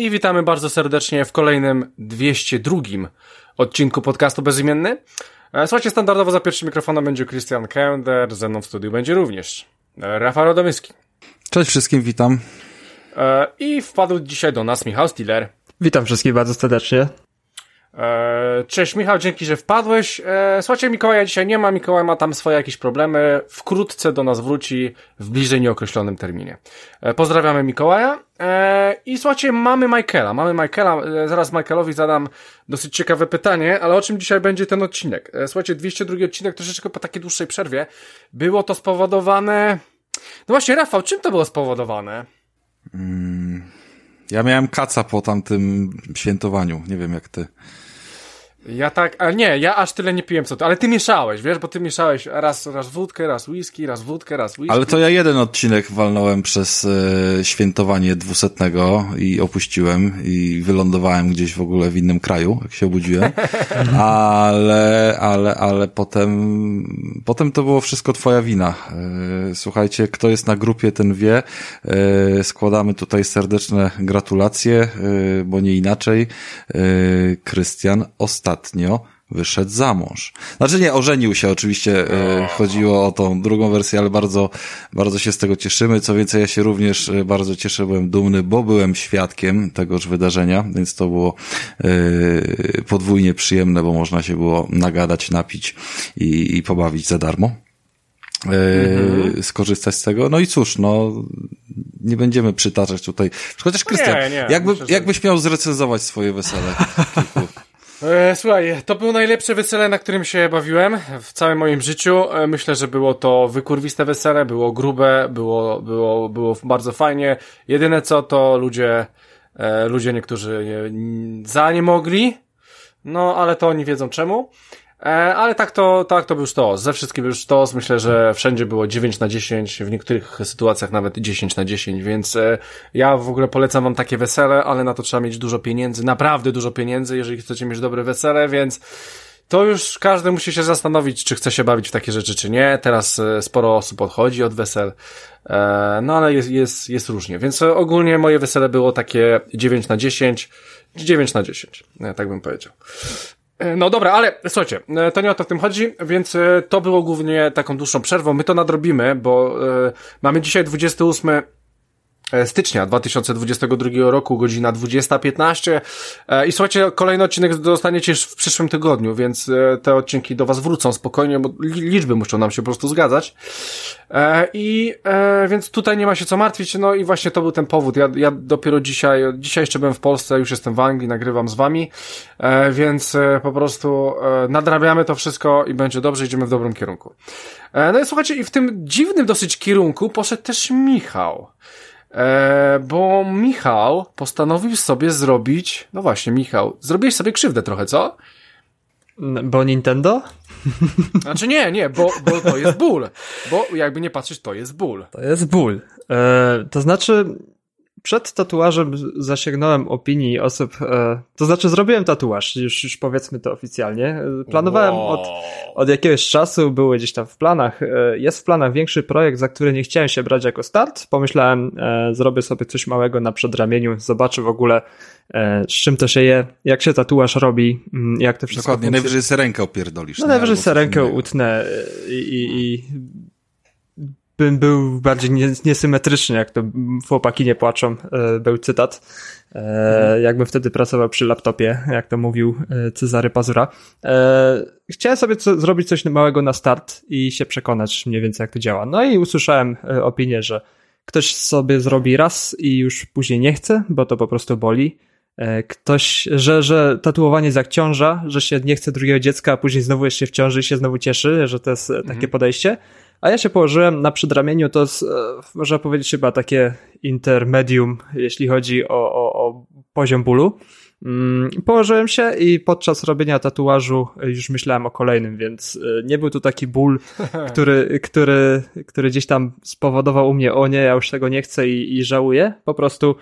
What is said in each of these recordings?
I witamy bardzo serdecznie w kolejnym 202 odcinku podcastu Bezimienny. E, słuchajcie, standardowo za pierwszym mikrofonem będzie Christian Kender, ze mną w studiu będzie również e, Rafał Radomyski. Cześć wszystkim, witam. E, I wpadł dzisiaj do nas Michał Stiller. Witam wszystkich bardzo serdecznie. E, cześć Michał, dzięki, że wpadłeś. E, słuchajcie, Mikołaja dzisiaj nie ma, Mikołaj ma tam swoje jakieś problemy. Wkrótce do nas wróci w bliżej nieokreślonym terminie. E, pozdrawiamy Mikołaja. I słuchajcie, mamy Michaela, mamy Michaela, zaraz Michaelowi zadam dosyć ciekawe pytanie, ale o czym dzisiaj będzie ten odcinek? Słuchajcie, 202 odcinek troszeczkę po takiej dłuższej przerwie. Było to spowodowane... No właśnie, Rafał, czym to było spowodowane? Mm, ja miałem kaca po tamtym świętowaniu, nie wiem jak ty. Ja tak, a nie, ja aż tyle nie piłem co ty, ale ty mieszałeś, wiesz, bo ty mieszałeś raz, raz wódkę, raz whisky, raz wódkę, raz whisky. Ale to ja jeden odcinek walnąłem przez e, świętowanie dwusetnego i opuściłem i wylądowałem gdzieś w ogóle w innym kraju, jak się obudziłem. ale, ale, ale potem, potem to było wszystko twoja wina. E, słuchajcie, kto jest na grupie, ten wie. E, składamy tutaj serdeczne gratulacje, e, bo nie inaczej. E, Krystian ostatnio ostatnio wyszedł za mąż. Znaczy nie, ożenił się oczywiście, e, chodziło o tą drugą wersję, ale bardzo, bardzo się z tego cieszymy. Co więcej, ja się również e, bardzo cieszę, byłem dumny, bo byłem świadkiem tegoż wydarzenia, więc to było e, podwójnie przyjemne, bo można się było nagadać, napić i, i pobawić za darmo. Mhm. skorzystać z tego. No i cóż, no nie będziemy przytaczać tutaj. Chociaż Krystian, nie, nie, jakby, myślę, że... jakbyś miał zrecenzować swoje wesele? E, słuchaj, to było najlepsze wesele, na którym się bawiłem w całym moim życiu. E, myślę, że było to wykurwiste wesele, było grube, było, było, było bardzo fajnie. Jedyne co, to ludzie, e, ludzie niektórzy nie, za nie mogli, no ale to oni wiedzą czemu. E, ale tak to, tak to był sztos. Ze wszystkim był sztos. Myślę, że wszędzie było 9 na 10, w niektórych sytuacjach nawet 10 na 10, więc e, ja w ogóle polecam wam takie wesele, ale na to trzeba mieć dużo pieniędzy, naprawdę dużo pieniędzy, jeżeli chcecie mieć dobre wesele, więc to już każdy musi się zastanowić, czy chce się bawić w takie rzeczy, czy nie. Teraz e, sporo osób odchodzi od wesel, no ale jest, jest, jest różnie. Więc ogólnie moje wesele było takie 9 na 10, 9 na 10, tak bym powiedział. E, no dobra, ale słuchajcie, e, to nie o to w tym chodzi, więc e, to było głównie taką dłuższą przerwą. My to nadrobimy, bo mamy dzisiaj 28 E, stycznia 2022 roku, godzina 20.15 e, i słuchajcie, kolejny odcinek dostaniecie już w przyszłym tygodniu, więc e, te odcinki do was wrócą spokojnie, bo liczby muszą nam się po prostu zgadzać. I więc tutaj nie ma się co martwić, no i właśnie to był ten powód, ja, ja dopiero dzisiaj, dzisiaj jeszcze byłem w Polsce, już jestem w Anglii, nagrywam z wami, więc po prostu nadrabiamy to wszystko i będzie dobrze, idziemy w dobrym kierunku. No i słuchajcie, i w tym dziwnym dosyć kierunku poszedł też Michał. E, bo Michał postanowił sobie zrobić, no właśnie, Michał, zrobiłeś sobie krzywdę trochę, co? Bo Nintendo? Znaczy nie, nie, bo, bo to jest ból. Bo jakby nie patrzeć, to jest ból. To jest ból. E, to znaczy, przed tatuażem zasięgnąłem opinii osób, e, to znaczy zrobiłem tatuaż, już, już powiedzmy to oficjalnie. Planowałem wow. od, od jakiegoś czasu, były gdzieś tam w planach, e, jest w planach większy projekt, za który nie chciałem się brać jako start. Pomyślałem, e, zrobię sobie coś małego na przedramieniu, zobaczę w ogóle e, z czym to się je, jak się tatuaż robi, mm, jak to wszystko Dokładnie, najwyżej sobie rękę opierdolisz. No najwyżej sobie rękę utnę i, i, i bym był bardziej niesymetryczny, jak to chłopaki nie płaczą, e, był cytat. Mhm. Jakbym wtedy pracował przy laptopie, jak to mówił e, Cezary Pazura. Chciałem sobie co, zrobić coś małego na start i się przekonać mniej więcej, jak to działa. No i usłyszałem opinię, że ktoś sobie zrobi raz i już później nie chce, bo to po prostu boli. Ktoś, że, że tatuowanie jest jak ciąża, że się nie chce drugiego dziecka, a później znowu jest się w ciąży i się znowu cieszy, że to jest takie mhm. podejście. A ja się położyłem na przedramieniu, to jest, e, można powiedzieć, chyba takie intermedium, jeśli chodzi o, o, o poziom bólu. Mm, położyłem się i podczas robienia tatuażu już myślałem o kolejnym, więc e, nie był to taki ból, który, który, który gdzieś tam spowodował u mnie, o nie, ja już tego nie chcę i, i żałuję. Po prostu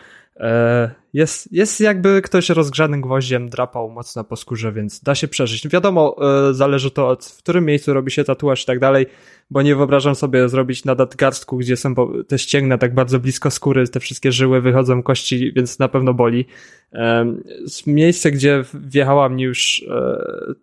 jest, jest jakby ktoś rozgrzanym gwoździem drapał mocno po skórze, więc da się przeżyć. Wiadomo, e, zależy to od w którym miejscu robi się tatuaż i tak dalej, bo nie wyobrażam sobie zrobić na nadgarstku, gdzie są te ścięgna tak bardzo blisko skóry, te wszystkie żyły wychodzą kości, więc na pewno boli. Miejsce, gdzie wjechała mnie już e,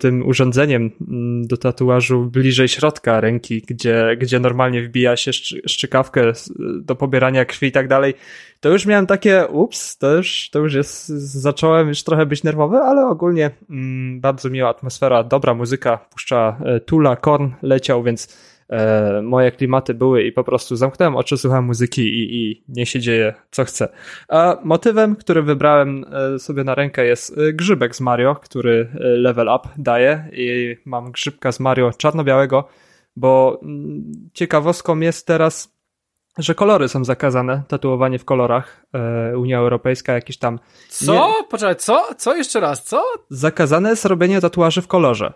tym urządzeniem mm, do tatuażu bliżej środka ręki, gdzie, gdzie normalnie wbija się szczykawkę do pobierania krwi i tak dalej, to już miałem takie, ups, to już, to już jest, zacząłem już trochę być nerwowy, ale ogólnie mm, bardzo miła atmosfera, dobra muzyka, puszcza e, Tula, Korn leciał, więc e, moje klimaty były i po prostu zamknąłem oczy, słuchałem muzyki i, i nie się dzieje co chcę. A motywem, który wybrałem e, sobie na rękę jest e, grzybek z Mario, który level up daje i mam grzybka z Mario czarno-białego, bo mm, ciekawostką jest teraz że kolory są zakazane, tatuowanie w kolorach, e, Unia Europejska jakieś tam... Co? Nie... Poczekaj, co? Co jeszcze raz, co? Zakazane jest robienie tatuaży w kolorze.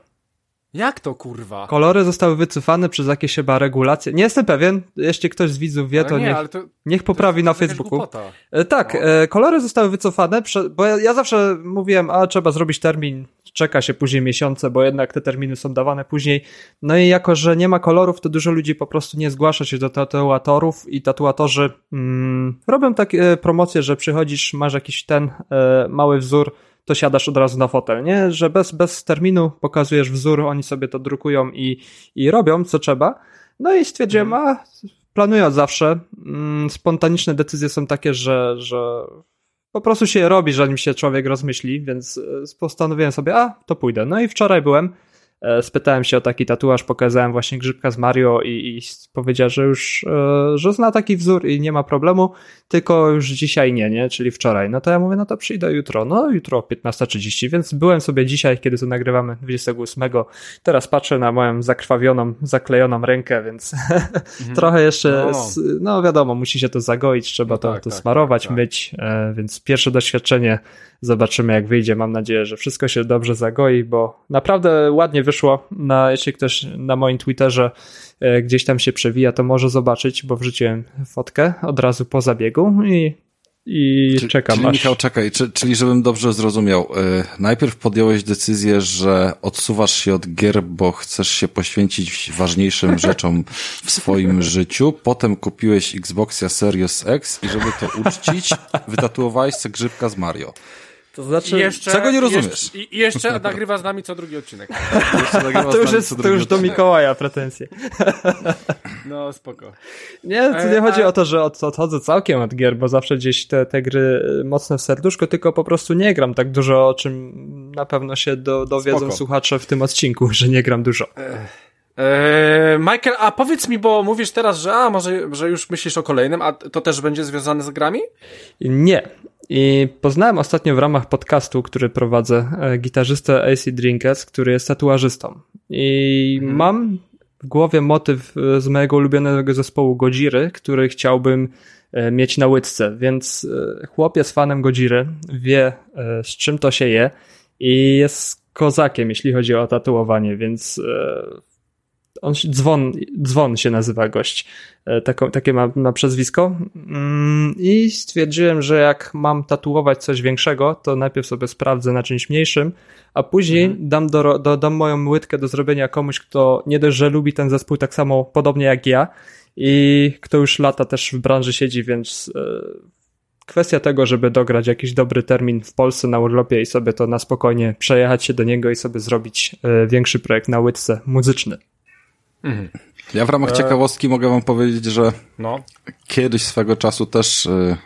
Jak to kurwa? Kolory zostały wycofane przez jakieś chyba regulacje. Nie jestem pewien, jeśli ktoś z widzów wie, to, nie, niech, to, niech poprawi to na Facebooku. E, tak, no. e, kolory zostały wycofane, bo ja, ja, zawsze mówiłem, a trzeba zrobić termin, czeka się później miesiące, bo jednak te terminy są dawane później. No i jako, że nie ma kolorów, to dużo ludzi po prostu nie zgłasza się do tatuatorów i tatuatorzy mm, robią takie promocje, że przychodzisz, masz jakiś ten e, mały wzór, to siadasz od razu na fotel, nie? Że bez, bez terminu pokazujesz wzór, oni sobie to drukują i, i robią, co trzeba. No i stwierdziłem, mhm. a planuję od zawsze. Mm, spontaniczne decyzje są takie, że, że po prostu się je robi, zanim się człowiek rozmyśli, więc e, postanowiłem sobie, a to pójdę. No i wczoraj byłem spytałem się o taki tatuaż, pokazałem właśnie grzybka z Mario i, i powiedział, że już, e, że zna taki wzór i nie ma problemu, tylko już dzisiaj nie, nie, czyli wczoraj. No to ja mówię, no to przyjdę jutro. No jutro 15.30, więc byłem sobie dzisiaj, kiedy to nagrywamy 28. Teraz patrzę na moją zakrwawioną, zaklejoną rękę, więc mhm. trochę jeszcze, no. no. wiadomo, musi się to zagoić, trzeba no to, tak, to tak, smarować, tak, tak. myć, e, więc pierwsze doświadczenie Zobaczymy, jak wyjdzie. Mam nadzieję, że wszystko się dobrze zagoi, bo naprawdę ładnie wyszło. Na, jeśli ktoś na moim Twitterze e, gdzieś tam się przewija, to może zobaczyć, bo wrzuciłem fotkę od razu po zabiegu i i Czy, czekam. Czyli aż... Michał, czekaj, czy, czyli żebym dobrze zrozumiał, yy, najpierw podjąłeś decyzję, że odsuwasz się od gier, bo chcesz się poświęcić ważniejszym rzeczom w swoim życiu, potem kupiłeś Xboxa Series X i żeby to uczcić, wytatuowałeś sobie grzybka z Mario. To znaczy, jeszcze, czego nie rozumiesz? Jeszcze, I jeszcze nagrywa z nami co drugi odcinek. to już jest, to już do Mikołaja pretensje. No, spoko. Nie, to nie e, chodzi a... o to, że od, odchodzę całkiem od gier, bo zawsze gdzieś te, te gry mocne w serduszko, tylko po prostu nie gram tak dużo, o czym na pewno się do, dowiedzą spoko. słuchacze w tym odcinku, że nie gram dużo. Eee, Michael, a powiedz mi, bo mówisz teraz, że a może, że już myślisz o kolejnym, a to też będzie związane z grami? Nie. I poznałem ostatnio w ramach podcastu, który prowadzę, e, gitarzystę AC Drinkers, który jest tatuażystą. I hmm. mam w głowie motyw e, z mojego ulubionego zespołu Godziry, który chciałbym e, mieć na łydce, więc chłop jest fanem Godziry, wie z czym to się je i jest kozakiem, jeśli chodzi o tatuowanie, więc on się, dzwon, dzwon się nazywa gość, e, Taką, takie ma, ma przezwisko mm, i stwierdziłem, że jak mam tatuować coś większego, to najpierw sobie sprawdzę na czymś mniejszym, a później mhm. dam, do, do, dam moją łydkę do zrobienia komuś, kto nie dość, że lubi ten zespół tak samo podobnie jak ja i kto już lata też w branży siedzi, więc e, kwestia tego, żeby dograć jakiś dobry termin w Polsce na urlopie i sobie to na spokojnie przejechać się do niego i sobie zrobić e, większy projekt na łydce muzyczny. Mhm. Ja w ramach e, ciekawostki mogę wam powiedzieć, że no. kiedyś swego czasu też y,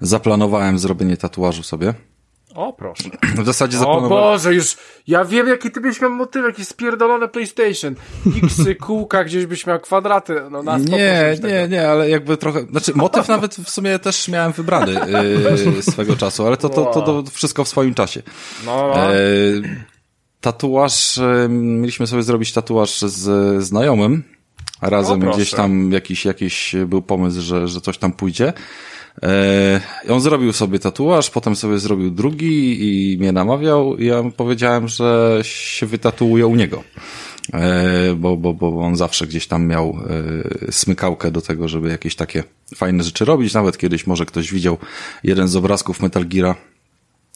zaplanowałem zrobienie tatuażu sobie. O, proszę. W zasadzie zaplanowałem... O Boże, już ja wiem, jaki ty byś miał motyw, jakiś spierdolone PlayStation. Xy, kółka, gdzieś byś miał kwadraty. No, na nie, nie, nie, ale jakby trochę... Znaczy, motyw nawet w sumie też miałem wybrany yy, swego czasu, ale to, to, to, to, wszystko w swoim czasie. No. Yy, tatuaż, mieliśmy sobie zrobić tatuaż z znajomym. Razem gdzieś tam jakiś, jakiś był pomysł, że, że coś tam pójdzie. E, on zrobił sobie tatuaż, potem sobie zrobił drugi i mnie namawiał i ja powiedziałem, że się wytatuuje u niego. E, bo, bo, bo on zawsze gdzieś tam miał e, smykałkę do tego, żeby jakieś takie fajne rzeczy robić. Nawet kiedyś może ktoś widział jeden z obrazków Metal Geara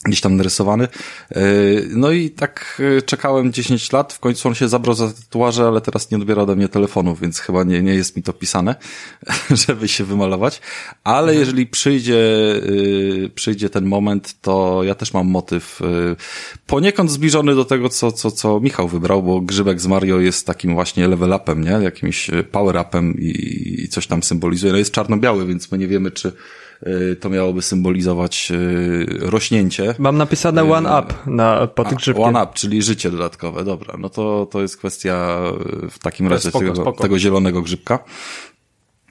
gdzieś tam narysowany. E, no i tak e, czekałem 10 lat, w końcu on się zabrał za tatuaże, ale teraz nie odbiera ode mnie telefonu, więc chyba nie, nie jest mi to pisane, żeby się wymalować. Ale mhm. jeżeli przyjdzie, e, przyjdzie ten moment, to ja też mam motyw poniekąd zbliżony do tego, co, co, co Michał wybrał, bo Grzybek z Mario jest takim właśnie level upem, nie? Jakimś power upem i, i coś tam symbolizuje. No jest czarno-biały, więc my nie wiemy, czy to miałoby symbolizować y, rośnięcie. Mam napisane y, one up na, pod grzybkiem. One up, czyli życie dodatkowe, dobra. No to, to jest kwestia w takim razie spoko, tego, spoko. tego zielonego grzybka.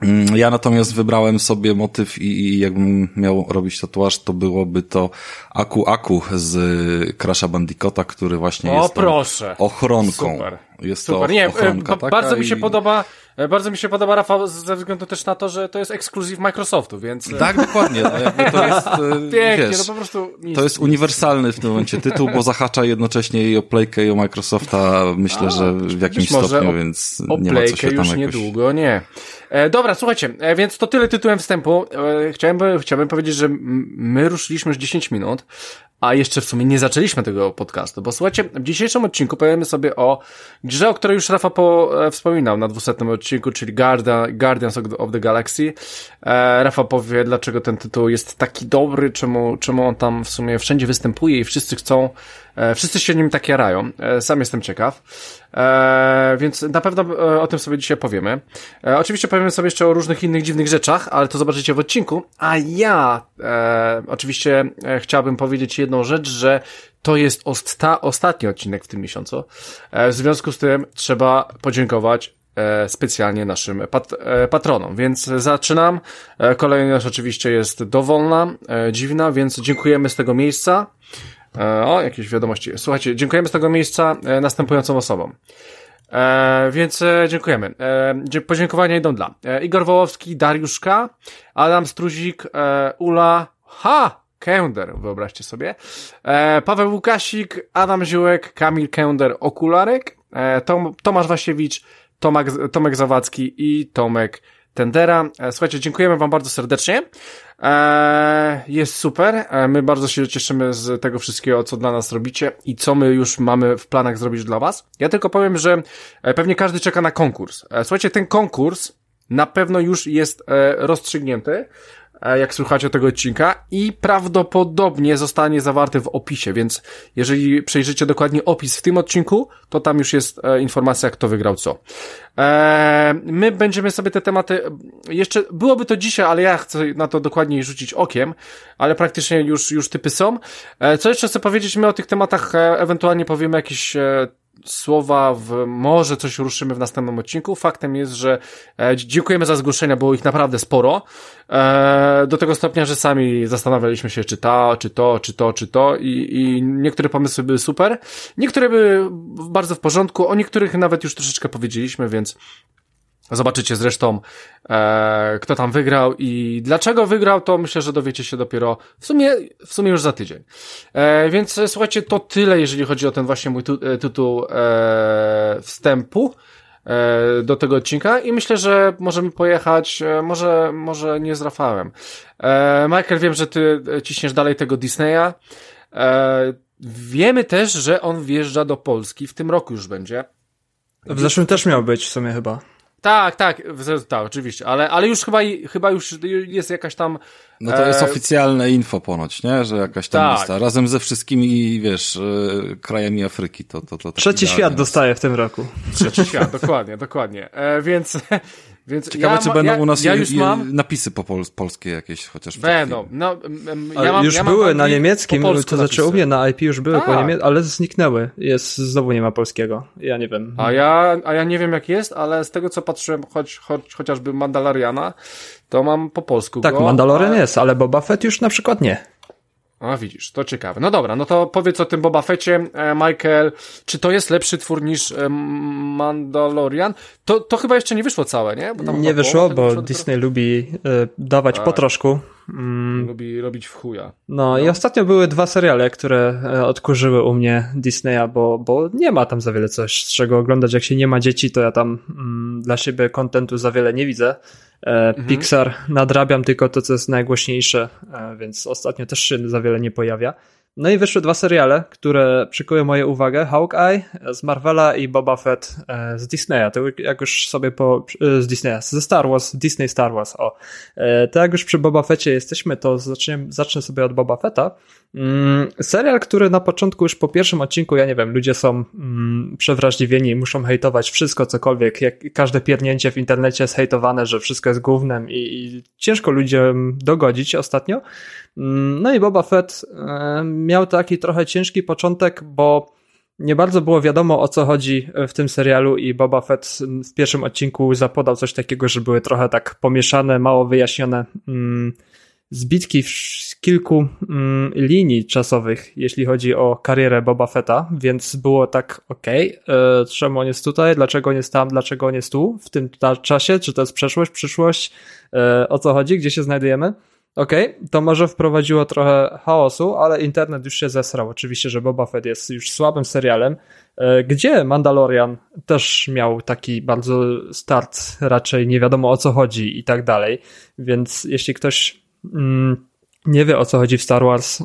Mm, ja natomiast wybrałem sobie motyw i, i jakbym miał robić tatuaż, to byłoby to Aku Aku z Crasha Bandicota, który właśnie o, jest proszę. ochronką. Super. Jest Super. to Nie, ochronka bardzo mi się i... podoba E, bardzo mi się podoba, Rafał, ze względu też na to, że to jest ekskluzyw Microsoftu, więc... E, tak, dokładnie. No, to jest, e, Pięknie, wiesz, no po prostu... To jest uniwersalny w tym momencie tytuł, bo zahacza jednocześnie i o Playkę i o Microsofta, myślę, A, że w jakimś stopniu, o, więc nie ma co się tam już jakoś... niedługo, nie. E, dobra, słuchajcie, e, więc to tyle tytułem wstępu. E, chciałem, chciałbym powiedzieć, że my ruszyliśmy już 10 minut, a jeszcze w sumie nie zaczęliśmy tego podcastu, bo słuchajcie, w dzisiejszym odcinku powiemy sobie o grze, o której już Rafa po, e, wspominał na 200 odcinku, czyli Guardian, Guardians of the Galaxy. E, Rafa powie, dlaczego ten tytuł jest taki dobry, czemu, czemu on tam w sumie wszędzie występuje i wszyscy chcą E, wszyscy się nim tak jarają. E, sam jestem ciekaw. E, więc na pewno o tym sobie dzisiaj powiemy. Oczywiście powiemy sobie jeszcze o różnych innych dziwnych rzeczach, ale to zobaczycie w odcinku. A ja e, oczywiście chciałbym powiedzieć jedną rzecz, że to jest osta ostatni odcinek w tym miesiącu. W związku z tym trzeba podziękować specjalnie naszym pat patronom. Więc zaczynam. Kolejność oczywiście jest dowolna, dziwna, więc dziękujemy z tego miejsca. E, o, jakieś wiadomości. Słuchajcie, dziękujemy z tego miejsca e, następującą osobom. E, więc e, dziękujemy. E, podziękowania idą dla e, Igor Wołowski, Dariuszka, Adam Struzik, e, Ula, ha! Kęder, wyobraźcie sobie. E, Paweł Łukasik, Adam Ziółek, Kamil Kęder, Okularek, e, Tom, Tomasz Wasiewicz, Tomek, Tomek Zawadzki i Tomek Tendera. E, słuchajcie, dziękujemy Wam bardzo serdecznie. E, jest super. E, my bardzo się cieszymy z tego wszystkiego, co dla nas robicie i co my już mamy w planach zrobić dla Was. Ja tylko powiem, że pewnie każdy czeka na konkurs. Słuchajcie, ten konkurs na pewno już jest rozstrzygnięty. E, jak słuchacie tego odcinka i prawdopodobnie zostanie zawarty w opisie, więc jeżeli przejrzycie dokładnie opis w tym odcinku, to tam już jest e, informacja, kto wygrał co. E, my będziemy sobie te tematy, jeszcze byłoby to dzisiaj, ale ja chcę na to dokładniej rzucić okiem, ale praktycznie już, już typy są. Co jeszcze chcę powiedzieć, my o tych tematach ewentualnie powiemy jakieś słowa, w, może coś ruszymy w następnym odcinku. Faktem jest, że e, dziękujemy za zgłoszenia, było ich naprawdę sporo. E, do tego stopnia, że sami zastanawialiśmy się, czy ta, czy to, czy to, czy to i, i niektóre pomysły były super, niektóre były bardzo w porządku, o niektórych nawet już troszeczkę powiedzieliśmy, więc Zobaczycie zresztą, e, kto tam wygrał i dlaczego wygrał, to myślę, że dowiecie się dopiero w sumie, w sumie już za tydzień. E, więc e, słuchajcie, to tyle, jeżeli chodzi o ten właśnie mój tu, e, tytuł e, wstępu e, do tego odcinka i myślę, że możemy pojechać, e, może, może nie z Rafałem. E, Michael, wiem, że ty ciśniesz dalej tego Disneya. E, wiemy też, że on wjeżdża do Polski, w tym roku już będzie. W zeszłym też miał być w sumie chyba. Tak, tak, tak, oczywiście, ale, ale już chyba, chyba już jest jakaś tam... No to jest e... oficjalne info ponoć, nie? Że jakaś tam tak. lista. Razem ze wszystkimi, wiesz, e, krajami Afryki. To, to, to Trzeci świat dostaje w tym roku. Trzeci świat, dokładnie, dokładnie. E, więc, Więc Ciekawe, ja, czy będą ja, u nas ja już mam... napisy po pol polskie jakieś chociaż. Będą. No, ja mam, już były na niemieckim, to znaczy u mnie na IP już były po niemiecku, ale zniknęły. Jest, znowu nie ma polskiego. Ja nie wiem. A ja, a ja nie wiem jak jest, ale z tego co patrzyłem, choć, choć, chociażby Mandaloriana, to mam po polsku Tak, go, Mandalorian jest, ale Boba Fett już na przykład nie. A widzisz, to ciekawe. No dobra, no to powiedz o tym Boba Fecie, e, Michael. Czy to jest lepszy twór niż e, Mandalorian? To, to chyba jeszcze nie wyszło całe, nie? nie wyszło, bo Disney lubi e, dawać po troszku. Mm. Lubi robić w chuja. No, no, i ostatnio były dwa seriale, które e, odkurzyły u mnie Disneya, bo, bo nie ma tam za wiele coś, z czego oglądać. Jak się nie ma dzieci, to ja tam mm, dla siebie kontentu za wiele nie widzę. E, mhm. Pixar nadrabiam tylko to, co jest najgłośniejsze, e, więc ostatnio też się za wiele nie pojawia. No i wyszły dwa seriale, które przykują moją uwagę. Hawkeye z Marvela i Boba Fett e, z Disneya. To jak już sobie po... E, z Disneya, ze Star Wars, Disney Star Wars, o. E, to jak już przy Boba Fetcie jesteśmy, to zacznę, zacznę sobie od Boba Fetta. Mm, serial, który na początku już po pierwszym odcinku, ja nie wiem, ludzie są mm, przewrażliwieni i muszą hejtować wszystko, cokolwiek. Jak każde pierdnięcie w internecie jest hejtowane, że wszystko jest głównym i, i ciężko ludziom dogodzić ostatnio. Mm, no i Boba Fett e, miał taki trochę ciężki początek, bo nie bardzo było wiadomo o co chodzi w tym serialu i Boba Fett w pierwszym odcinku zapodał coś takiego, że były trochę tak pomieszane, mało wyjaśnione zbitki z kilku mm, linii czasowych, jeśli chodzi o karierę Boba Fetta, więc było tak, okej, okay, e, czemu on jest tutaj, dlaczego on jest tam, dlaczego on jest tu, w tym czasie, czy to jest przeszłość, przyszłość, e, o co chodzi, gdzie się znajdujemy. Okej, okay, to może wprowadziło trochę chaosu, ale internet już się zesrał. Oczywiście, że Boba Fett jest już słabym serialem, e, gdzie Mandalorian też miał taki bardzo start, raczej nie wiadomo o co chodzi i tak dalej. Więc jeśli ktoś Mm, nie wie o co chodzi w Star Wars, e,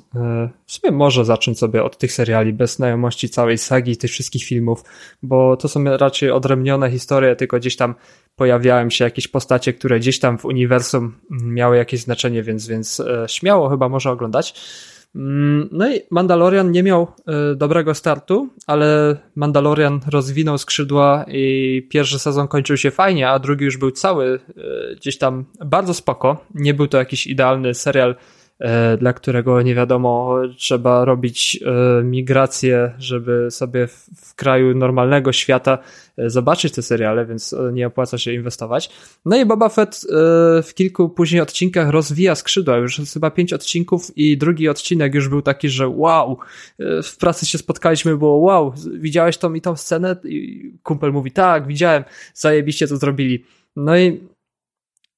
w sumie może zacząć sobie od tych seriali, bez znajomości całej sagi, tych wszystkich filmów, bo to są raczej odrębnione historie, tylko gdzieś tam pojawiają się jakieś postacie, które gdzieś tam w uniwersum miały jakieś znaczenie, więc, więc e, śmiało chyba może oglądać. Mm, no i Mandalorian nie miał e, dobrego startu, ale Mandalorian rozwinął skrzydła i pierwszy sezon kończył się fajnie, a drugi już był cały gdzieś tam bardzo spoko. Nie był to jakiś idealny serial dla którego nie wiadomo, trzeba robić e, migrację, żeby sobie w kraju normalnego świata e, zobaczyć te seriale, więc nie opłaca się inwestować. No i Boba Fett w kilku później odcinkach rozwija skrzydła, już chyba pięć odcinków i drugi odcinek już był taki, że wow, w pracy się spotkaliśmy, było wow, widziałeś tą i tą scenę? I kumpel mówi, tak, widziałem, zajebiście to zrobili. No i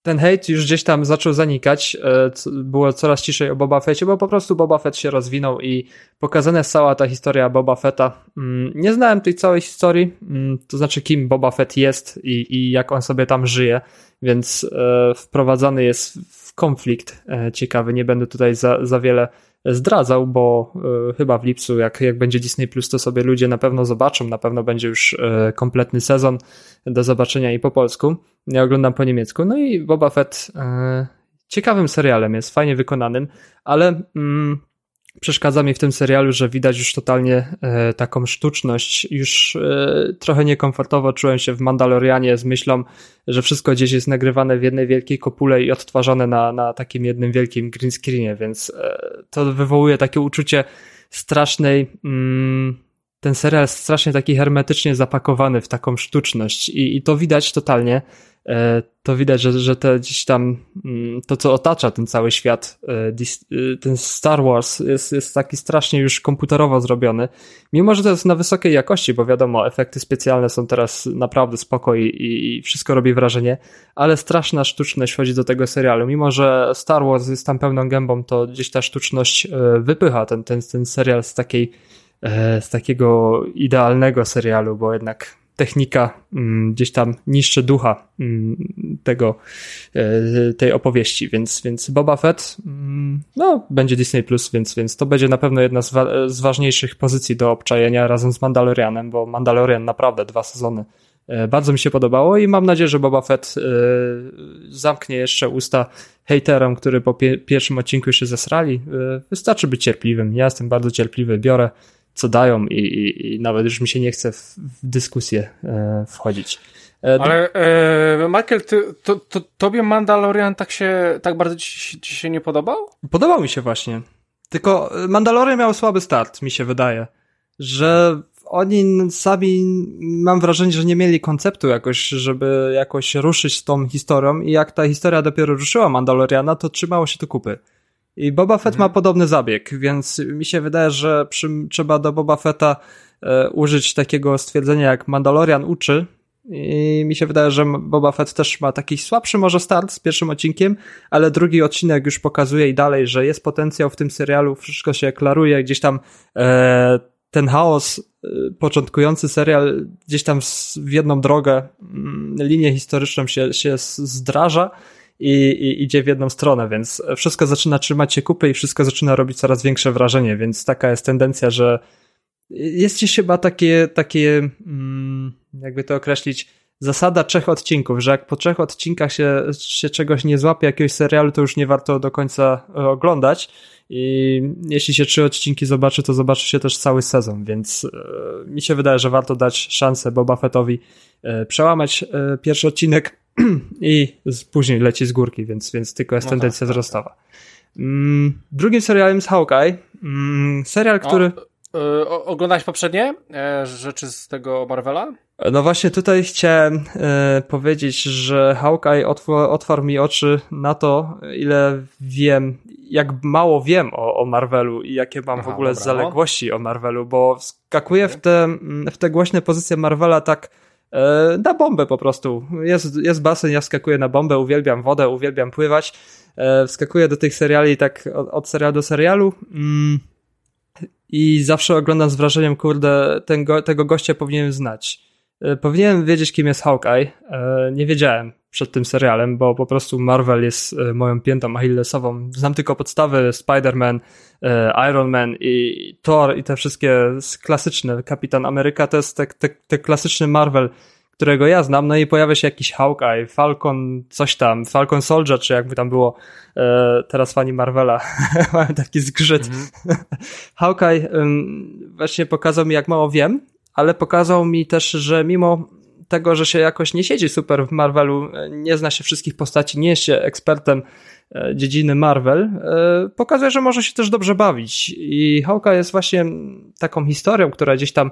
ten hejt już gdzieś tam zaczął zanikać, e, było coraz ciszej o Boba Fettie, bo po prostu Boba Fett się rozwinął i pokazana jest cała ta historia Boba Fetta. Mm, nie znałem tej całej historii, mm, to znaczy kim Boba Fett jest i, i jak on sobie tam żyje, więc e, wprowadzany jest w konflikt e, ciekawy. Nie będę tutaj za, za wiele zdradzał, bo y, chyba w lipcu, jak, jak będzie Disney Plus, to sobie ludzie na pewno zobaczą. Na pewno będzie już y, kompletny sezon do zobaczenia i po polsku. Ja oglądam po niemiecku. No i Boba Fett y, ciekawym serialem jest, fajnie wykonanym, ale. Mm, przeszkadza mi w tym serialu, że widać już totalnie e, taką sztuczność. Już e, trochę niekomfortowo czułem się w Mandalorianie z myślą, że wszystko gdzieś jest nagrywane w jednej wielkiej kopule i odtwarzane na, na takim jednym wielkim green screenie, więc e, to wywołuje takie uczucie strasznej. Mm, ten serial jest strasznie taki hermetycznie zapakowany w taką sztuczność i, i to widać totalnie. E, to widać, że, że te gdzieś tam mm, to, co otacza ten cały świat, e, e, ten Star Wars jest, jest taki strasznie już komputerowo zrobiony. Mimo, że to jest na wysokiej jakości, bo wiadomo, efekty specjalne są teraz naprawdę spoko i, i wszystko robi wrażenie, ale straszna sztuczność wchodzi do tego serialu. Mimo, że Star Wars jest tam pełną gębą, to gdzieś ta sztuczność wypycha ten, ten, ten serial z takiej z takiego idealnego serialu, bo jednak technika mm, gdzieś tam niszczy ducha mm, tego, e, tej opowieści, więc, więc Boba Fett mm, no, będzie Disney Plus, więc, więc to będzie na pewno jedna z, wa z ważniejszych pozycji do obczajenia razem z Mandalorianem, bo Mandalorian naprawdę dwa sezony e, bardzo mi się podobało i mam nadzieję, że Boba Fett e, zamknie jeszcze usta hejterom, który po pierwszym odcinku się zesrali. Wystarczy być cierpliwym. Ja jestem bardzo cierpliwy, biorę co dają i, i, i nawet już mi się nie chce w, w dyskusję e, wchodzić. E, Ale e, Michael, ty, to, to, tobie Mandalorian tak się, tak bardzo ci, ci się nie podobał? Podobał mi się właśnie. Tylko Mandalorian miał słaby start, mi się wydaje. Że oni sami, mam wrażenie, że nie mieli konceptu jakoś, żeby jakoś ruszyć z tą historią i jak ta historia dopiero ruszyła Mandaloriana, to trzymało się to kupy. I Boba Fett mhm. ma podobny zabieg, więc mi się wydaje, że przy, trzeba do Boba Fetta e, użyć takiego stwierdzenia jak Mandalorian uczy, I mi się wydaje, że Boba Fett też ma taki słabszy może start z pierwszym odcinkiem, ale drugi odcinek już pokazuje i dalej, że jest potencjał w tym serialu, wszystko się klaruje, gdzieś tam e, ten chaos, e, początkujący serial gdzieś tam w jedną drogę, mm, linię historyczną się, się zdraża i, i idzie w jedną stronę, więc wszystko zaczyna trzymać się kupy i wszystko zaczyna robić coraz większe wrażenie, więc taka jest tendencja, że jest gdzieś chyba takie, takie mm, jakby to określić, zasada trzech odcinków, że jak po trzech odcinkach się, się czegoś nie złapie, jakiegoś serialu, to już nie warto do końca e, oglądać. I jeśli się trzy odcinki zobaczy, to zobaczy się też cały sezon, więc e, mi się wydaje, że warto dać szansę Boba Fettowi e, przełamać pierwszy odcinek i z, później leci z górki, więc, więc tylko jest no tendencja tak, tak, wzrostowa. Mm, drugim serialem jest Hawkeye. Mm, serial, który... O Yy, oglądałeś poprzednie e, rzeczy z tego Marvela? No właśnie tutaj chciałem e, powiedzieć, że Hawkeye otwarł mi oczy na to, ile wiem, jak mało wiem o, o Marvelu i jakie mam Aha, w ogóle dobra, no. zaległości no. o Marvelu, bo wskakuję w te, w te głośne pozycje Marvela tak e, na bombę po prostu. Jest, jest basen, ja wskakuję na bombę, uwielbiam wodę, uwielbiam pływać. E, wskakuję do tych seriali tak od, od serialu do serialu. Mm i zawsze oglądam z wrażeniem, kurde, ten go, tego gościa powinienem znać. E, powinienem wiedzieć, kim jest Hawkeye. E, nie wiedziałem przed tym serialem, bo po prostu Marvel jest e, moją piętą achillesową. Znam tylko podstawy Spider-Man, Iron Man i Thor i te wszystkie klasyczne. Kapitan Ameryka to jest te, te, te klasyczny Marvel, którego ja znam, no i pojawia się jakiś Hawkeye, Falcon, coś tam, Falcon Soldier, czy jakby tam było, e, teraz fani Marvela mają taki zgrzyt. Mm -hmm. Hawkeye właśnie pokazał mi, jak mało wiem, ale pokazał mi też, że mimo tego, że się jakoś nie siedzi super w Marvelu, e, nie zna się wszystkich postaci, nie jest się ekspertem e, dziedziny Marvel, e, pokazuje, że może się też dobrze bawić. I Hawkeye jest właśnie taką historią, która gdzieś tam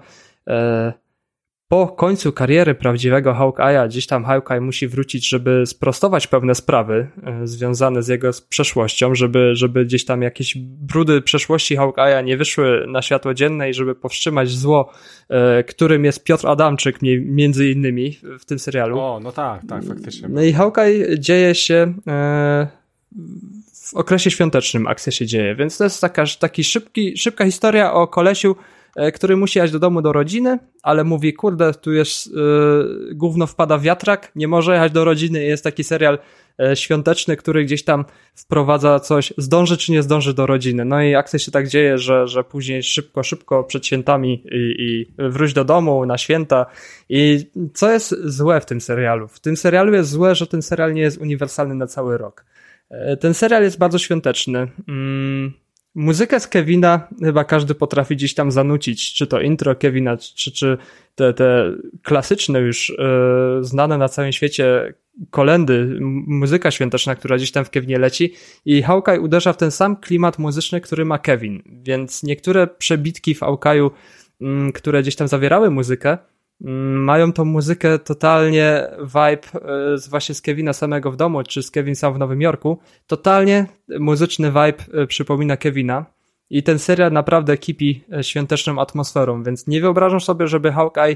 po końcu kariery prawdziwego Hawkeye'a, gdzieś tam Hawkeye musi wrócić, żeby sprostować pewne sprawy e, związane z jego przeszłością, żeby, żeby gdzieś tam jakieś brudy przeszłości Hawkeye'a nie wyszły na światło dzienne i żeby powstrzymać zło, e, którym jest Piotr Adamczyk między innymi w tym serialu. O, no tak, tak, faktycznie. No i Hawkeye dzieje się e, w okresie świątecznym akcja się dzieje, więc to jest taka taki szybki, szybka historia o kolesiu, który musi jechać do domu do rodziny, ale mówi, kurde, tu jest yy, gówno wpada wiatrak, nie może jechać do rodziny. Jest taki serial yy, świąteczny, który gdzieś tam wprowadza coś, zdąży czy nie zdąży do rodziny. No i akcja się tak dzieje, że, że później szybko, szybko przed świętami i, i wróć do domu na święta. I co jest złe w tym serialu? W tym serialu jest złe, że ten serial nie jest uniwersalny na cały rok. Ten serial jest bardzo świąteczny. Mm, Muzykę z Kevina chyba każdy potrafi gdzieś tam zanucić, czy to intro Kevina, czy, czy te, te klasyczne już yy, znane na całym świecie kolendy, muzyka świąteczna, która gdzieś tam w Kevinie leci i Hawkeye uderza w ten sam klimat muzyczny, który ma Kevin, więc niektóre przebitki w Hawkeye'u, yy, które gdzieś tam zawierały muzykę, Mm, mają tą muzykę totalnie vibe e, z właśnie z Kevina samego w domu, czy z Kevin sam w Nowym Jorku. Totalnie muzyczny vibe e, przypomina Kevina. I ten serial naprawdę kipi e, świąteczną atmosferą, więc nie wyobrażam sobie, żeby Hawkeye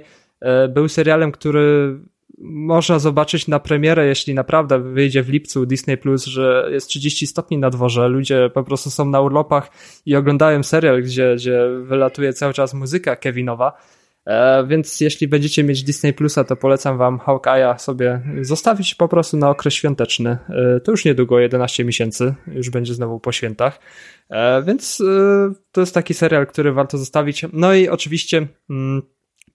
był serialem, który można zobaczyć na premierę, jeśli naprawdę wyjdzie w lipcu Disney Plus, że jest 30 stopni na dworze, ludzie po prostu są na urlopach i oglądają serial, gdzie, gdzie wylatuje cały czas muzyka Kevinowa więc jeśli będziecie mieć Disney Plusa, to polecam wam Hawkeye'a sobie zostawić po prostu na okres świąteczny. E, to już niedługo, 11 miesięcy, już będzie znowu po świętach. E, więc to jest taki serial, który warto zostawić. No i oczywiście mm,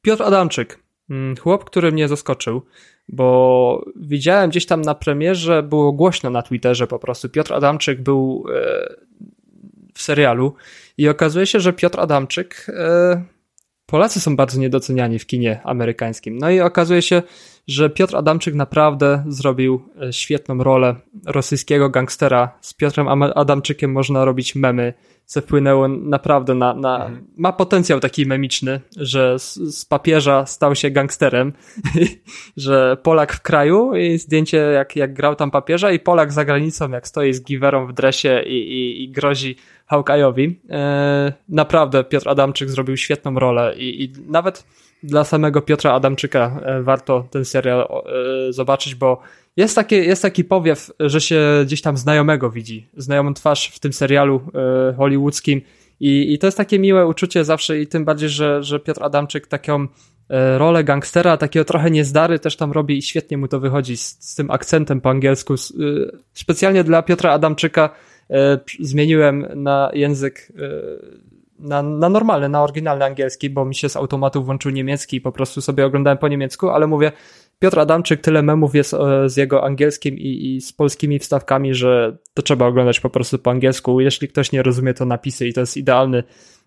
Piotr Adamczyk, mm, chłop, który mnie zaskoczył, bo widziałem gdzieś tam na premierze, było głośno na Twitterze po prostu. Piotr Adamczyk był w serialu i okazuje się, że Piotr Adamczyk Polacy są bardzo niedoceniani w kinie amerykańskim. No i okazuje się, że Piotr Adamczyk naprawdę zrobił e, świetną rolę rosyjskiego gangstera. Z Piotrem Adamczykiem można robić memy co wpłynęło naprawdę na, na mhm. ma potencjał taki memiczny, że z, z papieża stał się gangsterem, że Polak w kraju i zdjęcie jak, jak grał tam papieża i Polak za granicą jak stoi z giwerą w dresie i, i, i grozi Hawkeye'owi. E, naprawdę Piotr Adamczyk zrobił świetną rolę i, i nawet dla samego Piotra Adamczyka e, warto ten serial e, zobaczyć, bo jest, takie, jest taki powiew, że się gdzieś tam znajomego widzi, znajomą twarz w tym serialu e, hollywoodzkim i, i to jest takie miłe uczucie zawsze i tym bardziej, że, że Piotr Adamczyk taką rolę gangstera, takiego trochę niezdary też tam robi i świetnie mu to wychodzi z, z tym akcentem po angielsku. Specjalnie dla Piotra Adamczyka zmieniłem na język na, na normalny, na oryginalny angielski, bo mi się z automatu włączył niemiecki i po prostu sobie oglądałem po niemiecku, ale mówię, Piotr Adamczyk, tyle memów jest e, z jego angielskim i, i z polskimi wstawkami, że to trzeba oglądać po prostu po angielsku. Jeśli ktoś nie rozumie, to napisy i to jest idealny,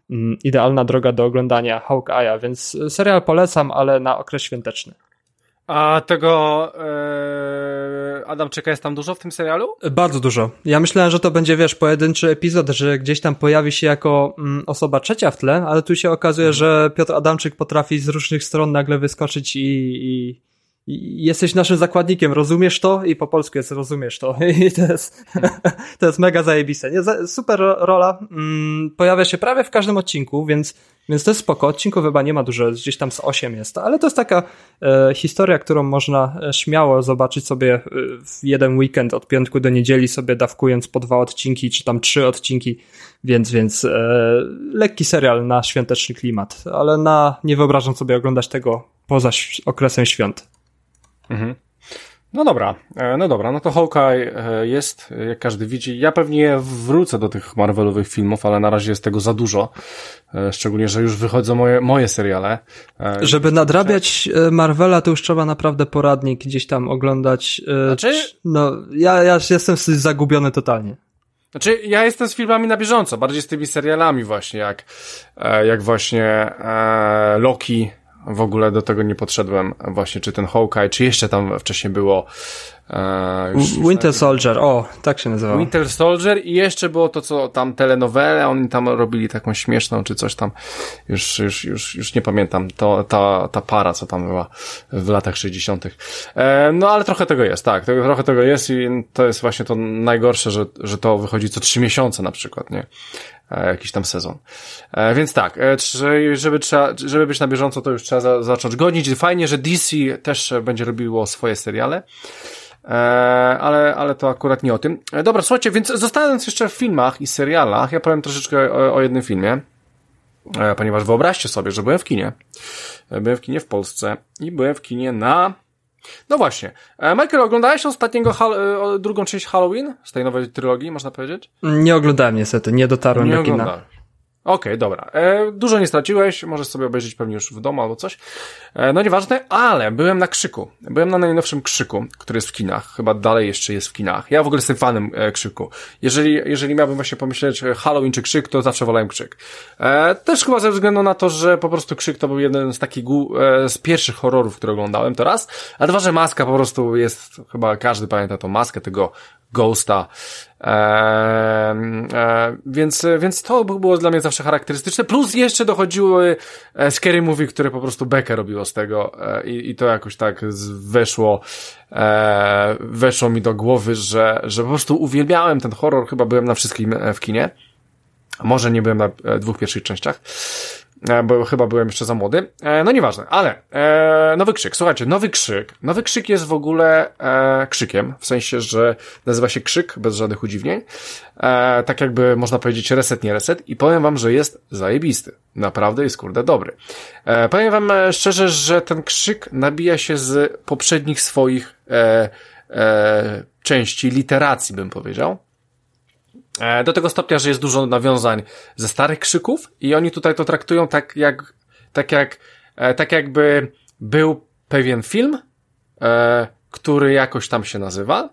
mm, idealna droga do oglądania Hawkeye'a, więc serial polecam, ale na okres świąteczny. A tego e, Adamczyka jest tam dużo w tym serialu? Bardzo dużo. Ja myślałem, że to będzie, wiesz, pojedynczy epizod, że gdzieś tam pojawi się jako mm, osoba trzecia w tle, ale tu się okazuje, mhm. że Piotr Adamczyk potrafi z różnych stron nagle wyskoczyć i, i jesteś naszym zakładnikiem, rozumiesz to? I po polsku jest rozumiesz to. I to jest, to jest mega zajebiste. Nie, super rola. Mm, pojawia się prawie w każdym odcinku, więc, więc to jest spoko. Odcinków chyba nie ma dużo, gdzieś tam z 8 jest, ale to jest taka e, historia, którą można e, śmiało zobaczyć sobie e, w jeden weekend od piątku do niedzieli sobie dawkując po dwa odcinki, czy tam trzy odcinki, więc, więc e, lekki serial na świąteczny klimat, ale na, nie wyobrażam sobie oglądać tego poza okresem świąt. Mhm. No dobra, e, no dobra, no to Hawkeye e, jest, jak każdy widzi. Ja pewnie wrócę do tych Marvelowych filmów, ale na razie jest tego za dużo. E, szczególnie, że już wychodzą moje, moje seriale. Żeby nadrabiać Marvela, to już trzeba naprawdę poradnik gdzieś tam oglądać. Znaczy? No, ja, ja jestem zagubiony totalnie. Znaczy, ja jestem z filmami na bieżąco, bardziej z tymi serialami właśnie, jak, jak właśnie Loki, w ogóle do tego nie podszedłem właśnie, czy ten Hawkeye, czy jeszcze tam wcześniej było e, już, Winter już Soldier, o, tak się nazywa. Winter Soldier i jeszcze było to, co tam telenowele, oni tam robili taką śmieszną, czy coś tam, już, już, już, już nie pamiętam, to, ta, ta para, co tam była w latach 60. E, no ale trochę tego jest, tak, trochę tego jest i to jest właśnie to najgorsze, że, że to wychodzi co trzy miesiące na przykład, nie? E, jakiś tam sezon. E, więc tak, e, żeby, trzeba, żeby być na bieżąco, to już trzeba za, zacząć godzić. Fajnie, że DC też będzie robiło swoje seriale. Ale, ale to akurat nie o tym. Dobra, słuchajcie, więc zostając jeszcze w filmach i serialach, ja powiem troszeczkę o, o jednym filmie, ponieważ wyobraźcie sobie, że byłem w kinie. Byłem w kinie w Polsce i byłem w kinie na no właśnie. E, Michael, oglądałeś ostatniego, e, drugą część Halloween z tej nowej trylogii, można powiedzieć? Nie oglądałem niestety, nie dotarłem nie do kina. Okej, okay, dobra. E, dużo nie straciłeś, możesz sobie obejrzeć pewnie już w domu albo coś. E, no nieważne, ale byłem na Krzyku. Byłem na najnowszym Krzyku, który jest w kinach. Chyba dalej jeszcze jest w kinach. Ja w ogóle jestem fanem e, Krzyku. Jeżeli, jeżeli miałbym właśnie pomyśleć e, Halloween czy Krzyk, to zawsze wolałem Krzyk. E, też chyba ze względu na to, że po prostu Krzyk to był jeden z takich e, z pierwszych horrorów, które oglądałem to raz. A dwa, że maska po prostu jest, chyba każdy pamięta tą maskę tego Ghosta. E, e, więc, więc to było dla mnie zawsze charakterystyczne. Plus jeszcze dochodziły e, scary movie, które po prostu Becker robiło z tego e, i, i to jakoś tak weszło, e, weszło mi do głowy, że, że po prostu uwielbiałem ten horror. Chyba byłem na wszystkim e, w kinie. Może nie byłem na dwóch pierwszych częściach. E, bo chyba byłem jeszcze za młody. E, no nieważne, ale e, nowy krzyk. Słuchajcie, nowy krzyk. Nowy krzyk jest w ogóle krzykiem, w sensie, że nazywa się krzyk, bez żadnych udziwnień. Tak jakby można powiedzieć reset, nie reset. I powiem wam, że jest zajebisty. Naprawdę jest kurde dobry. Powiem wam szczerze, że ten krzyk nabija się z poprzednich swoich części literacji, bym powiedział. E, do tego stopnia, że jest dużo nawiązań ze starych krzyków i oni tutaj to traktują tak jak, tak jak, e, tak jakby był pewien film, e, który jakoś tam się nazywa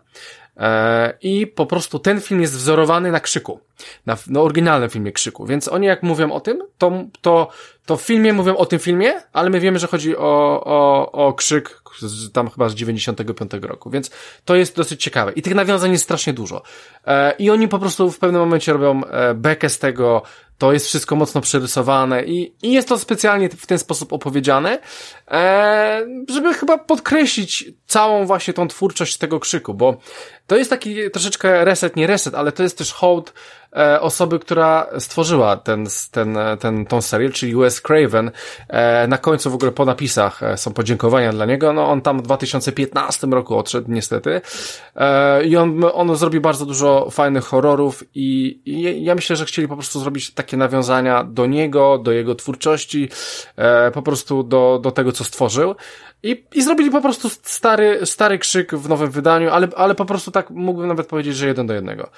I po prostu ten film jest wzorowany na krzyku. Na, na oryginalnym filmie krzyku. Więc oni jak mówią o tym, to, to, to w filmie mówią o tym filmie, ale my wiemy, że chodzi o, o, o krzyk z, tam chyba z 95 roku. Więc to jest dosyć ciekawe. I tych nawiązań jest strasznie dużo. E, I oni po prostu w pewnym momencie robią e, bekę z tego, to jest wszystko mocno przerysowane i, i jest to specjalnie w ten sposób opowiedziane, e, żeby chyba podkreślić całą właśnie tą twórczość tego krzyku, bo to jest taki troszeczkę reset, nie reset, ale to jest też hołd osoby, która stworzyła ten, ten, ten, tą serię, czyli Wes Craven. E, na końcu w ogóle po napisach e, są podziękowania dla niego. No on tam w 2015 roku odszedł niestety. E, I on, on zrobił bardzo dużo fajnych horrorów i, i ja myślę, że chcieli po prostu zrobić takie nawiązania do niego, do jego twórczości, e, po prostu do, do tego, co stworzył. I, I zrobili po prostu stary, stary krzyk w nowym wydaniu, ale, ale po prostu tak mógłbym nawet powiedzieć, że jeden do jednego.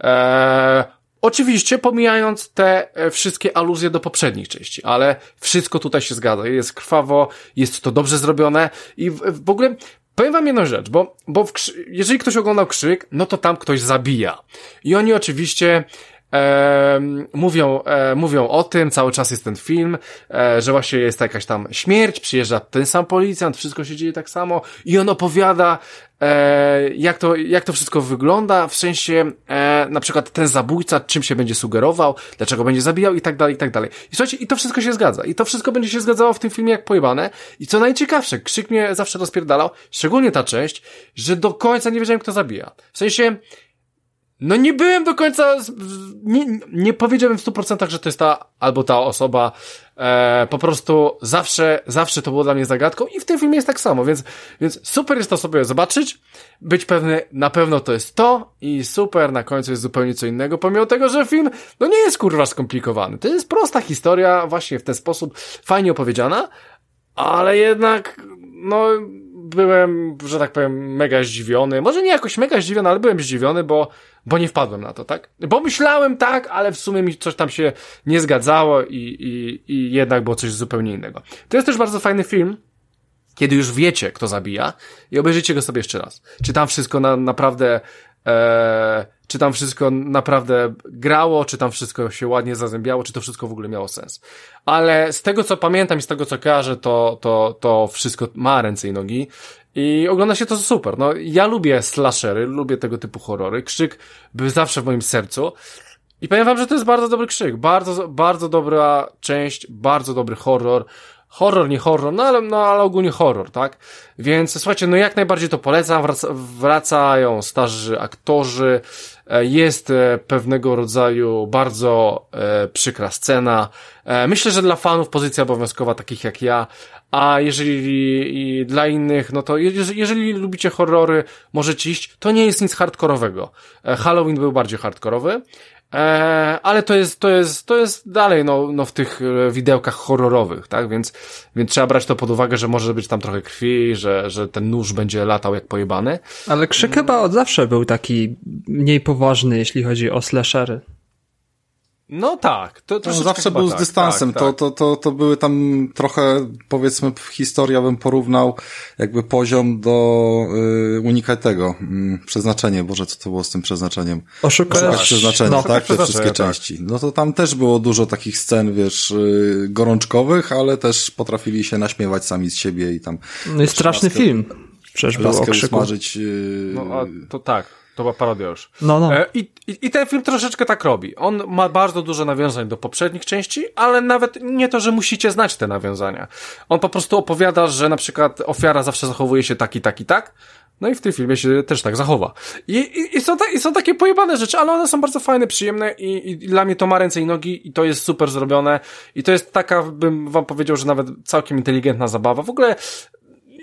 Eee, Oczywiście pomijając te e, wszystkie aluzje do poprzednich części, ale wszystko tutaj się zgadza. Jest krwawo, jest to dobrze zrobione i w, w ogóle powiem wam jedną rzecz, bo, bo jeżeli ktoś oglądał krzyk, no to tam ktoś zabija. I oni oczywiście e, mówią, e, mówią o tym, cały czas jest ten film, e, że właśnie jest jakaś tam śmierć, przyjeżdża ten sam policjant, wszystko się dzieje tak samo i on opowiada, e, jak, to, jak to wszystko wygląda, w sensie e, na przykład ten zabójca, czym się będzie sugerował, dlaczego będzie zabijał i tak dalej, i tak dalej. I słuchajcie, i to wszystko się zgadza. I to wszystko będzie się zgadzało w tym filmie jak pojebane. I co najciekawsze, krzyk mnie zawsze rozpierdalał, szczególnie ta część, że do końca nie wiedziałem, kto zabija. W sensie, no nie byłem do końca, nie, nie powiedziałem w 100%, że to jest ta albo ta osoba, e, po prostu zawsze, zawsze to było dla mnie zagadką i w tym filmie jest tak samo, więc, więc super jest to sobie zobaczyć, być pewny, na pewno to jest to i super, na końcu jest zupełnie co innego, pomimo tego, że film, no nie jest kurwa skomplikowany, to jest prosta historia, właśnie w ten sposób, fajnie opowiedziana, ale jednak, no, byłem, że tak powiem, mega zdziwiony. Może nie jakoś mega zdziwiony, ale byłem zdziwiony, bo, bo nie wpadłem na to, tak? Bo myślałem tak, ale w sumie mi coś tam się nie zgadzało i, i, i jednak było coś zupełnie innego. To jest też bardzo fajny film, kiedy już wiecie, kto zabija i obejrzyjcie go sobie jeszcze raz. Czy tam wszystko na, naprawdę e, czy tam wszystko naprawdę grało, czy tam wszystko się ładnie zazębiało, czy to wszystko w ogóle miało sens. Ale z tego, co pamiętam i z tego, co kojarzę, to, to, to wszystko ma ręce i nogi i ogląda się to super. No, ja lubię slashery, lubię tego typu horrory. Krzyk był zawsze w moim sercu. I powiem wam, że to jest bardzo dobry krzyk. Bardzo, bardzo dobra część, bardzo dobry horror horror, nie horror, no ale, no ale ogólnie horror, tak? Więc słuchajcie, no jak najbardziej to polecam, wraca, wracają starzy aktorzy, jest e, pewnego rodzaju bardzo e, przykra scena. E, myślę, że dla fanów pozycja obowiązkowa, takich jak ja, a jeżeli dla innych, no to jeżeli, lubicie horrory, możecie iść, to nie jest nic hardkorowego. E, Halloween był bardziej hardkorowy, Eee, ale to jest, to jest, to jest dalej, no, no w tych e, widełkach horrorowych, tak? Więc, więc trzeba brać to pod uwagę, że może być tam trochę krwi, że, że ten nóż będzie latał jak pojebany. Ale krzyk chyba od zawsze był taki mniej poważny, jeśli chodzi o slashery. No tak. To, to zawsze był z tak, dystansem. Tak, tak. To, to, to, to były tam trochę, powiedzmy, historia bym porównał jakby poziom do y, unikatego. Y, przeznaczenie. Boże, co to było z tym przeznaczeniem? Oszukać przeznaczenie, no, tak? Te wszystkie tak. części. No to tam też było dużo takich scen, wiesz, y, gorączkowych, ale też potrafili się naśmiewać sami z siebie i tam... No i straszny film. Przecież było o usmażyć. Y, no a to tak. To była parodia już. No, no. E, I, i, I ten film troszeczkę tak robi. On ma bardzo dużo nawiązań do poprzednich części, ale nawet nie to, że musicie znać te nawiązania. On po prostu opowiada, że na przykład ofiara zawsze zachowuje się tak i tak i tak, no i w tym filmie się też tak zachowa. I, i, i, są, ta, i są takie pojebane rzeczy, ale one są bardzo fajne, przyjemne i, i dla mnie to ma ręce i nogi i to jest super zrobione i to jest taka, bym wam powiedział, że nawet całkiem inteligentna zabawa. W ogóle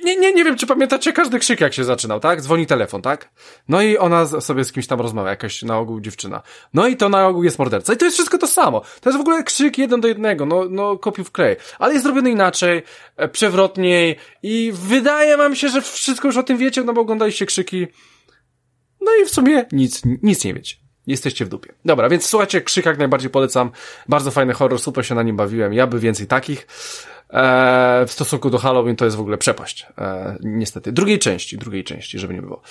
nie, nie, nie wiem, czy pamiętacie każdy krzyk, jak się zaczynał, tak? Dzwoni telefon, tak? No i ona sobie z kimś tam rozmawia, jakaś na ogół dziewczyna. No i to na ogół jest morderca. I to jest wszystko to samo. To jest w ogóle krzyk jeden do jednego, no, no kopiów klej. Ale jest zrobiony inaczej, e, przewrotniej i wydaje wam się, że wszystko już o tym wiecie, no bo oglądaliście krzyki. No i w sumie nic, nic nie wiecie. jesteście w dupie. Dobra, więc słuchajcie, Krzyk jak najbardziej polecam. Bardzo fajny horror, super się na nim bawiłem. Ja by więcej takich. E, w stosunku do Halloween to jest w ogóle przepaść. E, niestety. Drugiej części, drugiej części, żeby nie było.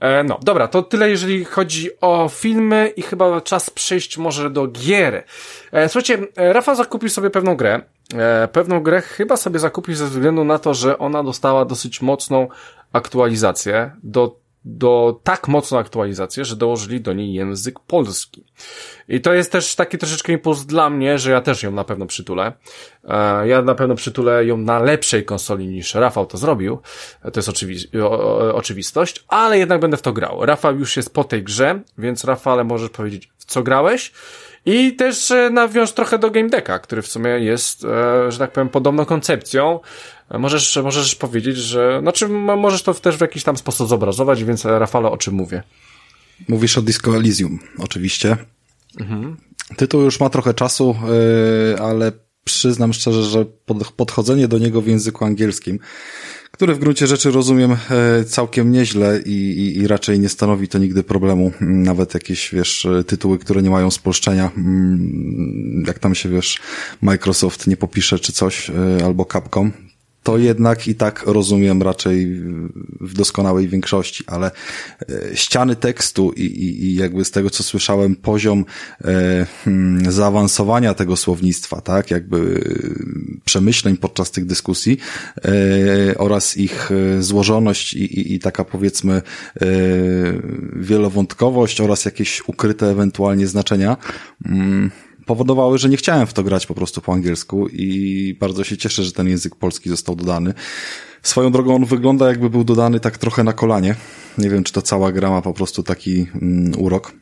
E, no, dobra, to tyle jeżeli chodzi o filmy i chyba czas przejść może do gier. Słuchajcie, Rafa zakupił sobie pewną grę. Pewną grę chyba sobie zakupił ze względu na to, że ona dostała dosyć mocną aktualizację do do tak mocną aktualizację, że dołożyli do niej język polski. I to jest też taki troszeczkę impuls dla mnie, że ja też ją na pewno przytulę. E, ja na pewno przytulę ją na lepszej konsoli niż Rafał to zrobił. To jest oczywi oczywistość, ale jednak będę w to grał. Rafał już jest po tej grze, więc Rafale możesz powiedzieć, w co grałeś? I też e, nawiąż trochę do Game Decka, który w sumie jest, e, że tak powiem, podobną koncepcją. Możesz, możesz powiedzieć, że, znaczy możesz to też w jakiś tam sposób zobrazować, więc Rafale, o czym mówię? Mówisz o Disco Elysium, oczywiście. Mhm. Tytuł już ma trochę czasu, ale przyznam szczerze, że podchodzenie do niego w języku angielskim, który w gruncie rzeczy rozumiem e, całkiem nieźle i, i, i, raczej nie stanowi to nigdy problemu. Nawet jakieś, wiesz, tytuły, które nie mają spolszczenia, mm, jak tam się, wiesz, Microsoft nie popisze czy coś, e, albo Capcom, to jednak i tak rozumiem raczej w doskonałej większości, ale e, ściany tekstu i, i, i jakby z tego, co słyszałem, poziom e, hmm, zaawansowania tego słownictwa, tak, jakby przemyśleń podczas tych dyskusji e, oraz ich e, złożoność i, i, i taka powiedzmy e, wielowątkowość oraz jakieś ukryte ewentualnie znaczenia, mm, powodowały, że nie chciałem w to grać po prostu po angielsku i bardzo się cieszę, że ten język polski został dodany. Swoją drogą on wygląda jakby był dodany tak trochę na kolanie. Nie wiem, czy to cała gra ma po prostu taki mm, urok.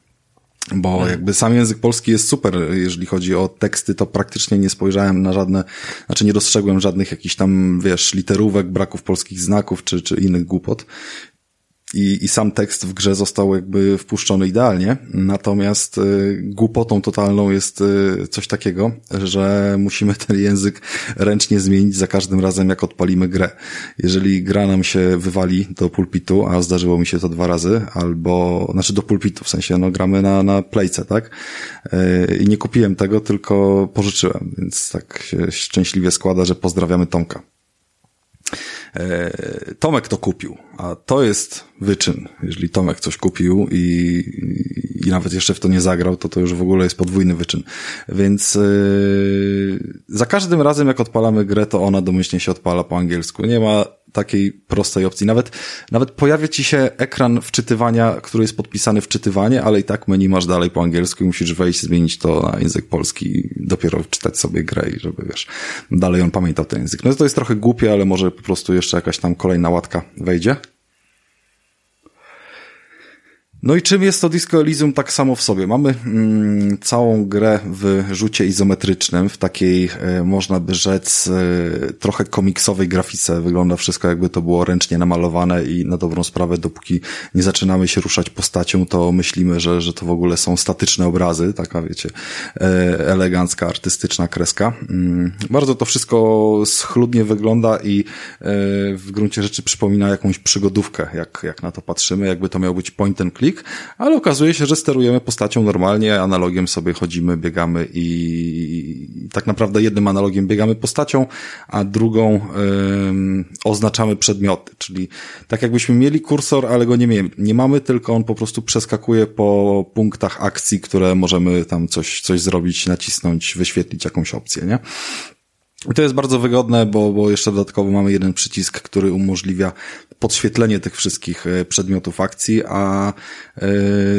Bo hmm. jakby sam język polski jest super, jeżeli chodzi o teksty, to praktycznie nie spojrzałem na żadne, znaczy nie dostrzegłem żadnych jakichś tam, wiesz, literówek, braków polskich znaków, czy, czy innych głupot i, i sam tekst w grze został jakby wpuszczony idealnie, natomiast y, głupotą totalną jest y, coś takiego, że musimy ten język ręcznie zmienić za każdym razem, jak odpalimy grę. Jeżeli gra nam się wywali do pulpitu, a zdarzyło mi się to dwa razy, albo, znaczy do pulpitu, w sensie, no gramy na, na playce, tak? Y, I nie kupiłem tego, tylko pożyczyłem, więc tak się szczęśliwie składa, że pozdrawiamy Tomka. E, Tomek to kupił, a to jest wyczyn. Jeżeli Tomek coś kupił i, i nawet jeszcze w to nie zagrał, to to już w ogóle jest podwójny wyczyn. Więc yy, za każdym razem, jak odpalamy grę, to ona domyślnie się odpala po angielsku. Nie ma takiej prostej opcji. Nawet, nawet pojawia ci się ekran wczytywania, który jest podpisany wczytywanie, ale i tak menu masz dalej po angielsku i musisz wejść, zmienić to na język polski i dopiero czytać sobie grę i żeby, wiesz, dalej on pamiętał ten język. No to jest trochę głupie, ale może po prostu jeszcze jakaś tam kolejna łatka wejdzie. No i czym jest to Disco Elysium tak samo w sobie? Mamy mm, całą grę w rzucie izometrycznym, w takiej, e, można by rzec, e, trochę komiksowej grafice. Wygląda wszystko jakby to było ręcznie namalowane i na dobrą sprawę, dopóki nie zaczynamy się ruszać postacią, to myślimy, że, że to w ogóle są statyczne obrazy, taka wiecie, e, elegancka, artystyczna kreska. Mm, bardzo to wszystko schludnie wygląda i w gruncie rzeczy przypomina jakąś przygodówkę, jak, jak na to patrzymy, jakby to miał być point and click, klik, ale okazuje się, że sterujemy postacią normalnie, analogiem sobie chodzimy, biegamy i tak naprawdę jednym analogiem biegamy postacią, a drugą ym, oznaczamy przedmioty, czyli tak jakbyśmy mieli kursor, ale go nie, mieli, nie mamy, tylko on po prostu przeskakuje po punktach akcji, które możemy tam coś, coś zrobić, nacisnąć, wyświetlić jakąś opcję, nie? I to jest bardzo wygodne, bo, bo jeszcze dodatkowo mamy jeden przycisk, który umożliwia podświetlenie tych wszystkich e, przedmiotów akcji, a e,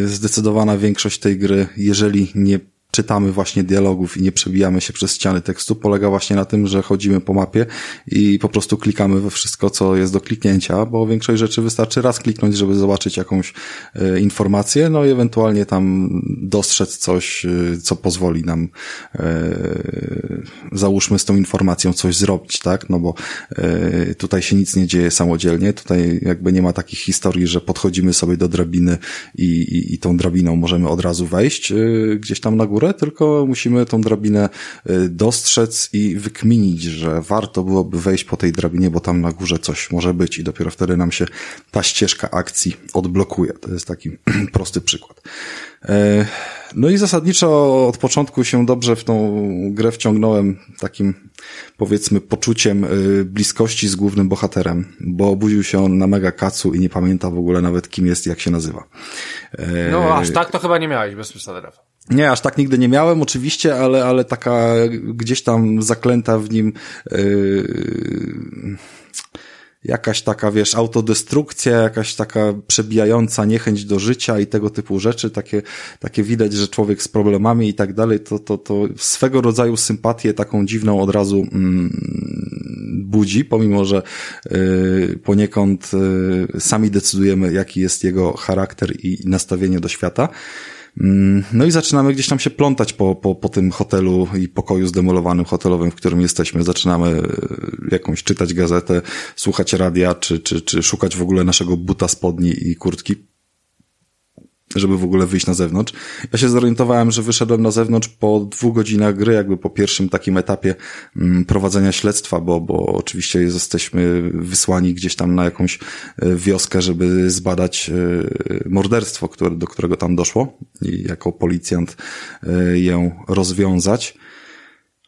zdecydowana większość tej gry, jeżeli nie czytamy właśnie dialogów i nie przebijamy się przez ściany tekstu, polega właśnie na tym, że chodzimy po mapie i po prostu klikamy we wszystko, co jest do kliknięcia, bo większość rzeczy wystarczy raz kliknąć, żeby zobaczyć jakąś e, informację, no i ewentualnie tam dostrzec coś, e, co pozwoli nam e, załóżmy z tą informacją coś zrobić, tak? No bo e, tutaj się nic nie dzieje samodzielnie, tutaj jakby nie ma takich historii, że podchodzimy sobie do drabiny i, i, i tą drabiną możemy od razu wejść e, gdzieś tam na górę górę, tylko musimy tą drabinę y, dostrzec i wykminić, że warto byłoby wejść po tej drabinie, bo tam na górze coś może być i dopiero wtedy nam się ta ścieżka akcji odblokuje. To jest taki prosty przykład. E, no i zasadniczo od początku się dobrze w tą grę wciągnąłem takim powiedzmy poczuciem y, bliskości z głównym bohaterem, bo obudził się on na mega kacu i nie pamięta w ogóle nawet kim jest jak się nazywa. E, no aż tak to chyba nie miałeś bez przesady, Nie, aż tak nigdy nie miałem oczywiście, ale, ale taka gdzieś tam zaklęta w nim yy jakaś taka, wiesz, autodestrukcja, jakaś taka przebijająca niechęć do życia i tego typu rzeczy, takie, takie widać, że człowiek z problemami i tak dalej, to, to, to swego rodzaju sympatię taką dziwną od razu mm, budzi, pomimo, że y, poniekąd y, sami decydujemy, jaki jest jego charakter i nastawienie do świata. Mm, no i zaczynamy gdzieś tam się plątać po, po, po tym hotelu i pokoju zdemolowanym hotelowym, w którym jesteśmy. Zaczynamy e, jakąś czytać gazetę, słuchać radia, czy, czy, czy szukać w ogóle naszego buta spodni i kurtki żeby w ogóle wyjść na zewnątrz. Ja się zorientowałem, że wyszedłem na zewnątrz po dwóch godzinach gry, jakby po pierwszym takim etapie mm, prowadzenia śledztwa, bo, bo oczywiście jesteśmy wysłani gdzieś tam na jakąś e, wioskę, żeby zbadać e, morderstwo, które, do którego tam doszło i jako policjant e, ją rozwiązać.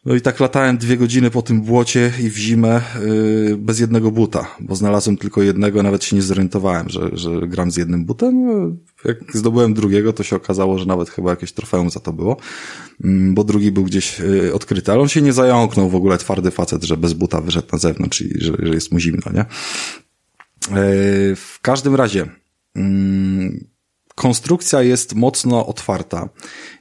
No i tak latałem dwie godziny po tym błocie i w zimę yy, bez jednego buta, bo znalazłem tylko jednego, nawet się nie zorientowałem, że, że gram z jednym butem. Jak zdobyłem drugiego, to się okazało, że nawet chyba jakieś trofeum za to było, yy, bo drugi był gdzieś yy, odkryty, ale on się nie zająknął w ogóle, twardy facet, że bez buta wyszedł na zewnątrz i że, że jest mu zimno, nie? Yy, w każdym razie, yy, konstrukcja jest mocno otwarta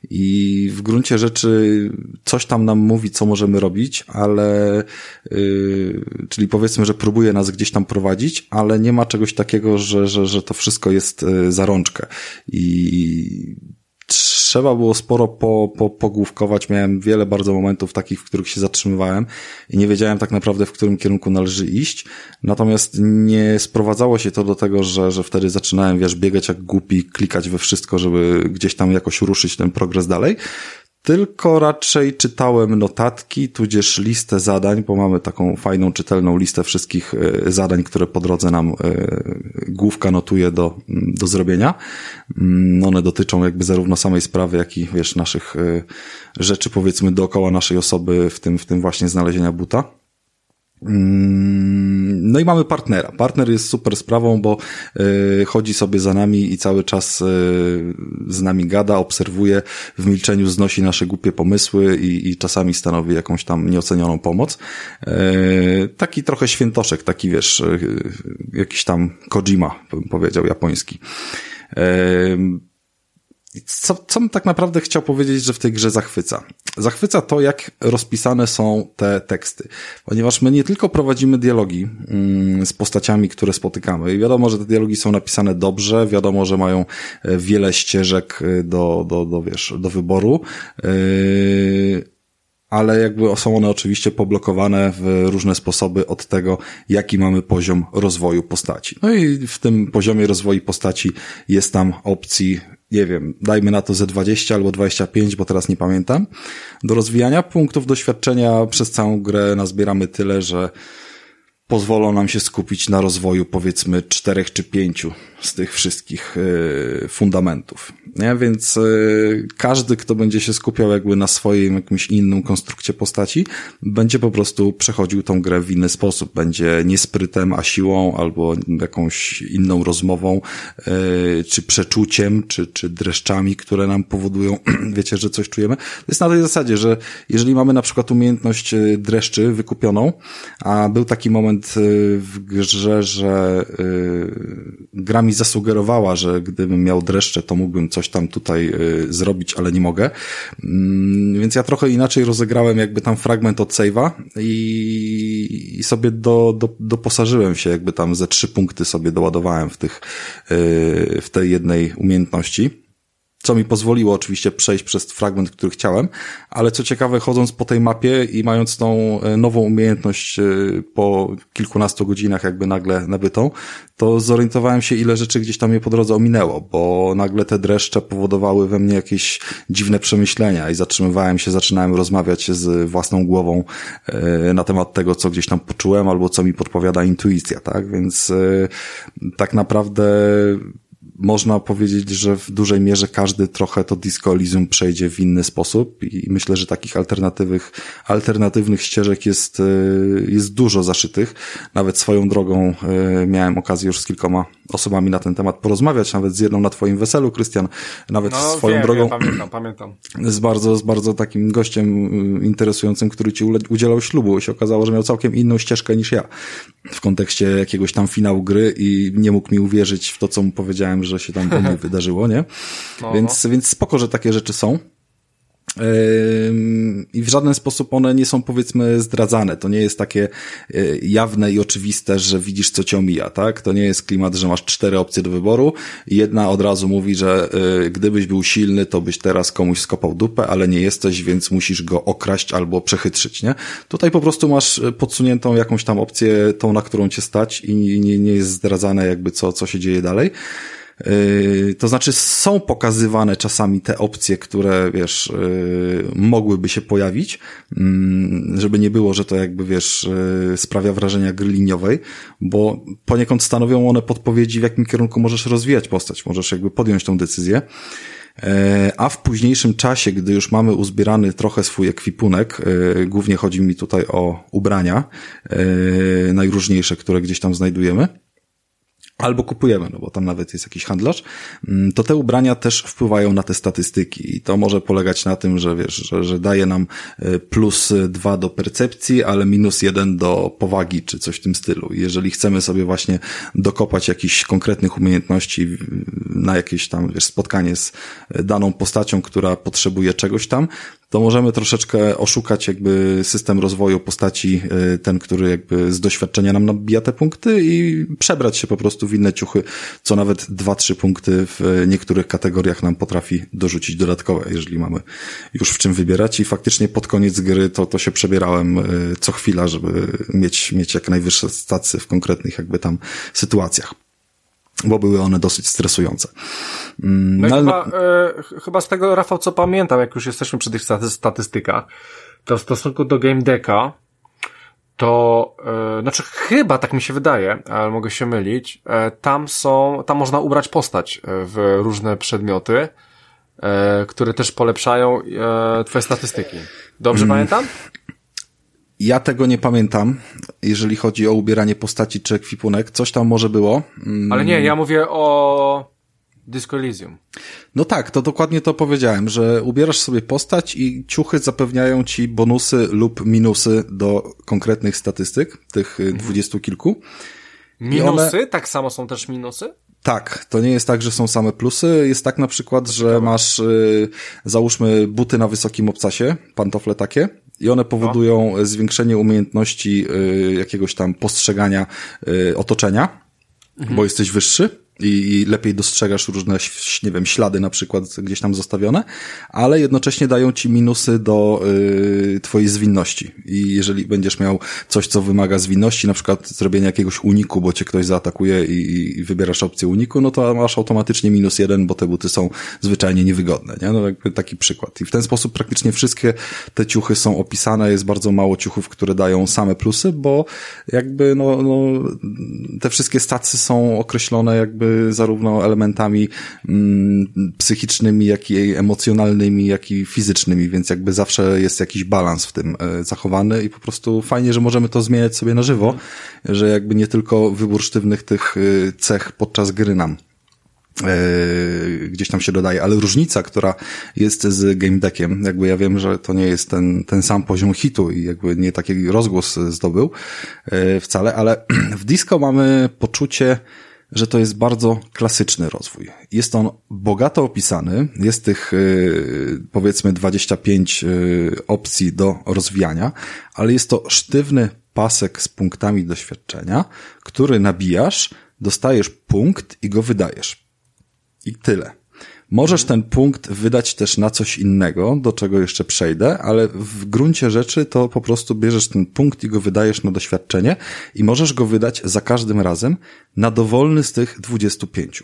i w gruncie rzeczy coś tam nam mówi, co możemy robić, ale yy, czyli powiedzmy, że próbuje nas gdzieś tam prowadzić, ale nie ma czegoś takiego, że, że, że to wszystko jest yy, za rączkę. I trzeba było sporo po, po, pogłówkować. Miałem wiele bardzo momentów takich, w których się zatrzymywałem i nie wiedziałem tak naprawdę, w którym kierunku należy iść. Natomiast nie sprowadzało się to do tego, że, że wtedy zaczynałem, wiesz, biegać jak głupi, klikać we wszystko, żeby gdzieś tam jakoś ruszyć ten progres dalej tylko raczej czytałem notatki, tudzież listę zadań, bo mamy taką fajną, czytelną listę wszystkich e, zadań, które po drodze nam e, główka notuje do, do zrobienia. Mm, one dotyczą jakby zarówno samej sprawy, jak i wiesz, naszych e, rzeczy powiedzmy dookoła naszej osoby, w tym, w tym właśnie znalezienia buta. Mm, no i mamy partnera. Partner jest super sprawą, bo y, chodzi sobie za nami i cały czas y, z nami gada, obserwuje, w milczeniu znosi nasze głupie pomysły i, i czasami stanowi jakąś tam nieocenioną pomoc. Y, taki trochę świętoszek, taki wiesz, jakiś tam Kojima, bym powiedział, japoński. Co, co tak naprawdę chciał powiedzieć, że w tej grze zachwyca? Zachwyca to, jak rozpisane są te teksty. Ponieważ my nie tylko prowadzimy dialogi mm, z postaciami, które spotykamy. I wiadomo, że te dialogi są napisane dobrze, wiadomo, że mają e, wiele ścieżek e, do, do, do wiesz, do wyboru. Ale jakby są one oczywiście poblokowane w różne sposoby od tego, jaki mamy poziom rozwoju postaci. No i w tym poziomie rozwoju postaci jest tam opcji nie wiem, dajmy na to ze 20 albo 25, bo teraz nie pamiętam, do rozwijania punktów doświadczenia przez całą grę nazbieramy tyle, że pozwolą nam się skupić na rozwoju powiedzmy czterech czy pięciu z tych wszystkich y, fundamentów. Nie? Więc y, każdy, kto będzie się skupiał jakby na swojej jakimś inną konstrukcie postaci, będzie po prostu przechodził tą grę w inny sposób. Będzie nie sprytem, a siłą, albo jakąś inną rozmową, y, czy przeczuciem, czy, czy dreszczami, które nam powodują, wiecie, że coś czujemy. To jest na tej zasadzie, że jeżeli mamy na przykład umiejętność dreszczy wykupioną, a był taki moment w grze, że gra mi zasugerowała, że gdybym miał dreszcze, to mógłbym coś tam tutaj y, zrobić, ale nie mogę. Mm, więc ja trochę inaczej rozegrałem jakby tam fragment od save'a i, sobie do, do, doposażyłem się, jakby tam ze trzy punkty sobie doładowałem w tych, y, w tej jednej umiejętności. Co mi pozwoliło oczywiście przejść przez fragment, który chciałem, ale co ciekawe, chodząc po tej mapie i mając tą e, nową umiejętność e, po kilkunastu godzinach jakby nagle nabytą, to zorientowałem się, ile rzeczy gdzieś tam mnie po drodze ominęło, bo nagle te dreszcze powodowały we mnie jakieś dziwne przemyślenia i zatrzymywałem się, zaczynałem rozmawiać z własną głową e, na temat tego, co gdzieś tam poczułem albo co mi podpowiada intuicja, tak? Więc tak naprawdę można powiedzieć, że w dużej mierze każdy trochę to Disco Elysium przejdzie w inny sposób i myślę, że takich alternatywnych, alternatywnych ścieżek jest, e, jest dużo zaszytych. Nawet swoją drogą e, miałem okazję już z kilkoma osobami na ten temat porozmawiać, nawet z jedną na twoim weselu, Krystian, nawet no, swoją wiem, drogą. Wiem, pamiętam, pamiętam. Z bardzo, z bardzo takim gościem e, interesującym, który ci udzielał ślubu. I się okazało, że miał całkiem inną ścieżkę niż ja w kontekście jakiegoś tam finału gry i nie mógł mi uwierzyć w to, co mu powiedziałem, że się tam u mnie wydarzyło, nie? No, więc, no. więc spoko, że takie rzeczy są. I w żaden sposób one nie są powiedzmy zdradzane. To nie jest takie e, jawne i oczywiste, że widzisz co cię omija, tak? To nie jest klimat, że masz cztery opcje do wyboru jedna od razu mówi, że e, gdybyś był silny, to byś teraz komuś skopał dupę, ale nie jesteś, więc musisz go okraść albo przechytrzyć, nie? Tutaj po prostu masz podsuniętą jakąś tam opcję, tą na którą cię stać i nie, nie jest zdradzane jakby co, co się dzieje dalej. Yy, to znaczy są pokazywane czasami te opcje, które, wiesz, yy, mogłyby się pojawić, mm, żeby nie było, że to jakby, wiesz, yy, sprawia wrażenia gry liniowej, bo poniekąd stanowią one podpowiedzi, w jakim kierunku możesz rozwijać postać, możesz jakby podjąć tą decyzję. A w późniejszym czasie, gdy już mamy uzbierany trochę swój ekwipunek, głównie chodzi mi tutaj o ubrania najróżniejsze, które gdzieś tam znajdujemy, albo kupujemy, no bo tam nawet jest jakiś handlarz, mm, to te ubrania też wpływają na te statystyki i to może polegać na tym, że wiesz, że, że daje nam e, plus dwa do percepcji, ale minus jeden do powagi, czy coś w tym stylu. Jeżeli chcemy sobie właśnie dokopać jakichś konkretnych umiejętności na jakieś tam, wiesz, spotkanie z daną postacią, która potrzebuje czegoś tam, to możemy troszeczkę oszukać jakby system rozwoju postaci, y, ten, który jakby z doświadczenia nam nabija te punkty i przebrać się po prostu w inne ciuchy, co nawet dwa, trzy punkty w niektórych kategoriach nam potrafi dorzucić dodatkowe, jeżeli mamy już w czym wybierać. I faktycznie pod koniec gry to, to się przebierałem y, co chwila, żeby mieć, mieć jak najwyższe stacje w konkretnych jakby tam sytuacjach bo były one dosyć stresujące. Mm, no, no chyba, e, chyba z tego, Rafał, co pamiętam, jak już jesteśmy przy tych statystykach, to w stosunku do Game Decka, to, e, znaczy chyba tak mi się wydaje, ale mogę się mylić, e, tam są, tam można ubrać postać e, w różne przedmioty, e, które też polepszają e, twoje statystyki. Dobrze mm. pamiętam? Ja tego nie pamiętam, jeżeli chodzi o ubieranie postaci czy ekwipunek. Coś tam może było. Mm. Ale nie, ja mówię o Disco Elysium. No tak, to dokładnie to powiedziałem, że ubierasz sobie postać i ciuchy zapewniają ci bonusy lub minusy do konkretnych statystyk, tych mhm. dwudziestu kilku. Minusy? One... Tak samo są też minusy? Tak, to nie jest tak, że są same plusy. Jest tak na przykład, że masz, y, załóżmy, buty na wysokim obcasie, pantofle takie, i one powodują no. zwiększenie umiejętności y, jakiegoś tam postrzegania y, otoczenia, mhm. bo jesteś wyższy i, lepiej dostrzegasz różne, nie wiem, ślady na przykład gdzieś tam zostawione, ale jednocześnie dają ci minusy do y, twojej zwinności. I jeżeli będziesz miał coś, co wymaga zwinności, na przykład zrobienia jakiegoś uniku, bo cię ktoś zaatakuje i, i wybierasz opcję uniku, no to masz automatycznie minus jeden, bo te buty są zwyczajnie niewygodne, nie? No jakby taki przykład. I w ten sposób praktycznie wszystkie te ciuchy są opisane, jest bardzo mało ciuchów, które dają same plusy, bo jakby no, no te wszystkie stacje są określone jakby zarówno elementami mm, psychicznymi, jak i emocjonalnymi, jak i fizycznymi, więc jakby zawsze jest jakiś balans w tym e, zachowany i po prostu fajnie, że możemy to zmieniać sobie na żywo, że jakby nie tylko wybór sztywnych tych e, cech podczas gry nam e, gdzieś tam się dodaje, ale różnica, która jest z game deckiem, jakby ja wiem, że to nie jest ten, ten sam poziom hitu i jakby nie taki rozgłos zdobył wcale, ale w disco mamy poczucie że to jest bardzo klasyczny rozwój. Jest on bogato opisany, jest tych y, powiedzmy 25 y, opcji do rozwijania, ale jest to sztywny pasek z punktami doświadczenia, który nabijasz, dostajesz punkt i go wydajesz. I tyle. Możesz ten punkt wydać też na coś innego, do czego jeszcze przejdę, ale w gruncie rzeczy to po prostu bierzesz ten punkt i go wydajesz na doświadczenie i możesz go wydać za każdym razem na dowolny z tych 25.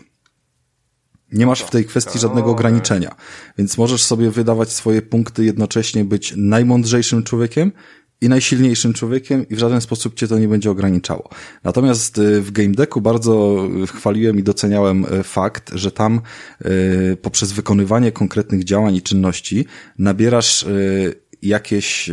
Nie masz w tej kwestii żadnego ograniczenia, więc możesz sobie wydawać swoje punkty jednocześnie być najmądrzejszym człowiekiem i najsilniejszym człowiekiem i w żaden sposób cię to nie będzie ograniczało. Natomiast y, w Game Decku bardzo chwaliłem i doceniałem y, fakt, że tam y, poprzez wykonywanie konkretnych działań i czynności nabierasz jakieś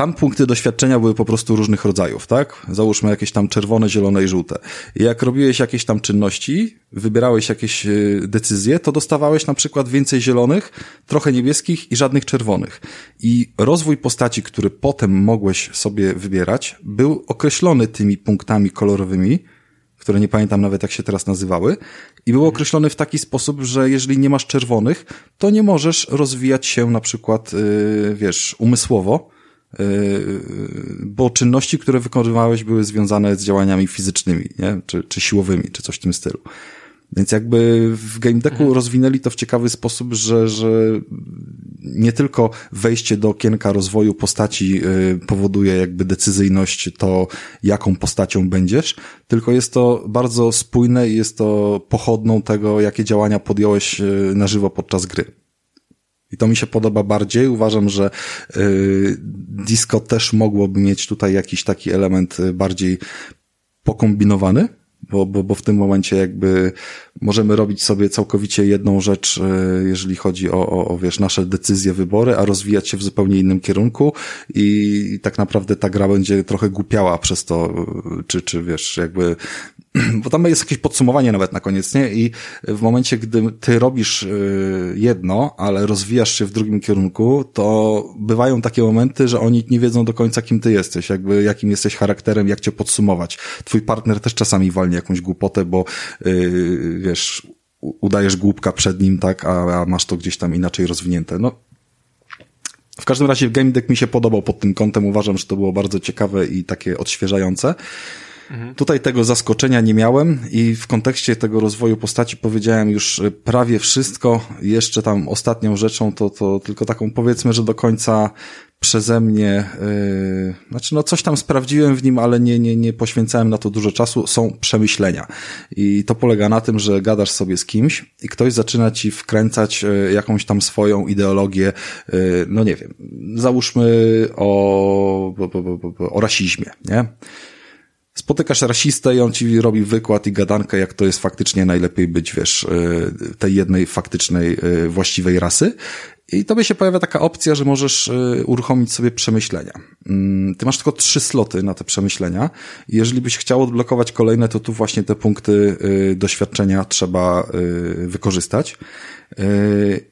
tam punkty doświadczenia były po prostu różnych rodzajów, tak? Załóżmy jakieś tam czerwone, zielone i żółte. Jak robiłeś jakieś tam czynności, wybierałeś jakieś e, decyzje, to dostawałeś na przykład więcej zielonych, trochę niebieskich i żadnych czerwonych. I rozwój postaci, który potem mogłeś sobie wybierać, był określony tymi punktami kolorowymi, które nie pamiętam nawet jak się teraz nazywały, i był określony w taki sposób, że jeżeli nie masz czerwonych, to nie możesz rozwijać się na przykład, yy, wiesz, umysłowo, bo czynności, które wykonywałeś były związane z działaniami fizycznymi, nie? Czy, czy siłowymi, czy coś w tym stylu. Więc jakby w Game Decku mhm. rozwinęli to w ciekawy sposób, że, że nie tylko wejście do okienka rozwoju postaci y, powoduje jakby decyzyjność to, jaką postacią będziesz, tylko jest to bardzo spójne i jest to pochodną tego, jakie działania podjąłeś y, na żywo podczas gry. I to mi się podoba bardziej. Uważam, że y, disco też mogłoby mieć tutaj jakiś taki element y, bardziej pokombinowany, bo, bo, bo w tym momencie jakby możemy robić sobie całkowicie jedną rzecz, y, jeżeli chodzi o, o, o, wiesz, nasze decyzje, wybory, a rozwijać się w zupełnie innym kierunku i tak naprawdę ta gra będzie trochę głupiała przez to, czy, czy wiesz, jakby bo tam jest jakieś podsumowanie nawet na koniec, nie? I w momencie, gdy ty robisz y, jedno, ale rozwijasz się w drugim kierunku, to bywają takie momenty, że oni nie wiedzą do końca, kim ty jesteś, jakby jakim jesteś charakterem, jak cię podsumować. Twój partner też czasami walnie jakąś głupotę, bo yy, wiesz, udajesz głupka przed nim, tak, a, a masz to gdzieś tam inaczej rozwinięte. No, w każdym razie Game Deck mi się podobał pod tym kątem. Uważam, że to było bardzo ciekawe i takie odświeżające. Tutaj tego zaskoczenia nie miałem i w kontekście tego rozwoju postaci powiedziałem już prawie wszystko. Jeszcze tam ostatnią rzeczą to, to tylko taką powiedzmy, że do końca przeze mnie, yy, znaczy no coś tam sprawdziłem w nim, ale nie, nie, nie poświęcałem na to dużo czasu, są przemyślenia. I to polega na tym, że gadasz sobie z kimś i ktoś zaczyna ci wkręcać yy, jakąś tam swoją ideologię, yy, no nie wiem, załóżmy o, o, o, o rasizmie, nie? Spotykasz rasistę i on ci robi wykład i gadankę, jak to jest faktycznie najlepiej być, wiesz, e, tej jednej faktycznej, e, właściwej rasy. I tobie się pojawia taka opcja, że możesz e, uruchomić sobie przemyślenia. Mm, ty masz tylko trzy sloty na te przemyślenia. Jeżeli byś chciał odblokować kolejne, to tu właśnie te punkty doświadczenia trzeba wykorzystać.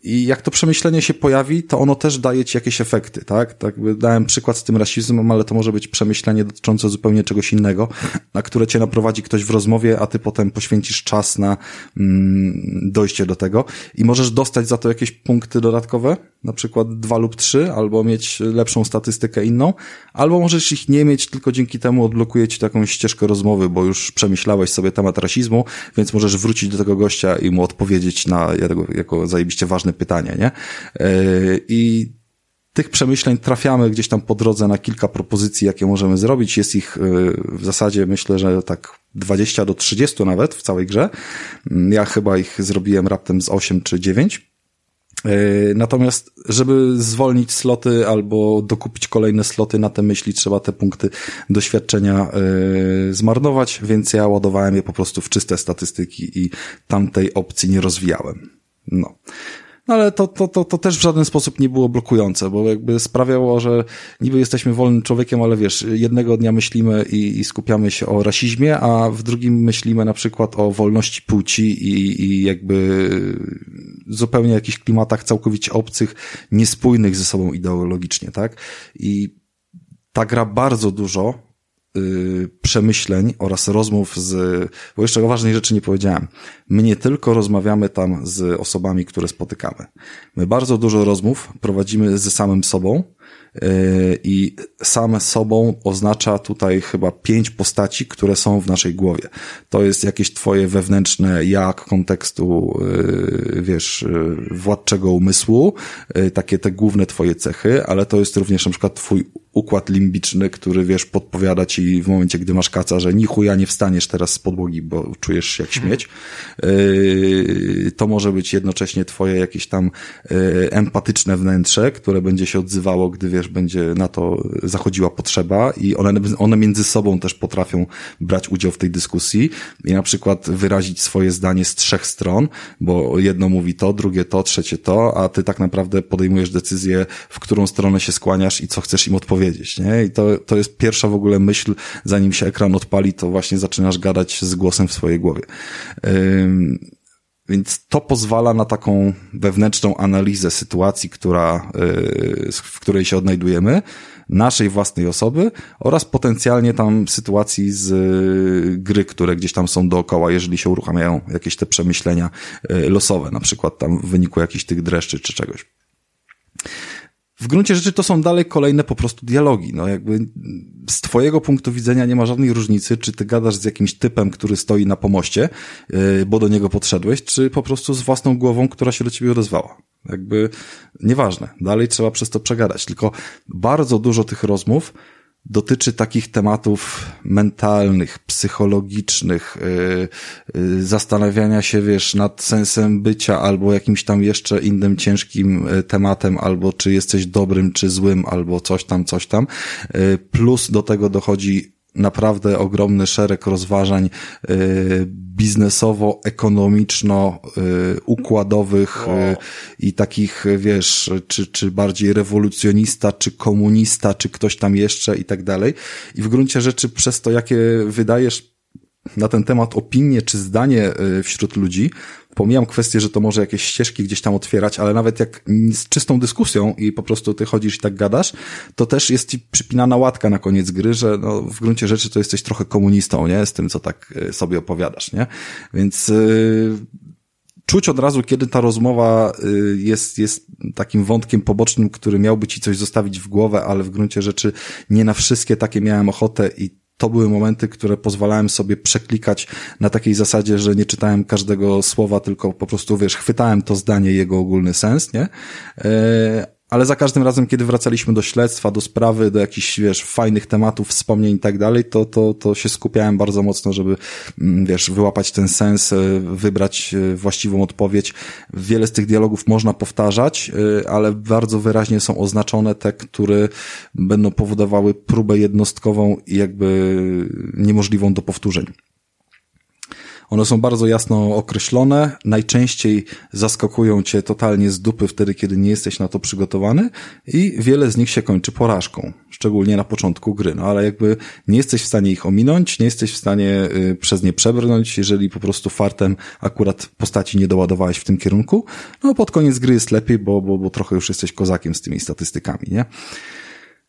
I jak to przemyślenie się pojawi, to ono też daje ci jakieś efekty, tak? Tak dałem przykład z tym rasizmem, ale to może być przemyślenie dotyczące zupełnie czegoś innego, na które cię naprowadzi ktoś w rozmowie, a ty potem poświęcisz czas na mm, dojście do tego i możesz dostać za to jakieś punkty dodatkowe, na przykład dwa lub trzy, albo mieć lepszą statystykę inną, albo możesz ich nie mieć, tylko dzięki temu odblokuje ci taką ścieżkę rozmowy, bo już przemyślałeś sobie temat rasizmu, więc możesz wrócić do tego gościa i mu odpowiedzieć na jako zajebiście ważne pytanie, nie? E, I tych przemyśleń trafiamy gdzieś tam po drodze na kilka propozycji, jakie możemy zrobić. Jest ich e, w zasadzie myślę, że tak 20 do 30 nawet w całej grze. Ja chyba ich zrobiłem raptem z 8 czy 9. E, natomiast, żeby zwolnić sloty albo dokupić kolejne sloty na te myśli, trzeba te punkty doświadczenia zmarnować, więc ja ładowałem je po prostu w czyste statystyki i tamtej opcji nie rozwijałem. No. No ale to, to, to, to też w żaden sposób nie było blokujące, bo jakby sprawiało, że niby jesteśmy wolnym człowiekiem, ale wiesz, jednego dnia myślimy i, i skupiamy się o rasizmie, a w drugim myślimy na przykład o wolności płci i, i jakby zupełnie jakichś klimatach całkowicie obcych, niespójnych ze sobą ideologicznie, tak? I ta gra bardzo dużo przemyśleń oraz rozmów z, bo jeszcze o ważnej rzeczy nie powiedziałem. my nie tylko rozmawiamy tam z osobami, które spotykamy. My bardzo dużo rozmów prowadzimy ze samym sobą, i same sobą oznacza tutaj chyba pięć postaci, które są w naszej głowie. To jest jakieś twoje wewnętrzne ja kontekstu, y, wiesz, y, władczego umysłu, takie te główne twoje cechy, ale to jest również na przykład twój układ limbiczny, który wiesz, podpowiada ci w momencie, gdy masz kaca, że ni chuja nie wstaniesz teraz z podłogi, bo czujesz się jak śmieć. Yy, to może być jednocześnie twoje jakieś tam empatyczne wnętrze, które będzie się odzywało, gdy wiesz, będzie na to zachodziła potrzeba i one, one między sobą też potrafią brać udział w tej dyskusji i na przykład wyrazić swoje zdanie z trzech stron, bo jedno mówi to, drugie to, trzecie to, a ty tak naprawdę podejmujesz decyzję, w którą stronę się skłaniasz i co chcesz im odpowiedzieć powiedzieć, nie? I to, to jest pierwsza w ogóle myśl, zanim się ekran odpali, to właśnie zaczynasz gadać z głosem w swojej głowie. Więc to pozwala na taką wewnętrzną analizę sytuacji, która, yy, w której się odnajdujemy, naszej własnej osoby oraz potencjalnie tam sytuacji z yy, gry, które gdzieś tam są dookoła, jeżeli się uruchamiają jakieś te przemyślenia yy, losowe, na przykład tam w wyniku jakichś tych dreszczy czy czegoś w gruncie rzeczy to są dalej kolejne po prostu dialogi. No jakby z twojego punktu widzenia nie ma żadnej różnicy, czy ty gadasz z jakimś typem, który stoi na pomoście, yy, bo do niego podszedłeś, czy po prostu z własną głową, która się do ciebie odezwała. Jakby nieważne. Dalej trzeba przez to przegadać. Tylko bardzo dużo tych rozmów dotyczy takich tematów mentalnych, psychologicznych, yy, yy, zastanawiania się, wiesz, nad sensem bycia albo jakimś tam jeszcze innym ciężkim yy, tematem, albo czy jesteś dobrym, czy złym, albo coś tam, coś tam. Plus do tego dochodzi naprawdę ogromny szereg rozważań y, biznesowo-ekonomiczno-układowych y, wow. Y, i takich, wiesz, czy, czy bardziej rewolucjonista, czy komunista, czy ktoś tam jeszcze i tak dalej. I w gruncie rzeczy przez to, jakie wydajesz na ten temat opinie czy zdanie wśród ludzi, Pomijam kwestię, że to może jakieś ścieżki gdzieś tam otwierać, ale nawet jak z czystą dyskusją i po prostu ty chodzisz i tak gadasz, to też jest ci przypinana łatka na koniec gry, że no, w gruncie rzeczy to jesteś trochę komunistą, nie? Z tym, co tak e, sobie opowiadasz, nie? Więc yy, czuć od razu, kiedy ta rozmowa e, jest, jest takim wątkiem pobocznym, który miałby ci coś zostawić w głowę, ale w gruncie rzeczy nie na wszystkie takie miałem ochotę i to były momenty, które pozwalałem sobie przeklikać na takiej zasadzie, że nie czytałem każdego słowa, tylko po prostu, wiesz, chwytałem to zdanie, jego ogólny sens, nie? Ale za każdym razem, kiedy wracaliśmy do śledztwa, do sprawy, do jakichś, wiesz, fajnych tematów, wspomnień i tak dalej, to, to, to się skupiałem bardzo mocno, żeby, mm, wiesz, wyłapać ten sens, e, wybrać e, właściwą odpowiedź. Wiele z tych dialogów można powtarzać, e, ale bardzo wyraźnie są oznaczone te, które będą powodowały próbę jednostkową i jakby niemożliwą do powtórzeń. One są bardzo jasno określone, najczęściej zaskakują cię totalnie z dupy wtedy, kiedy nie jesteś na to przygotowany i wiele z nich się kończy porażką, szczególnie na początku gry, no ale jakby nie jesteś w stanie ich ominąć, nie jesteś w stanie y, przez nie przebrnąć, jeżeli po prostu fartem akurat postaci nie doładowałeś w tym kierunku, no pod koniec gry jest lepiej, bo, bo, bo trochę już jesteś kozakiem z tymi statystykami, nie?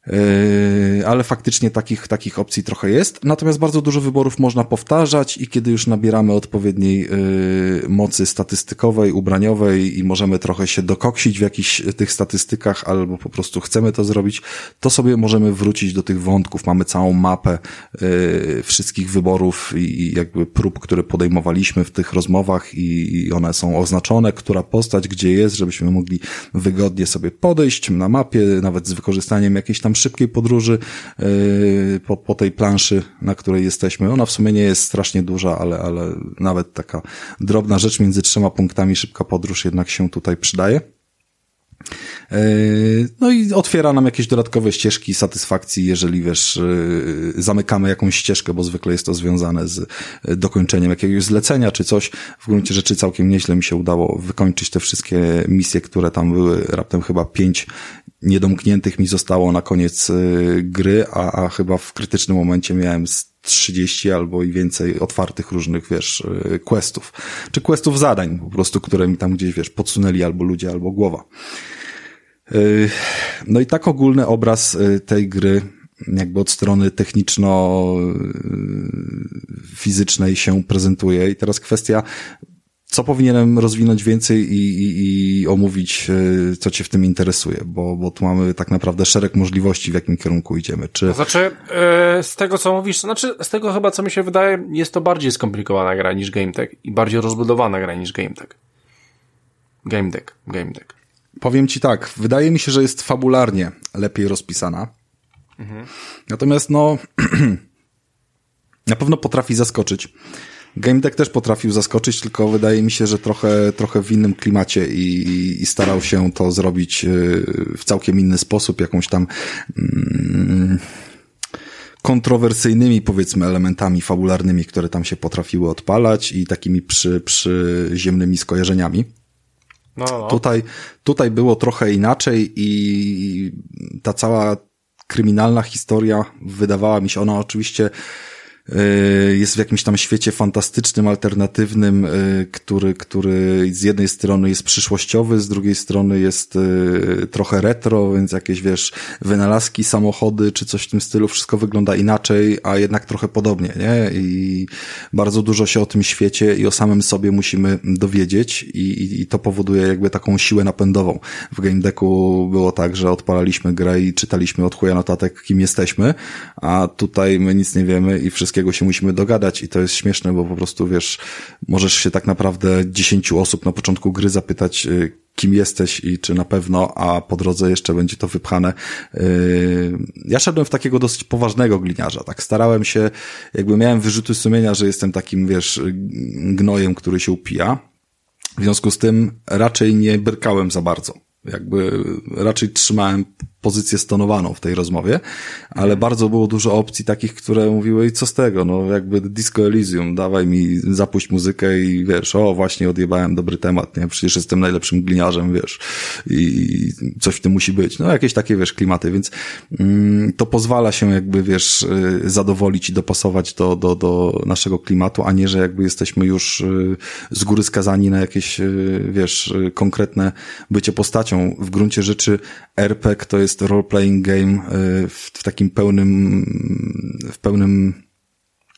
Yy, ale faktycznie takich, takich opcji trochę jest. Natomiast bardzo dużo wyborów można powtarzać i kiedy już nabieramy odpowiedniej yy, mocy statystykowej, ubraniowej i możemy trochę się dokoksić w jakichś tych statystykach albo po prostu chcemy to zrobić, to sobie możemy wrócić do tych wątków. Mamy całą mapę yy, wszystkich wyborów i jakby prób, które podejmowaliśmy w tych rozmowach i one są oznaczone, która postać gdzie jest, żebyśmy mogli wygodnie sobie podejść na mapie, nawet z wykorzystaniem jakiejś tam szybkiej podróży yy, po, po tej planszy, na której jesteśmy. Ona w sumie nie jest strasznie duża, ale, ale nawet taka drobna rzecz między trzema punktami szybka podróż jednak się tutaj przydaje. Yy, no i otwiera nam jakieś dodatkowe ścieżki satysfakcji, jeżeli wiesz, yy, zamykamy jakąś ścieżkę, bo zwykle jest to związane z dokończeniem jakiegoś zlecenia czy coś. W gruncie rzeczy całkiem nieźle mi się udało wykończyć te wszystkie misje, które tam były, raptem chyba pięć niedomkniętych mi zostało na koniec gry, a, a chyba w krytycznym momencie miałem 30 albo i więcej otwartych różnych, wiesz, questów. Czy questów zadań po prostu, które mi tam gdzieś, wiesz, podsunęli albo ludzie, albo głowa. Y, no i tak ogólny obraz tej gry jakby od strony techniczno-fizycznej się prezentuje. I teraz kwestia co powinienem rozwinąć więcej i, i, i omówić, e, co cię w tym interesuje, bo, bo tu mamy tak naprawdę szereg możliwości, w jakim kierunku idziemy. Czy... Znaczy, yy, z tego co mówisz, znaczy, z tego chyba co mi się wydaje, jest to bardziej skomplikowana gra niż Game Tech i bardziej rozbudowana gra niż Game Tech. Game Deck, Game Deck. Powiem ci tak, wydaje mi się, że jest fabularnie lepiej rozpisana. Mhm. Natomiast no, na pewno potrafi zaskoczyć. Game Deck też potrafił zaskoczyć, tylko wydaje mi się, że trochę, trochę w innym klimacie i, i starał się to zrobić y, w całkiem inny sposób, jakąś tam mm, kontrowersyjnymi, powiedzmy, elementami fabularnymi, które tam się potrafiły odpalać i takimi przy, przyziemnymi skojarzeniami. No, no. Tutaj, tutaj było trochę inaczej i ta cała kryminalna historia wydawała mi się, ona oczywiście jest w jakimś tam świecie fantastycznym, alternatywnym, e, który, który z jednej strony jest przyszłościowy, z drugiej strony jest e, trochę retro, więc jakieś, wiesz, wynalazki, samochody, czy coś w tym stylu, wszystko wygląda inaczej, a jednak trochę podobnie, nie? I bardzo dużo się o tym świecie i o samym sobie musimy dowiedzieć i, i, i to powoduje jakby taką siłę napędową. W Game Decku było tak, że odpalaliśmy grę i czytaliśmy od chuja notatek, kim jesteśmy, a tutaj my nic nie wiemy i wszystkie wszystkiego się musimy dogadać i to jest śmieszne, bo po prostu wiesz, możesz się tak naprawdę dziesięciu osób na początku gry zapytać, y, kim jesteś i czy na pewno, a po drodze jeszcze będzie to wypchane. Y, ja szedłem w takiego dosyć poważnego gliniarza, tak starałem się, jakby miałem wyrzuty sumienia, że jestem takim, wiesz, gnojem, który się upija. W związku z tym raczej nie brkałem za bardzo. Jakby raczej trzymałem pozycję stonowaną w tej rozmowie, ale mhm. bardzo było dużo opcji takich, które mówiły i co z tego, no jakby Disco Elysium, dawaj mi, zapuść muzykę i wiesz, o właśnie odjebałem dobry temat, nie, przecież jestem najlepszym gliniarzem, wiesz, i coś w tym musi być, no jakieś takie, wiesz, klimaty, więc mm, to pozwala się jakby, wiesz, y, zadowolić i dopasować do, do, do naszego klimatu, a nie, że jakby jesteśmy już y, z góry skazani na jakieś, y, wiesz, konkretne bycie postacią. W gruncie rzeczy RPG to jest role-playing game y, w, w takim pełnym, w pełnym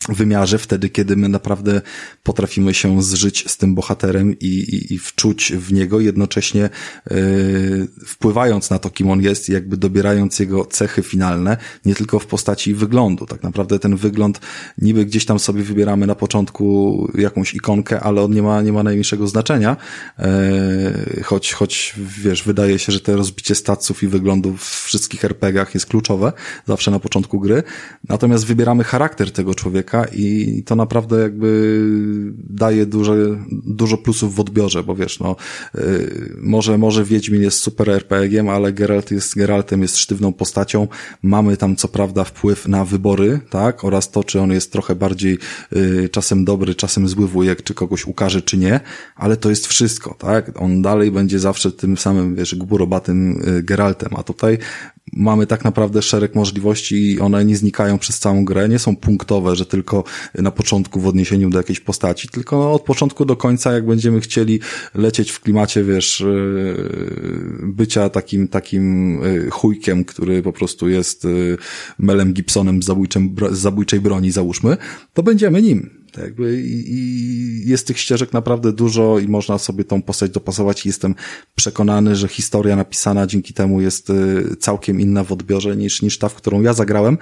wymiarze, wtedy, kiedy my naprawdę potrafimy się zżyć z tym bohaterem i, i, i wczuć w niego, jednocześnie yy, wpływając na to, kim on jest jakby dobierając jego cechy finalne, nie tylko w postaci wyglądu. Tak naprawdę ten wygląd niby gdzieś tam sobie wybieramy na początku jakąś ikonkę, ale on nie ma, nie ma najmniejszego znaczenia, yy, choć, choć wiesz, wydaje się, że to rozbicie staców i wyglądów w wszystkich RPGach jest kluczowe, zawsze na początku gry. Natomiast wybieramy charakter tego człowieka, i to naprawdę jakby daje dużo, dużo plusów w odbiorze, bo wiesz, no, yy, może, może Wiedźmin jest super RPG-iem, ale Geralt jest, Geraltem jest sztywną postacią. Mamy tam co prawda wpływ na wybory, tak, oraz to, czy on jest trochę bardziej yy, czasem dobry, czasem zły wujek, czy kogoś ukaże, czy nie, ale to jest wszystko, tak. On dalej będzie zawsze tym samym, wiesz, gburobatym yy, Geraltem, a tutaj mamy tak naprawdę szereg możliwości i one nie znikają przez całą grę, nie są punktowe, że tylko na początku w odniesieniu do jakiejś postaci, tylko od początku do końca, jak będziemy chcieli lecieć w klimacie, wiesz, yy, bycia takim, takim yy, chujkiem, który po prostu jest yy, Melem Gibsonem z, z zabójczej broni, załóżmy, to będziemy nim jakby i, i jest tych ścieżek naprawdę dużo i można sobie tą postać dopasować i jestem przekonany, że historia napisana dzięki temu jest y, całkiem inna w odbiorze niż, niż ta, w którą ja zagrałem.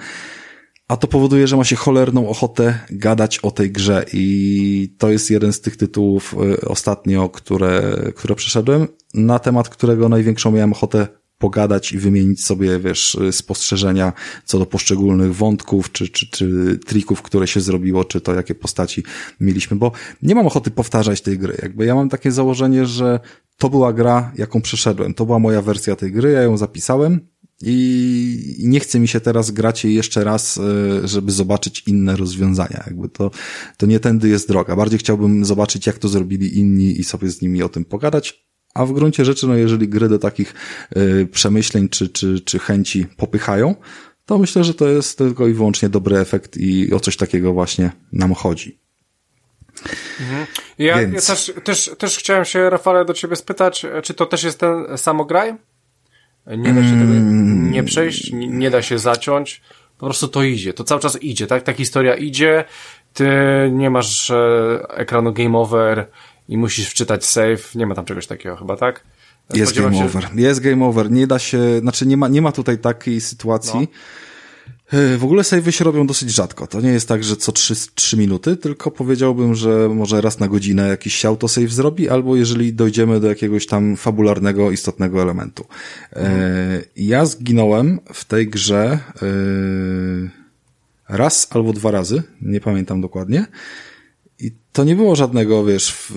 A to powoduje, że ma się cholerną ochotę gadać o tej grze i to jest jeden z tych tytułów y, ostatnio, które, które przeszedłem, na temat którego największą miałem ochotę pogadać i wymienić sobie, wiesz, spostrzeżenia co do poszczególnych wątków, czy, czy, czy trików, które się zrobiło, czy to jakie postaci mieliśmy, bo nie mam ochoty powtarzać tej gry. Jakby ja mam takie założenie, że to była gra, jaką przeszedłem. To była moja wersja tej gry, ja ją zapisałem i nie chce mi się teraz grać jej jeszcze raz, e, żeby zobaczyć inne rozwiązania. Jakby to, to nie tędy jest droga. Bardziej chciałbym zobaczyć, jak to zrobili inni i sobie z nimi o tym pogadać, a w gruncie rzeczy, no jeżeli gry do takich y, przemyśleń czy, czy, czy chęci popychają, to myślę, że to jest tylko i wyłącznie dobry efekt i o coś takiego właśnie nam chodzi. Mhm. Ja, Więc... ja też, też, też chciałem się, Rafale, do ciebie spytać, czy to też jest ten samograj? Nie da się tego mm. nie przejść, nie, nie da się zaciąć, po prostu to idzie, to cały czas idzie, tak? Ta historia idzie, ty nie masz e, ekranu game over, i musisz wczytać save. Nie ma tam czegoś takiego chyba, tak? Jest game się... over. Jest game over. Nie da się, znaczy nie ma, nie ma tutaj takiej sytuacji. No. W ogóle savey się robią dosyć rzadko. To nie jest tak, że co 3, 3 minuty, tylko powiedziałbym, że może raz na godzinę jakiś się autosave zrobi, albo jeżeli dojdziemy do jakiegoś tam fabularnego, istotnego elementu. Mhm. Ja zginąłem w tej grze raz albo dwa razy, nie pamiętam dokładnie. I to nie było żadnego, wiesz,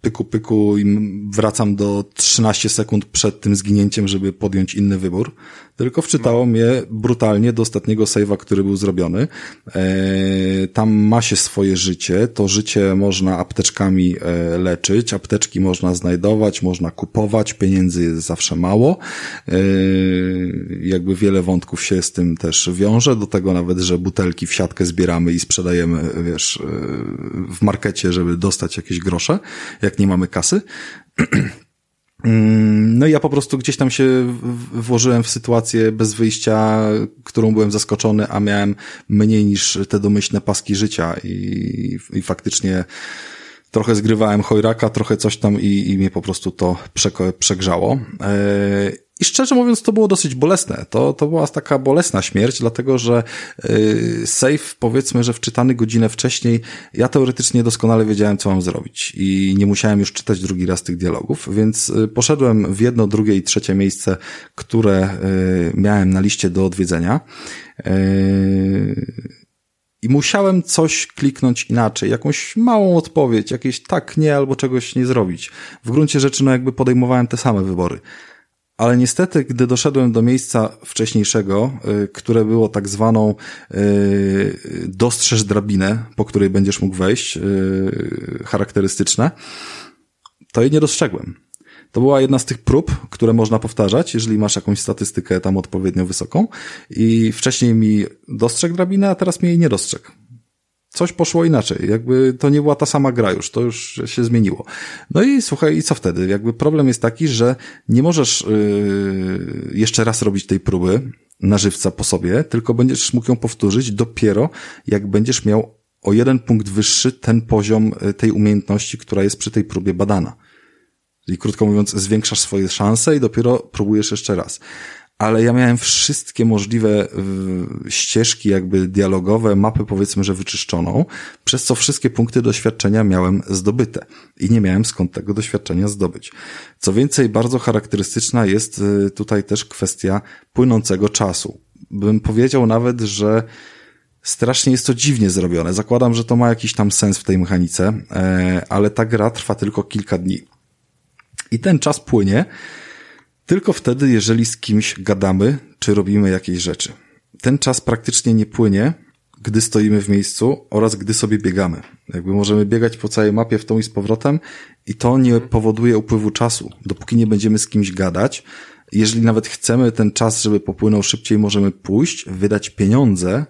pyku pyku i wracam do 13 sekund przed tym zginięciem, żeby podjąć inny wybór tylko wczytało mnie brutalnie do ostatniego save'a, który był zrobiony. E, tam ma się swoje życie, to życie można apteczkami e, leczyć, apteczki można znajdować, można kupować, pieniędzy jest zawsze mało. E, jakby wiele wątków się z tym też wiąże, do tego nawet, że butelki w siatkę zbieramy i sprzedajemy, wiesz, w markecie, żeby dostać jakieś grosze, jak nie mamy kasy. Mm, no i ja po prostu gdzieś tam się włożyłem w sytuację bez wyjścia, którą byłem zaskoczony, a miałem mniej niż te domyślne paski życia i, i faktycznie trochę zgrywałem chojraka, trochę coś tam i, i mnie po prostu to przegrzało. E, i szczerze mówiąc, to było dosyć bolesne. To, to była taka bolesna śmierć, dlatego że yy, save, powiedzmy, że wczytany godzinę wcześniej, ja teoretycznie doskonale wiedziałem, co mam zrobić i nie musiałem już czytać drugi raz tych dialogów, więc yy, poszedłem w jedno, drugie i trzecie miejsce, które yy, miałem na liście do odwiedzenia. Yy, i musiałem coś kliknąć inaczej, jakąś małą odpowiedź, jakieś tak, nie, albo czegoś nie zrobić. W gruncie rzeczy, no jakby podejmowałem te same wybory. Ale niestety, gdy doszedłem do miejsca wcześniejszego, y, które było tak zwaną y, dostrzeż drabinę, po której będziesz mógł wejść, y, charakterystyczne, to jej nie dostrzegłem. To była jedna z tych prób, które można powtarzać, jeżeli masz jakąś statystykę tam odpowiednio wysoką i wcześniej mi dostrzegł drabinę, a teraz mi jej nie dostrzegł coś poszło inaczej. Jakby to nie była ta sama gra już, to już się zmieniło. No i słuchaj, i co wtedy? Jakby problem jest taki, że nie możesz yy, jeszcze raz robić tej próby na żywca po sobie, tylko będziesz mógł ją powtórzyć dopiero jak będziesz miał o jeden punkt wyższy ten poziom y, tej umiejętności, która jest przy tej próbie badana. Czyli krótko mówiąc, zwiększasz swoje szanse i dopiero próbujesz jeszcze raz ale ja miałem wszystkie możliwe ścieżki jakby dialogowe, mapy powiedzmy, że wyczyszczoną, przez co wszystkie punkty doświadczenia miałem zdobyte i nie miałem skąd tego doświadczenia zdobyć. Co więcej, bardzo charakterystyczna jest y, tutaj też kwestia płynącego czasu. Bym powiedział nawet, że strasznie jest to dziwnie zrobione. Zakładam, że to ma jakiś tam sens w tej mechanice, e, ale ta gra trwa tylko kilka dni. I ten czas płynie, tylko wtedy, jeżeli z kimś gadamy, czy robimy jakieś rzeczy. Ten czas praktycznie nie płynie, gdy stoimy w miejscu oraz gdy sobie biegamy. Jakby możemy biegać po całej mapie w tą i z powrotem i to nie powoduje upływu czasu. Dopóki nie będziemy z kimś gadać, jeżeli nawet chcemy ten czas, żeby popłynął szybciej, możemy pójść, wydać pieniądze,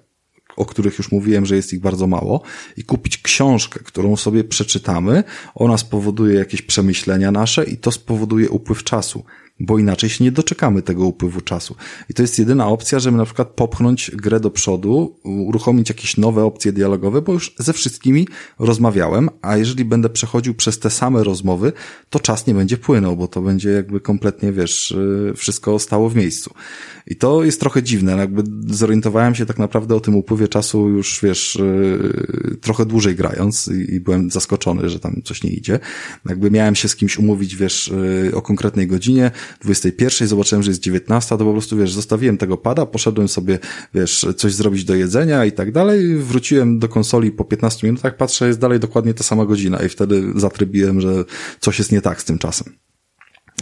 o których już mówiłem, że jest ich bardzo mało, i kupić książkę, którą sobie przeczytamy. Ona spowoduje jakieś przemyślenia nasze i to spowoduje upływ czasu bo inaczej się nie doczekamy tego upływu czasu. I to jest jedyna opcja, żeby na przykład popchnąć grę do przodu, uruchomić jakieś nowe opcje dialogowe, bo już ze wszystkimi rozmawiałem, a jeżeli będę przechodził przez te same rozmowy, to czas nie będzie płynął, bo to będzie jakby kompletnie, wiesz, y, wszystko stało w miejscu. I to jest trochę dziwne, no jakby zorientowałem się tak naprawdę o tym upływie czasu już, wiesz, y, trochę dłużej grając i byłem zaskoczony, że tam coś nie idzie. Jakby miałem się z kimś umówić, wiesz, y, o konkretnej godzinie, 21, zobaczyłem, że jest 19, to po prostu, wiesz, zostawiłem tego pada, poszedłem sobie, wiesz, coś zrobić do jedzenia i tak dalej, wróciłem do konsoli po 15 minutach, patrzę, jest dalej dokładnie ta sama godzina i wtedy zatrybiłem, że coś jest nie tak z tym czasem.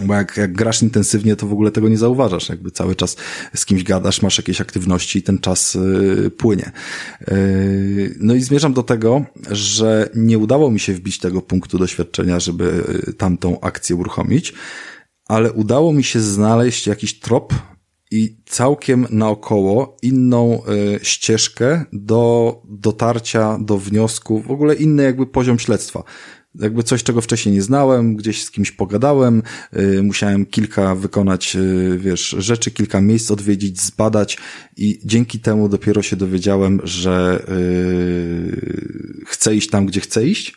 Bo jak, jak grasz intensywnie, to w ogóle tego nie zauważasz. Jakby cały czas z kimś gadasz, masz jakieś aktywności i ten czas yy, płynie. Yy, no i zmierzam do tego, że nie udało mi się wbić tego punktu doświadczenia, żeby y, tamtą akcję uruchomić ale udało mi się znaleźć jakiś trop i całkiem naokoło inną y, ścieżkę do dotarcia do wniosku, w ogóle inny jakby poziom śledztwa. Jakby coś, czego wcześniej nie znałem, gdzieś z kimś pogadałem, y, musiałem kilka wykonać, y, wiesz, rzeczy, kilka miejsc odwiedzić, zbadać i dzięki temu dopiero się dowiedziałem, że chcę iść tam, gdzie chcę iść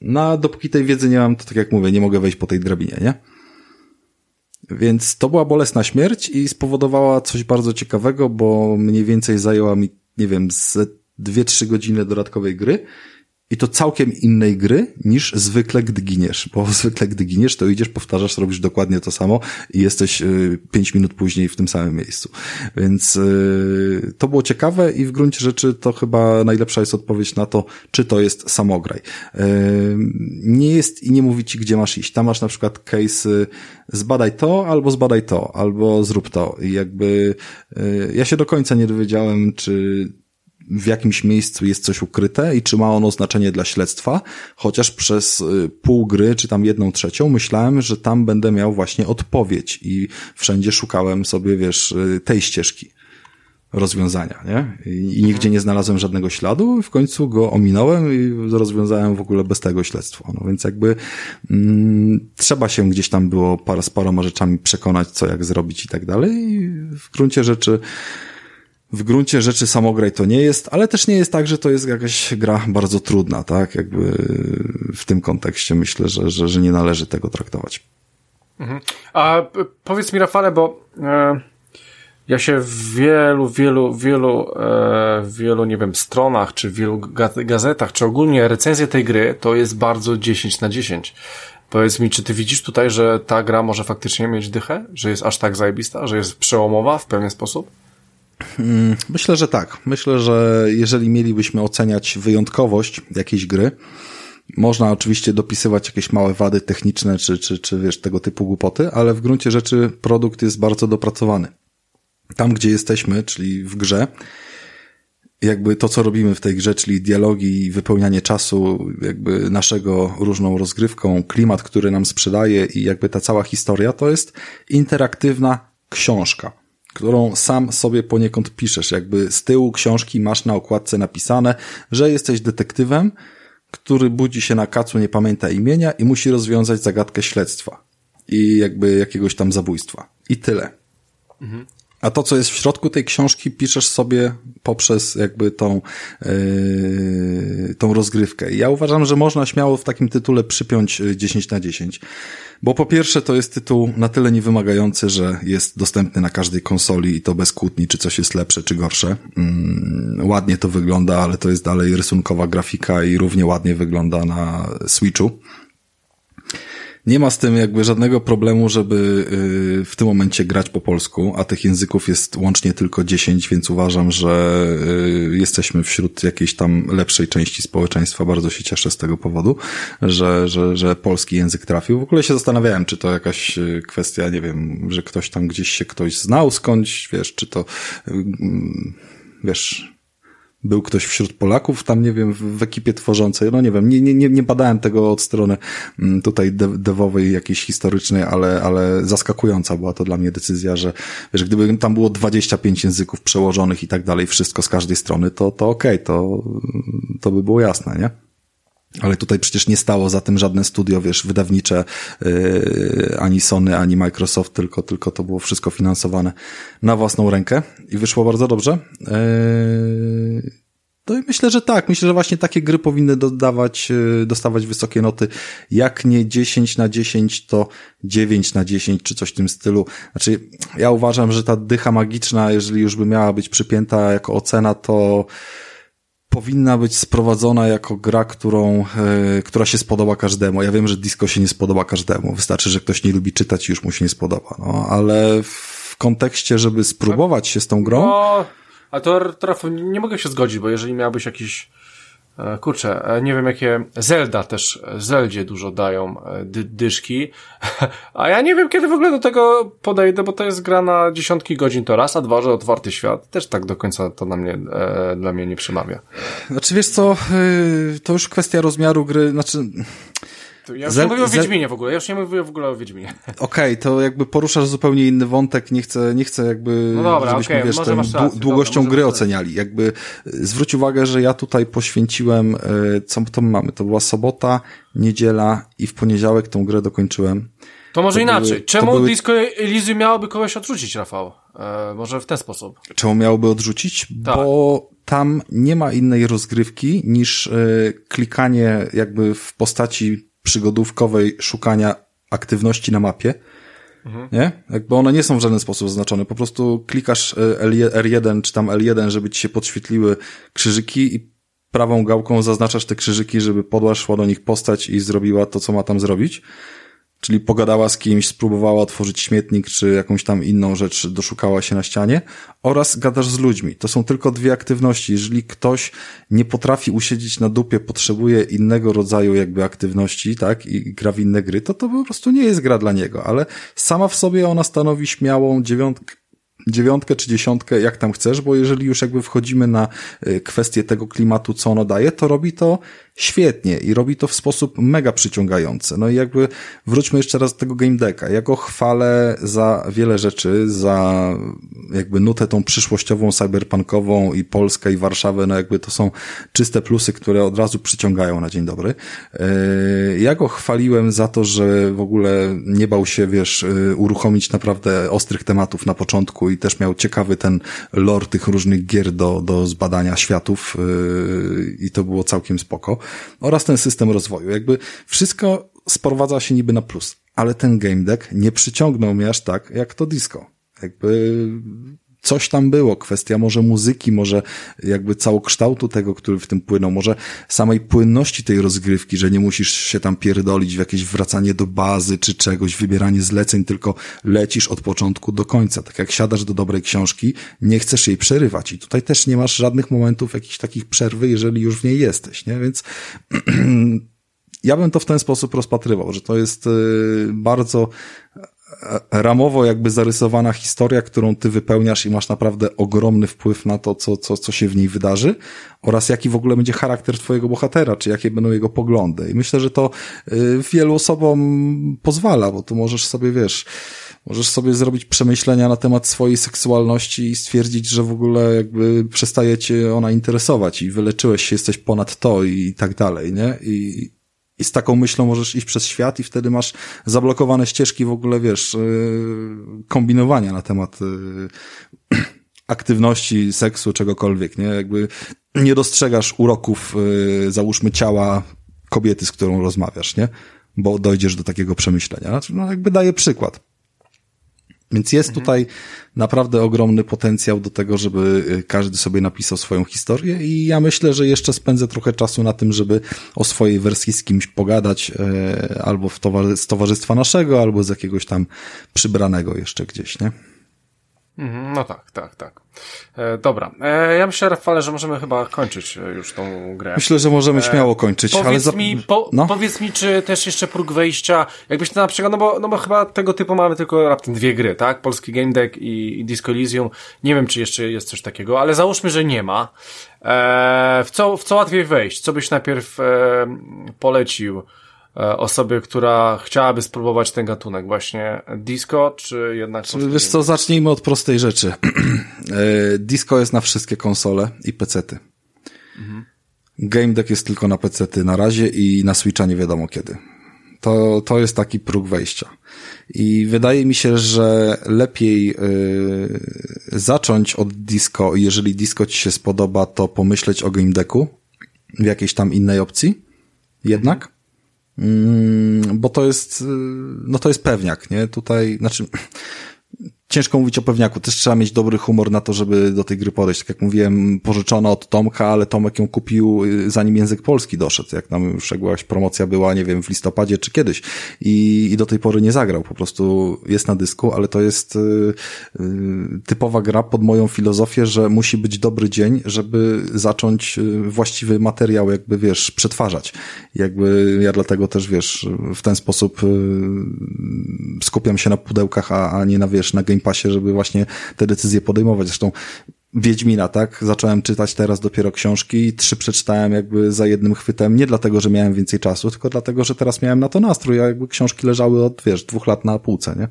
No a dopóki tej wiedzy nie mam, to tak jak mówię, nie mogę wejść po tej drabinie, nie? Więc to była bolesna śmierć i spowodowała coś bardzo ciekawego, bo mniej więcej zajęła mi, nie wiem, z 2-3 godziny dodatkowej gry i to całkiem innej gry niż zwykle, gdy giniesz. Bo zwykle, gdy giniesz, to idziesz, powtarzasz, robisz dokładnie to samo i jesteś y, pięć minut później w tym samym miejscu. Więc y, to było ciekawe i w gruncie rzeczy to chyba najlepsza jest odpowiedź na to, czy to jest samograj. Y, nie jest i nie mówi ci, gdzie masz iść. Tam masz na przykład case zbadaj to, albo zbadaj to, albo zrób to. I jakby ja się do końca nie dowiedziałem, czy w jakimś miejscu jest coś ukryte i czy ma ono znaczenie dla śledztwa, chociaż przez y, pół gry, czy tam jedną trzecią, myślałem, że tam będę miał właśnie odpowiedź i wszędzie szukałem sobie, wiesz, y, tej ścieżki rozwiązania, nie? I, nigdzie nie znalazłem żadnego śladu, w końcu go ominąłem i rozwiązałem w ogóle bez tego śledztwo. No więc jakby mm, trzeba się gdzieś tam było par, z paroma rzeczami przekonać, co jak zrobić i tak dalej i w gruncie rzeczy w gruncie rzeczy samograj to nie jest, ale też nie jest tak, że to jest jakaś gra bardzo trudna, tak? Jakby w tym kontekście myślę, że, że, że nie należy tego traktować. Mhm. A powiedz mi, Rafale, bo e, ja się w wielu, wielu, wielu, e, wielu, nie wiem, stronach, czy wielu gazetach, czy ogólnie recenzje tej gry to jest bardzo 10 na 10. Powiedz mi, czy ty widzisz tutaj, że ta gra może faktycznie mieć dychę? Że jest aż tak zajebista? Że jest przełomowa w pewien sposób? Mm, myślę, że tak. Myślę, że jeżeli mielibyśmy oceniać wyjątkowość jakiejś gry, można oczywiście dopisywać jakieś małe wady techniczne, czy, czy, czy wiesz, tego typu głupoty, ale w gruncie rzeczy produkt jest bardzo dopracowany. Tam, gdzie jesteśmy, czyli w grze, jakby to, co robimy w tej grze, czyli dialogi i wypełnianie czasu, jakby naszego różną rozgrywką, klimat, który nam sprzedaje i jakby ta cała historia, to jest interaktywna książka którą sam sobie poniekąd piszesz. Jakby z tyłu książki masz na okładce napisane, że jesteś detektywem, który budzi się na kacu, nie pamięta imienia i musi rozwiązać zagadkę śledztwa i jakby jakiegoś tam zabójstwa. I tyle. Mhm. A to, co jest w środku tej książki, piszesz sobie poprzez jakby tą, yy, tą rozgrywkę. Ja uważam, że można śmiało w takim tytule przypiąć 10 na 10. Bo po pierwsze to jest tytuł na tyle niewymagający, że jest dostępny na każdej konsoli i to bez kłótni, czy coś jest lepsze, czy gorsze. Mm, ładnie to wygląda, ale to jest dalej rysunkowa grafika i równie ładnie wygląda na Switchu nie ma z tym jakby żadnego problemu, żeby y, w tym momencie grać po polsku, a tych języków jest łącznie tylko 10, więc uważam, że y, jesteśmy wśród jakiejś tam lepszej części społeczeństwa. Bardzo się cieszę z tego powodu, że, że, że polski język trafił. W ogóle się zastanawiałem, czy to jakaś y, kwestia, nie wiem, że ktoś tam gdzieś się ktoś znał skądś, wiesz, czy to wiesz, był ktoś wśród Polaków, tam nie wiem, w, ekipie tworzącej, no nie wiem, nie, nie, nie badałem tego od strony mm, tutaj dewowej, jakiejś historycznej, ale, ale zaskakująca była to dla mnie decyzja, że wiesz, gdyby tam było 25 języków przełożonych i tak dalej, wszystko z każdej strony, to, to okej, okay, to, to by było jasne, nie? Ale tutaj przecież nie stało za tym żadne studio, wiesz, wydawnicze, yy, ani Sony, ani Microsoft, tylko, tylko to było wszystko finansowane na własną rękę i wyszło bardzo dobrze. Yy, no i myślę, że tak. Myślę, że właśnie takie gry powinny dodawać, yy, dostawać wysokie noty. Jak nie 10 na 10, to 9 na 10, czy coś w tym stylu. Znaczy, ja uważam, że ta dycha magiczna, jeżeli już by miała być przypięta jako ocena, to powinna być sprowadzona jako gra, którą, e, która się spodoba każdemu. Ja wiem, że disco się nie spodoba każdemu. Wystarczy, że ktoś nie lubi czytać i już mu się nie spodoba. No, ale w kontekście, żeby spróbować się z tą grą... No, a to traf, nie mogę się zgodzić, bo jeżeli miałbyś jakiś kurczę, e, nie wiem jakie Zelda też, e, Zeldzie dużo dają dy, dyszki, a ja nie wiem kiedy w ogóle do tego podejdę, bo to jest gra na dziesiątki godzin to raz, a dwa, że otwarty świat, też tak do końca to na mnie, e, dla mnie nie przemawia. Znaczy wiesz co, to już kwestia rozmiaru gry, znaczy ja już nie mówię o Wiedźminie w ogóle, ja już nie mówię w ogóle o Wiedźminie. Okej, okay, to jakby poruszasz zupełnie inny wątek, nie chcę, nie chcę jakby, no dobra, żebyśmy, okay, wiesz, ten, rację, długością dobra, gry oceniali. Jakby zwróć uwagę, że ja tutaj poświęciłem, e, co to mamy, to była sobota, niedziela i w poniedziałek tą grę dokończyłem. To może to inaczej. Były, Czemu były... Disco Elysium miałoby kogoś odrzucić, Rafał? E, może w ten sposób. Czemu miałoby odrzucić? Tak. Bo tam nie ma innej rozgrywki niż y, klikanie jakby w postaci przygodówkowej szukania aktywności na mapie. Mhm. Nie? Jakby one nie są w żaden sposób zaznaczone. Po prostu klikasz R1 czy tam L1, żeby ci się podświetliły krzyżyki i prawą gałką zaznaczasz te krzyżyki, żeby podeszła do nich postać i zrobiła to, co ma tam zrobić. Czyli pogadała z kimś, spróbowała otworzyć śmietnik, czy jakąś tam inną rzecz doszukała się na ścianie, oraz gadasz z ludźmi. To są tylko dwie aktywności. Jeżeli ktoś nie potrafi usiedzieć na dupie, potrzebuje innego rodzaju jakby aktywności, tak, i gra w inne gry, to to po prostu nie jest gra dla niego, ale sama w sobie ona stanowi śmiałą dziewiątkę, dziewiątkę czy dziesiątkę, jak tam chcesz, bo jeżeli już jakby wchodzimy na y, kwestię tego klimatu, co ono daje, to robi to świetnie i robi to w sposób mega przyciągający. No i jakby wróćmy jeszcze raz do tego game decka. Ja go chwalę za wiele rzeczy, za jakby nutę tą przyszłościową, cyberpunkową i Polskę i Warszawę, no jakby to są czyste plusy, które od razu przyciągają na dzień dobry. Yy, ja go chwaliłem za to, że w ogóle nie bał się, wiesz, yy, uruchomić naprawdę ostrych tematów na początku i też miał ciekawy ten lore tych różnych gier do, do zbadania światów yy, i to było całkiem spoko oraz ten system rozwoju. Jakby wszystko sprowadza się niby na plus, ale ten game deck nie przyciągnął mnie aż tak, jak to disco. Jakby coś tam było, kwestia może muzyki, może jakby całokształtu tego, który w tym płynął, może samej płynności tej rozgrywki, że nie musisz się tam pierdolić w jakieś wracanie do bazy czy czegoś, wybieranie zleceń, tylko lecisz od początku do końca. Tak jak siadasz do dobrej książki, nie chcesz jej przerywać i tutaj też nie masz żadnych momentów jakichś takich przerwy, jeżeli już w niej jesteś, nie? Więc ja bym to w ten sposób rozpatrywał, że to jest y, bardzo ramowo jakby zarysowana historia, którą ty wypełniasz i masz naprawdę ogromny wpływ na to, co, co, co się w niej wydarzy oraz jaki w ogóle będzie charakter twojego bohatera, czy jakie będą jego poglądy. I myślę, że to y, wielu osobom pozwala, bo tu możesz sobie, wiesz, możesz sobie zrobić przemyślenia na temat swojej seksualności i stwierdzić, że w ogóle jakby przestaje cię ona interesować i wyleczyłeś się, jesteś ponad to i tak dalej, nie? I, i z taką myślą możesz iść przez świat i wtedy masz zablokowane ścieżki w ogóle, wiesz, yy, kombinowania na temat yy, aktywności, seksu, czegokolwiek, nie? Jakby nie dostrzegasz uroków, yy, załóżmy, ciała kobiety, z którą rozmawiasz, nie? Bo dojdziesz do takiego przemyślenia. Znaczy, no jakby daję przykład. Więc jest mhm. tutaj naprawdę ogromny potencjał do tego, żeby y, każdy sobie napisał swoją historię i ja myślę, że jeszcze spędzę trochę czasu na tym, żeby o swojej wersji z kimś pogadać, e, albo w towarzy z towarzystwa naszego, albo z jakiegoś tam przybranego jeszcze gdzieś, nie? Mhm, no tak, tak, tak. E, dobra. E, ja myślę, Rafale, że możemy chyba kończyć e, już tą grę. Myślę, że możemy e, śmiało kończyć. Powiedz, ale za... mi, po, no? powiedz mi, czy też jeszcze próg wejścia, jakbyś to na przykład, no bo, no bo chyba tego typu mamy tylko raptem dwie gry, tak? Polski Game Deck i, i Disco Elysium. Nie wiem, czy jeszcze jest coś takiego, ale załóżmy, że nie ma. E, w, co, w co łatwiej wejść? Co byś najpierw e, polecił? E, osobie, która chciałaby spróbować ten gatunek, właśnie disco, czy jednak... Wiesz co, zacznijmy od prostej rzeczy. E, disco jest na wszystkie konsole i pecety. Mhm. Game Deck jest tylko na pecety na razie i na Switcha nie wiadomo kiedy. To, to jest taki próg wejścia. I wydaje mi się, że lepiej yy, zacząć od disco jeżeli disco ci się spodoba, to pomyśleć o Game Decku w jakiejś tam innej opcji jednak. Mm, bo to jest, y, no to jest pewniak, nie? Tutaj, znaczy, ciężko mówić o pewniaku. Też trzeba mieć dobry humor na to, żeby do tej gry podejść. Tak jak mówiłem, pożyczono od Tomka, ale Tomek ją kupił y, zanim język polski doszedł. Jak nam już jakaś promocja była, nie wiem, w listopadzie czy kiedyś. I, i do tej pory nie zagrał. Po prostu jest na dysku, ale to jest y, y, typowa gra pod moją filozofię, że musi być dobry dzień, żeby zacząć y, właściwy materiał jakby, wiesz, przetwarzać. Jakby ja dlatego też, wiesz, w ten sposób y, skupiam się na pudełkach, a, a nie na, wiesz, na game Passie, żeby właśnie te decyzje podejmować. Zresztą Wiedźmina, tak? Zacząłem czytać teraz dopiero książki i trzy przeczytałem jakby za jednym chwytem, nie dlatego, że miałem więcej czasu, tylko dlatego, że teraz miałem na to nastrój, a jakby książki leżały od, wiesz, dwóch lat na półce, nie?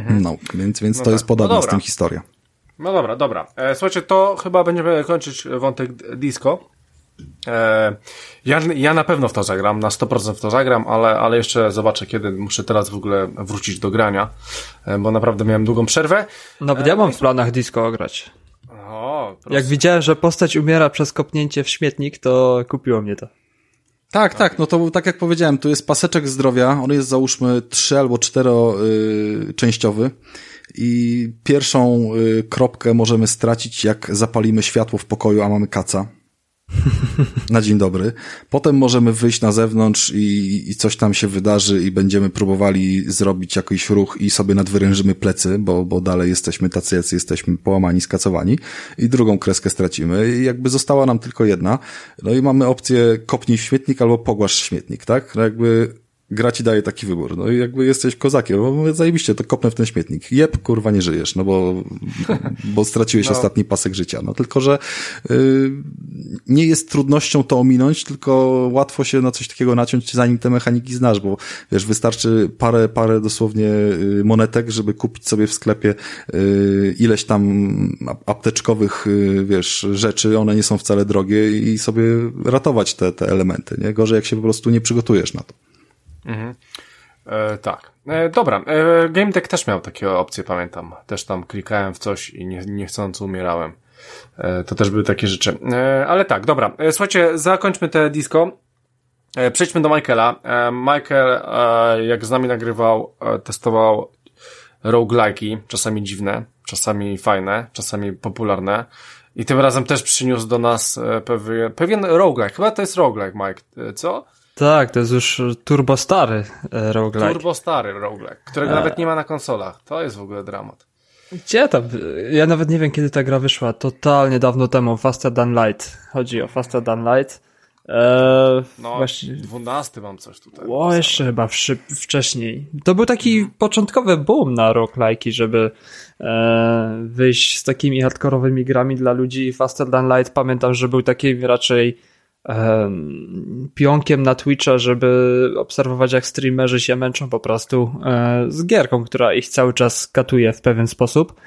Mhm. No, więc, więc no to tak. jest podobne no z tym historia. No dobra, dobra. E, słuchajcie, to chyba będziemy kończyć wątek disco. E, ja, ja na pewno w to zagram, na 100% w to zagram, ale, ale jeszcze zobaczę kiedy. Muszę teraz w ogóle wrócić do grania, e, bo naprawdę miałem długą przerwę. Nawet ja mam w planach disco grać. O. Jak widziałem, że postać umiera przez kopnięcie w śmietnik, to kupiło mnie to. Tak, tak, no to tak jak powiedziałem, tu jest paseczek zdrowia, on jest załóżmy trzy albo cztero y, częściowy i pierwszą y, kropkę możemy stracić, jak zapalimy światło w pokoju, a mamy kaca. Na dzień dobry. Potem możemy wyjść na zewnątrz i, i coś tam się wydarzy i będziemy próbowali zrobić jakiś ruch i sobie nadwyrężymy plecy, bo, bo dalej jesteśmy tacy, jacy jesteśmy połamani, skacowani i drugą kreskę stracimy i jakby została nam tylko jedna. No i mamy opcję kopnij w śmietnik albo pogłasz śmietnik, tak? No jakby gra ci daje taki wybór. No i jakby jesteś kozakiem, bo mówię, zajebiście, to kopnę w ten śmietnik. Jeb, kurwa, nie żyjesz, no bo, bo straciłeś No. ostatni pasek życia. No tylko, że y, nie jest trudnością to ominąć, tylko łatwo się na coś takiego naciąć, zanim te mechaniki znasz, bo wiesz, wystarczy parę, parę dosłownie y, monetek, żeby kupić sobie w sklepie y, ileś tam ap- apteczkowych, wiesz, rzeczy, one nie są wcale drogie i sobie ratować te, te elementy, nie? Gorzej jak się po prostu nie przygotujesz na to. E, tak. E, dobra, e, Game Deck też miał takie opcje, pamiętam. Też tam klikałem w coś i nie, niechcący umierałem. E, to też były takie rzeczy. E, ale tak, dobra. E, słuchajcie, zakończmy te disco. E, przejdźmy do Michaela. E, Michael, e, jak z nami nagrywał, e, testował roguelike'i, czasami dziwne, czasami fajne, czasami popularne. I tym razem też przyniósł do nas e, pewien, pewien roguelike. Chyba to jest roguelike, Mike. E, Co? Tak, to jest już turbo stary e, roguelike. Turbo stary roguelike, którego nawet nie ma na konsolach. To jest w ogóle dramat. Gdzie tam? Ja nawet nie wiem, kiedy ta gra wyszła. Totalnie dawno temu. Faster Than Light. Chodzi o Faster Than Light. Eee, No, właśnie... 12 mam coś tutaj. O, jeszcze chyba wcześniej. To był taki początkowy boom na roguelike'i, żeby e, wyjść z takimi hardkorowymi grami dla ludzi. Faster Than Light pamiętam, że był takim raczej pionkiem na Twitcha, żeby obserwować jak streamerzy się męczą po prostu e, z gierką, która ich cały czas katuje w pewien sposób.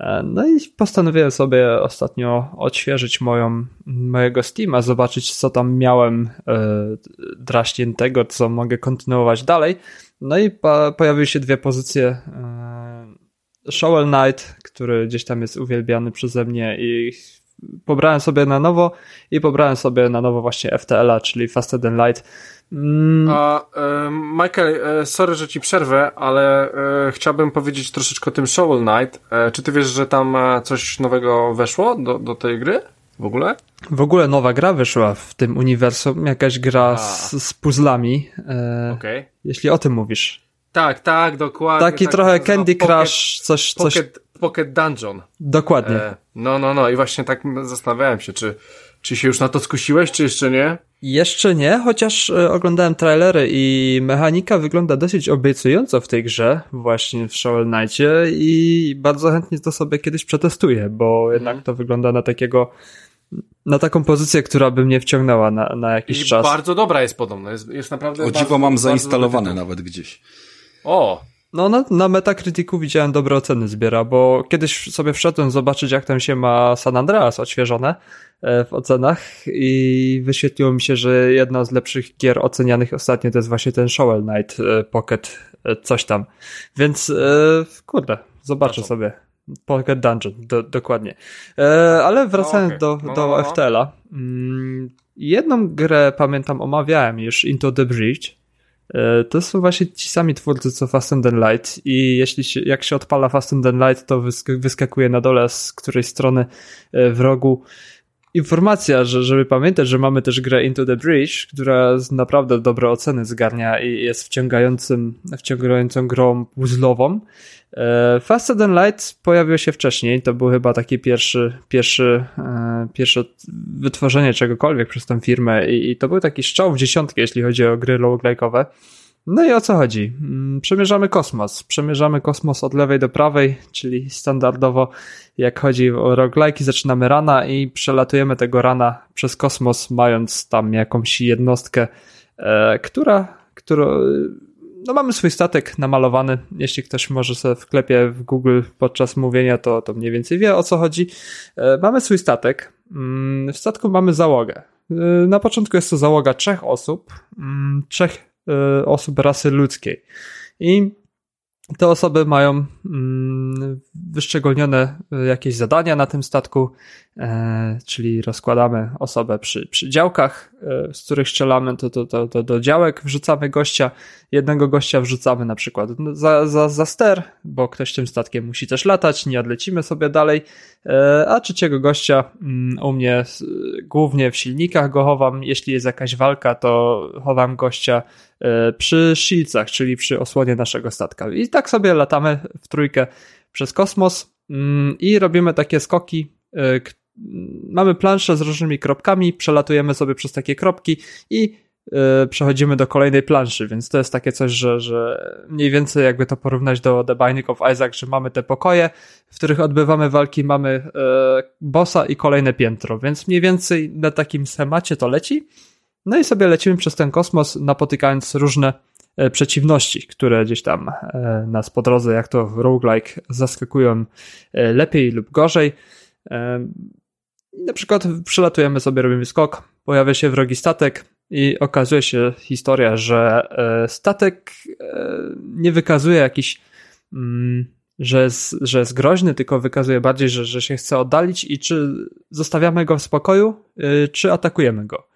E, No i postanowiłem sobie ostatnio odświeżyć moją, mojego Steama, zobaczyć co tam miałem e, draśniętego, co mogę kontynuować dalej. No i po, pojawiły się dwie pozycje. Shovel Knight, który gdzieś tam jest uwielbiany przeze mnie i pobrałem sobie na nowo i pobrałem sobie na nowo właśnie FTL-a, czyli Faster Than Light. Mm, A, e, Michael, e, sorry, że ci przerwę, ale e, chciałbym powiedzieć troszeczkę o tym Shovel Knight. E, czy ty wiesz, że tam e, coś nowego weszło do, do tej gry? W ogóle? W ogóle nowa gra wyszła w tym uniwersum, jakaś gra z, z puzzlami. E, Okej. Jeśli o tym mówisz. Tak, tak, dokładnie. Taki tak, trochę to nazywa Candy Pocket- Crush, coś, coś. Pocket, Pocket Dungeon. Dokładnie. E, no, no, no i właśnie tak zastanawiałem się, czy, czy się już na to skusiłeś, czy jeszcze nie? Jeszcze nie, chociaż e, oglądałem trailery i mechanika wygląda dosyć obiecująco w tej grze, właśnie w Shovel Knightie i bardzo chętnie to sobie kiedyś przetestuję, bo jednak to wygląda na takiego, na taką pozycję, która by mnie wciągnęła na, na jakiś I czas. bardzo dobra jest podobno, jest, jest naprawdę O bardzo, dziwo mam bardzo zainstalowane dobry tytuł. nawet gdzieś. O, No na, na Metacriticu widziałem dobre oceny zbiera, bo kiedyś sobie wszedłem zobaczyć jak tam się ma San Andreas odświeżone e, w ocenach i wyświetliło mi się, że jedna z lepszych gier ocenianych ostatnio to jest właśnie ten Shovel Knight e, Pocket e, coś tam. Więc kurde, zobaczę Dungeon. sobie. Pocket Dungeon, do, dokładnie. Ale wracając okej. do, No, do no, no. FTL-a. Mm, jedną grę pamiętam omawiałem już, Into the Bridge. E, To są właśnie ci sami twórcy co Fast and Light i jeśli się, jak się odpala Fast and Light, to wysk- wyskakuje na dole z której strony e, w rogu informacja, że, żeby pamiętać, że mamy też grę Into the Bridge, która naprawdę dobre oceny zgarnia i jest wciągającym, wciągającą grą puzzlową. E, Fast and the Light pojawił się wcześniej, to był chyba taki pierwszy, pierwszy, e, pierwsze wytworzenie czegokolwiek przez tę firmę i, i to był taki strzał w dziesiątkę, jeśli chodzi o gry roguelike'owe. No i o co chodzi? Mm, Przemierzamy kosmos. Przemierzamy kosmos od lewej do prawej, czyli standardowo jak chodzi o roguelike'i, zaczynamy rana i przelatujemy tego rana przez kosmos, mając tam jakąś jednostkę, e, która, którą, no mamy swój statek namalowany. Jeśli ktoś może sobie wklepie w Google podczas mówienia, to, to mniej więcej wie o co chodzi. E, mamy swój statek. Mm, W statku mamy załogę. E, Na początku jest to załoga trzech osób, mm, trzech e, osób rasy ludzkiej. I te osoby mają mm, wyszczególnione jakieś zadania na tym statku, czyli rozkładamy osobę przy, przy działkach, e, z których strzelamy, to, to, to, to do działek wrzucamy gościa, jednego gościa wrzucamy na przykład za, za, za ster, bo ktoś tym statkiem musi też latać, nie odlecimy sobie dalej, e, a trzeciego gościa mm, u mnie głównie w silnikach go chowam, jeśli jest jakaś walka, to chowam gościa E, przy shieldcach, czyli przy osłonie naszego statka. I tak sobie latamy w trójkę przez kosmos mm, i robimy takie skoki. Mamy planszę z różnymi kropkami, przelatujemy sobie przez takie kropki i e, przechodzimy do kolejnej planszy, więc to jest takie coś, że, że mniej więcej jakby to porównać do The Binding of Isaac, że mamy te pokoje, w których odbywamy walki, mamy bossa i kolejne piętro, więc mniej więcej na takim schemacie to leci. No i sobie lecimy przez ten kosmos, napotykając różne e, przeciwności, które gdzieś tam nas po drodze, jak to w roguelike, zaskakują lepiej lub gorzej. Na przykład przylatujemy sobie, robimy skok, pojawia się wrogi statek i okazuje się historia, że statek nie wykazuje jakiś, mm, że jest, że jest groźny, tylko wykazuje bardziej, że, że się chce oddalić i czy zostawiamy go w spokoju, czy atakujemy go.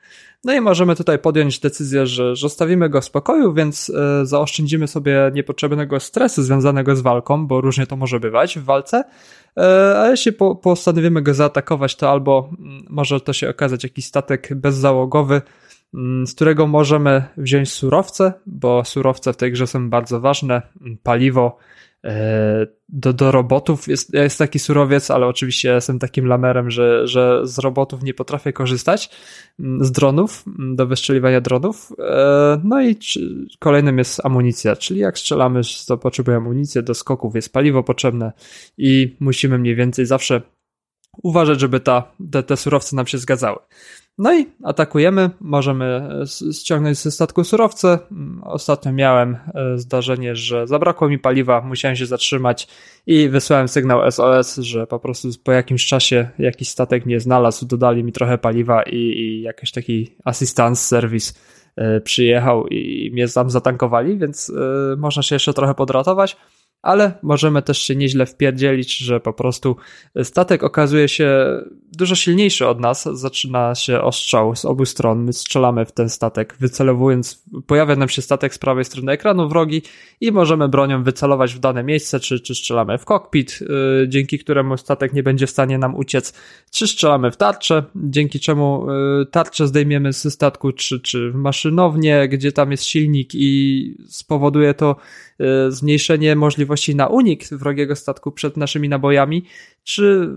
No i możemy tutaj podjąć decyzję, że zostawimy go w spokoju, więc e, zaoszczędzimy sobie niepotrzebnego stresu związanego z walką, bo różnie to może bywać w walce. E, a jeśli postanowimy go zaatakować, to albo mm, może to się okazać jakiś statek bezzałogowy, mm, z którego możemy wziąć surowce, bo surowce w tej grze są bardzo ważne, paliwo, E, do, do robotów jest, jest taki surowiec, ale oczywiście jestem takim lamerem, że, że z robotów nie potrafię korzystać, mm, z dronów, mm, do wystrzeliwania dronów. E, no i kolejnym jest amunicja, czyli jak strzelamy, to potrzebujemy amunicję, do skoków jest paliwo potrzebne i musimy mniej więcej zawsze uważać, żeby ta, te, te surowce nam się zgadzały. No i atakujemy, możemy ściągnąć ze statku surowce. Ostatnio miałem e, zdarzenie, że zabrakło mi paliwa, musiałem się zatrzymać i wysłałem sygnał SOS, że po prostu po jakimś czasie jakiś statek nie znalazł, dodali mi trochę paliwa i, i jakiś taki assistance service e, przyjechał i mnie tam zatankowali, więc e, można się jeszcze trochę podratować ale możemy też się nieźle wpierdzielić, że po prostu statek okazuje się dużo silniejszy od nas, zaczyna się ostrzał z obu stron, my strzelamy w ten statek, wycelowując, pojawia nam się statek z prawej strony ekranu wrogi i możemy bronią wycelować w dane miejsce, czy, czy strzelamy w kokpit, yy, dzięki któremu statek nie będzie w stanie nam uciec, czy strzelamy w tarczę, dzięki czemu yy, tarczę zdejmiemy ze statku, czy, czy w maszynownię, gdzie tam jest silnik i spowoduje to zmniejszenie możliwości na unik wrogiego statku przed naszymi nabojami, czy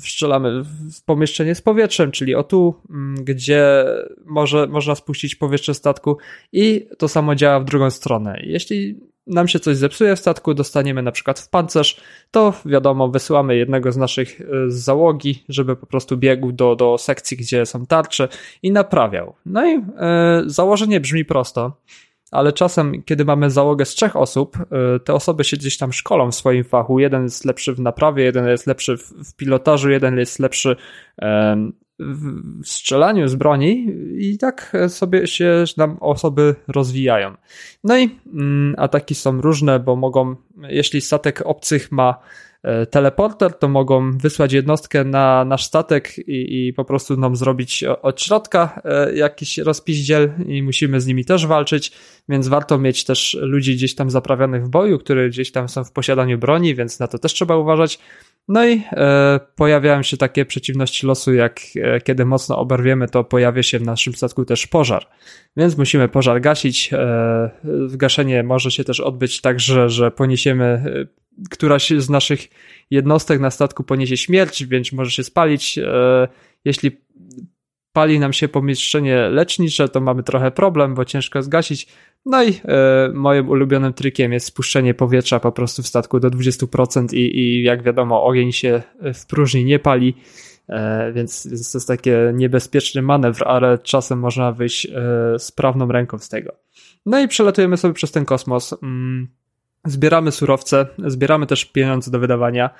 strzelamy w pomieszczenie z powietrzem, czyli o tu, mm, gdzie może, można spuścić powietrze statku i to samo działa w drugą stronę. Jeśli nam się coś zepsuje w statku, dostaniemy na przykład w pancerz, to wiadomo, wysyłamy jednego z naszych y, z załogi, żeby po prostu biegł do, do sekcji, gdzie są tarcze i naprawiał. No i yy, założenie brzmi prosto ale czasem, kiedy mamy załogę z trzech osób, y, te osoby się gdzieś tam szkolą w swoim fachu. Jeden jest lepszy w naprawie, jeden jest lepszy w pilotażu, jeden jest lepszy w strzelaniu z broni i tak sobie się nam osoby rozwijają. No i mm, ataki są różne, bo mogą, jeśli statek obcych ma E, teleporter, to mogą wysłać jednostkę na nasz statek i, i po prostu nam zrobić od środka e, jakiś rozpiździel i musimy z nimi też walczyć, więc warto mieć też ludzi gdzieś tam zaprawionych w boju, które gdzieś tam są w posiadaniu broni, więc na to też trzeba uważać. No i e, pojawiają się takie przeciwności losu, jak e, kiedy mocno oberwiemy, to pojawia się w naszym statku też pożar. Więc musimy pożar gasić. E, gaszenie może się też odbyć tak, że, że poniesiemy e, któraś z naszych jednostek na statku poniesie śmierć, więc może się spalić. E, jeśli pali nam się pomieszczenie lecznicze, to mamy trochę problem, bo ciężko zgasić. No i e, moim ulubionym trikiem jest spuszczenie powietrza po prostu w statku do 20% i, i jak wiadomo ogień się w próżni nie pali, e, więc to jest taki niebezpieczny manewr, ale czasem można wyjść e, sprawną ręką z tego. No i przelatujemy sobie przez ten kosmos. Mm zbieramy surowce, zbieramy też pieniądze do wydawania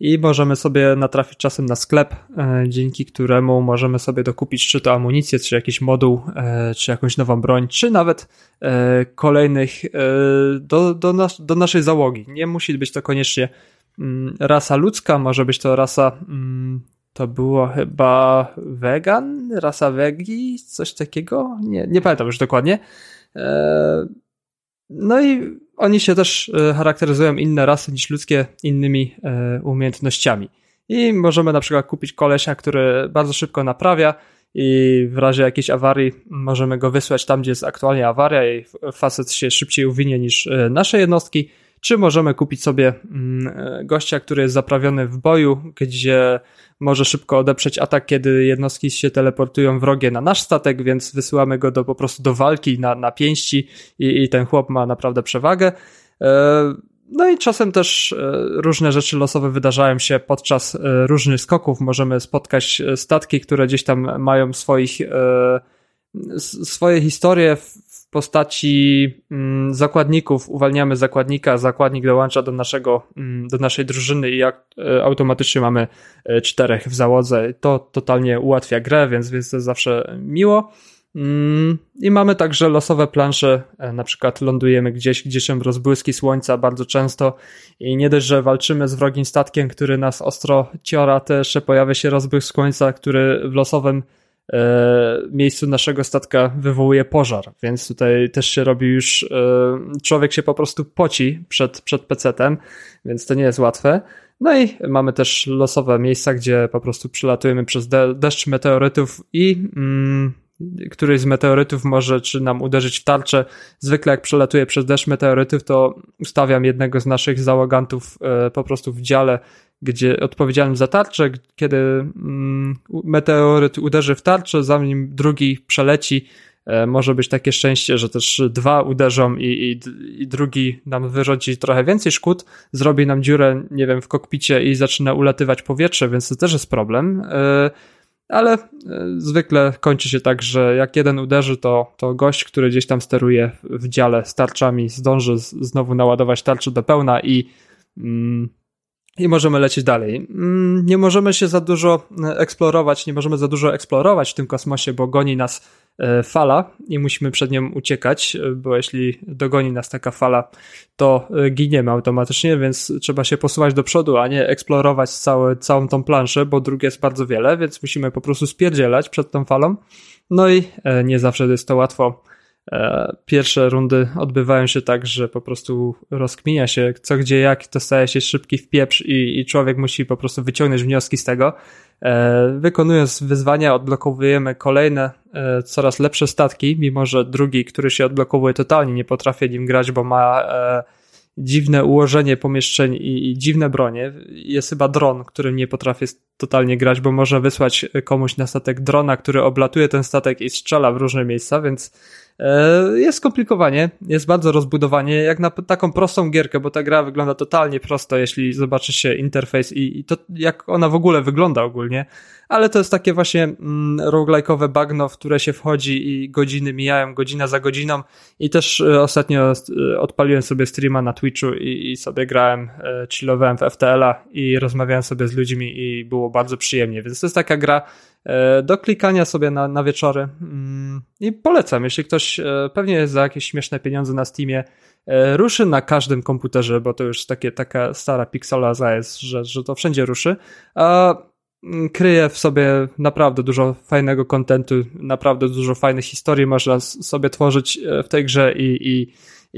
i możemy sobie natrafić czasem na sklep, e, dzięki któremu możemy sobie dokupić czy to amunicję, czy jakiś moduł, e, czy jakąś nową broń, czy nawet e, kolejnych do, do, nas, do naszej załogi. Nie musi być to koniecznie mm, rasa ludzka, może być to rasa mm, to było chyba vegan, rasa wegi, coś takiego. Nie, nie pamiętam już dokładnie. No i oni się też e, charakteryzują inne rasy niż ludzkie innymi e, umiejętnościami. I możemy na przykład kupić kolesia, który bardzo szybko naprawia i w razie jakiejś awarii możemy go wysłać tam, gdzie jest aktualnie awaria i facet się szybciej uwinie niż e, nasze jednostki, czy możemy kupić sobie mm, gościa, który jest zaprawiony w boju, gdzie może szybko odeprzeć atak, kiedy jednostki się teleportują wrogie na nasz statek, więc wysyłamy go do, po prostu do walki na, na pięści i, i ten chłop ma naprawdę przewagę. E, no i czasem też e, różne rzeczy losowe wydarzają się podczas e, różnych skoków. Możemy spotkać statki, które gdzieś tam mają swoich, swoje historie postaci mm, zakładników uwalniamy zakładnika, zakładnik dołącza do, naszego, mm, do naszej drużyny i jak, e, automatycznie mamy e, czterech w załodze. To totalnie ułatwia grę, więc, więc to jest zawsze miło. Mm, I mamy także losowe plansze, e, na przykład lądujemy gdzieś, gdzie są rozbłyski słońca bardzo często i nie dość, że walczymy z wrogim statkiem, który nas ostro ciora, też pojawia się rozbłysk słońca, który w losowym miejscu naszego statka wywołuje pożar, więc tutaj też się robi już, e, człowiek się po prostu poci przed, przed PC-tem, więc to nie jest łatwe. No i mamy też losowe miejsca, gdzie po prostu przylatujemy przez de deszcz meteorytów i mm, któryś z meteorytów może czy nam uderzyć w tarczę. Zwykle jak przelatuję przez deszcz meteorytów, to ustawiam jednego z naszych załogantów e, po prostu w dziale gdzie odpowiedzialnym za tarczę, kiedy mm, meteoryt uderzy w tarczę, zanim drugi przeleci, e, może być takie szczęście, że też dwa uderzą i, i, i, drugi nam wyrodzi trochę więcej szkód, zrobi nam dziurę, nie wiem, w kokpicie i zaczyna ulatywać powietrze, więc to też jest problem. E, ale e, zwykle kończy się tak, że jak jeden uderzy, to, to gość, który gdzieś tam steruje w dziale z tarczami, zdąży znowu naładować tarczę do pełna i mm, i możemy lecieć dalej. Mm, nie możemy się za dużo e, eksplorować, nie możemy za dużo eksplorować w tym kosmosie, bo goni nas fala i musimy przed nią uciekać, e, bo jeśli dogoni nas taka fala, to giniemy automatycznie, więc trzeba się posuwać do przodu, a nie eksplorować całe, całą tą planszę, bo dróg jest bardzo wiele, więc musimy po prostu spierdzielać przed tą falą. No i nie zawsze jest to łatwo E, pierwsze rundy odbywają się tak, że po prostu rozkminia się co gdzie jak, to staje się szybki wpieprz i, i człowiek musi po prostu wyciągnąć wnioski z tego. E, wykonując wyzwania odblokowujemy kolejne, e, coraz lepsze statki, mimo że drugi, który się odblokowuje totalnie nie potrafi nim grać, bo ma dziwne ułożenie pomieszczeń i, i, dziwne bronie. Jest chyba dron, którym nie potrafię totalnie grać, bo można wysłać komuś na statek drona, który oblatuje ten statek i strzela w różne miejsca, więc E, jest skomplikowanie, jest bardzo rozbudowanie, jak na taką prostą gierkę, bo ta gra wygląda totalnie prosto, jeśli zobaczy się interfejs i, i to jak ona w ogóle wygląda ogólnie, ale to jest takie właśnie mm, roguelike'owe bagno, w które się wchodzi i godziny mijają, godzina za godziną. I też e, ostatnio e, odpaliłem sobie streama na Twitchu i, i sobie grałem, chillowałem w FTL-a i rozmawiałem sobie z ludźmi i było bardzo przyjemnie, więc to jest taka gra, E, do klikania sobie na, na wieczory. Mm, I polecam, jeśli ktoś e, pewnie za jakieś śmieszne pieniądze na Steamie e, ruszy na każdym komputerze, bo to już takie, taka stara pixelaza jest, że, że to wszędzie ruszy, a mm, kryje w sobie naprawdę dużo fajnego kontentu, naprawdę dużo fajnych historii można sobie tworzyć w tej grze i, i,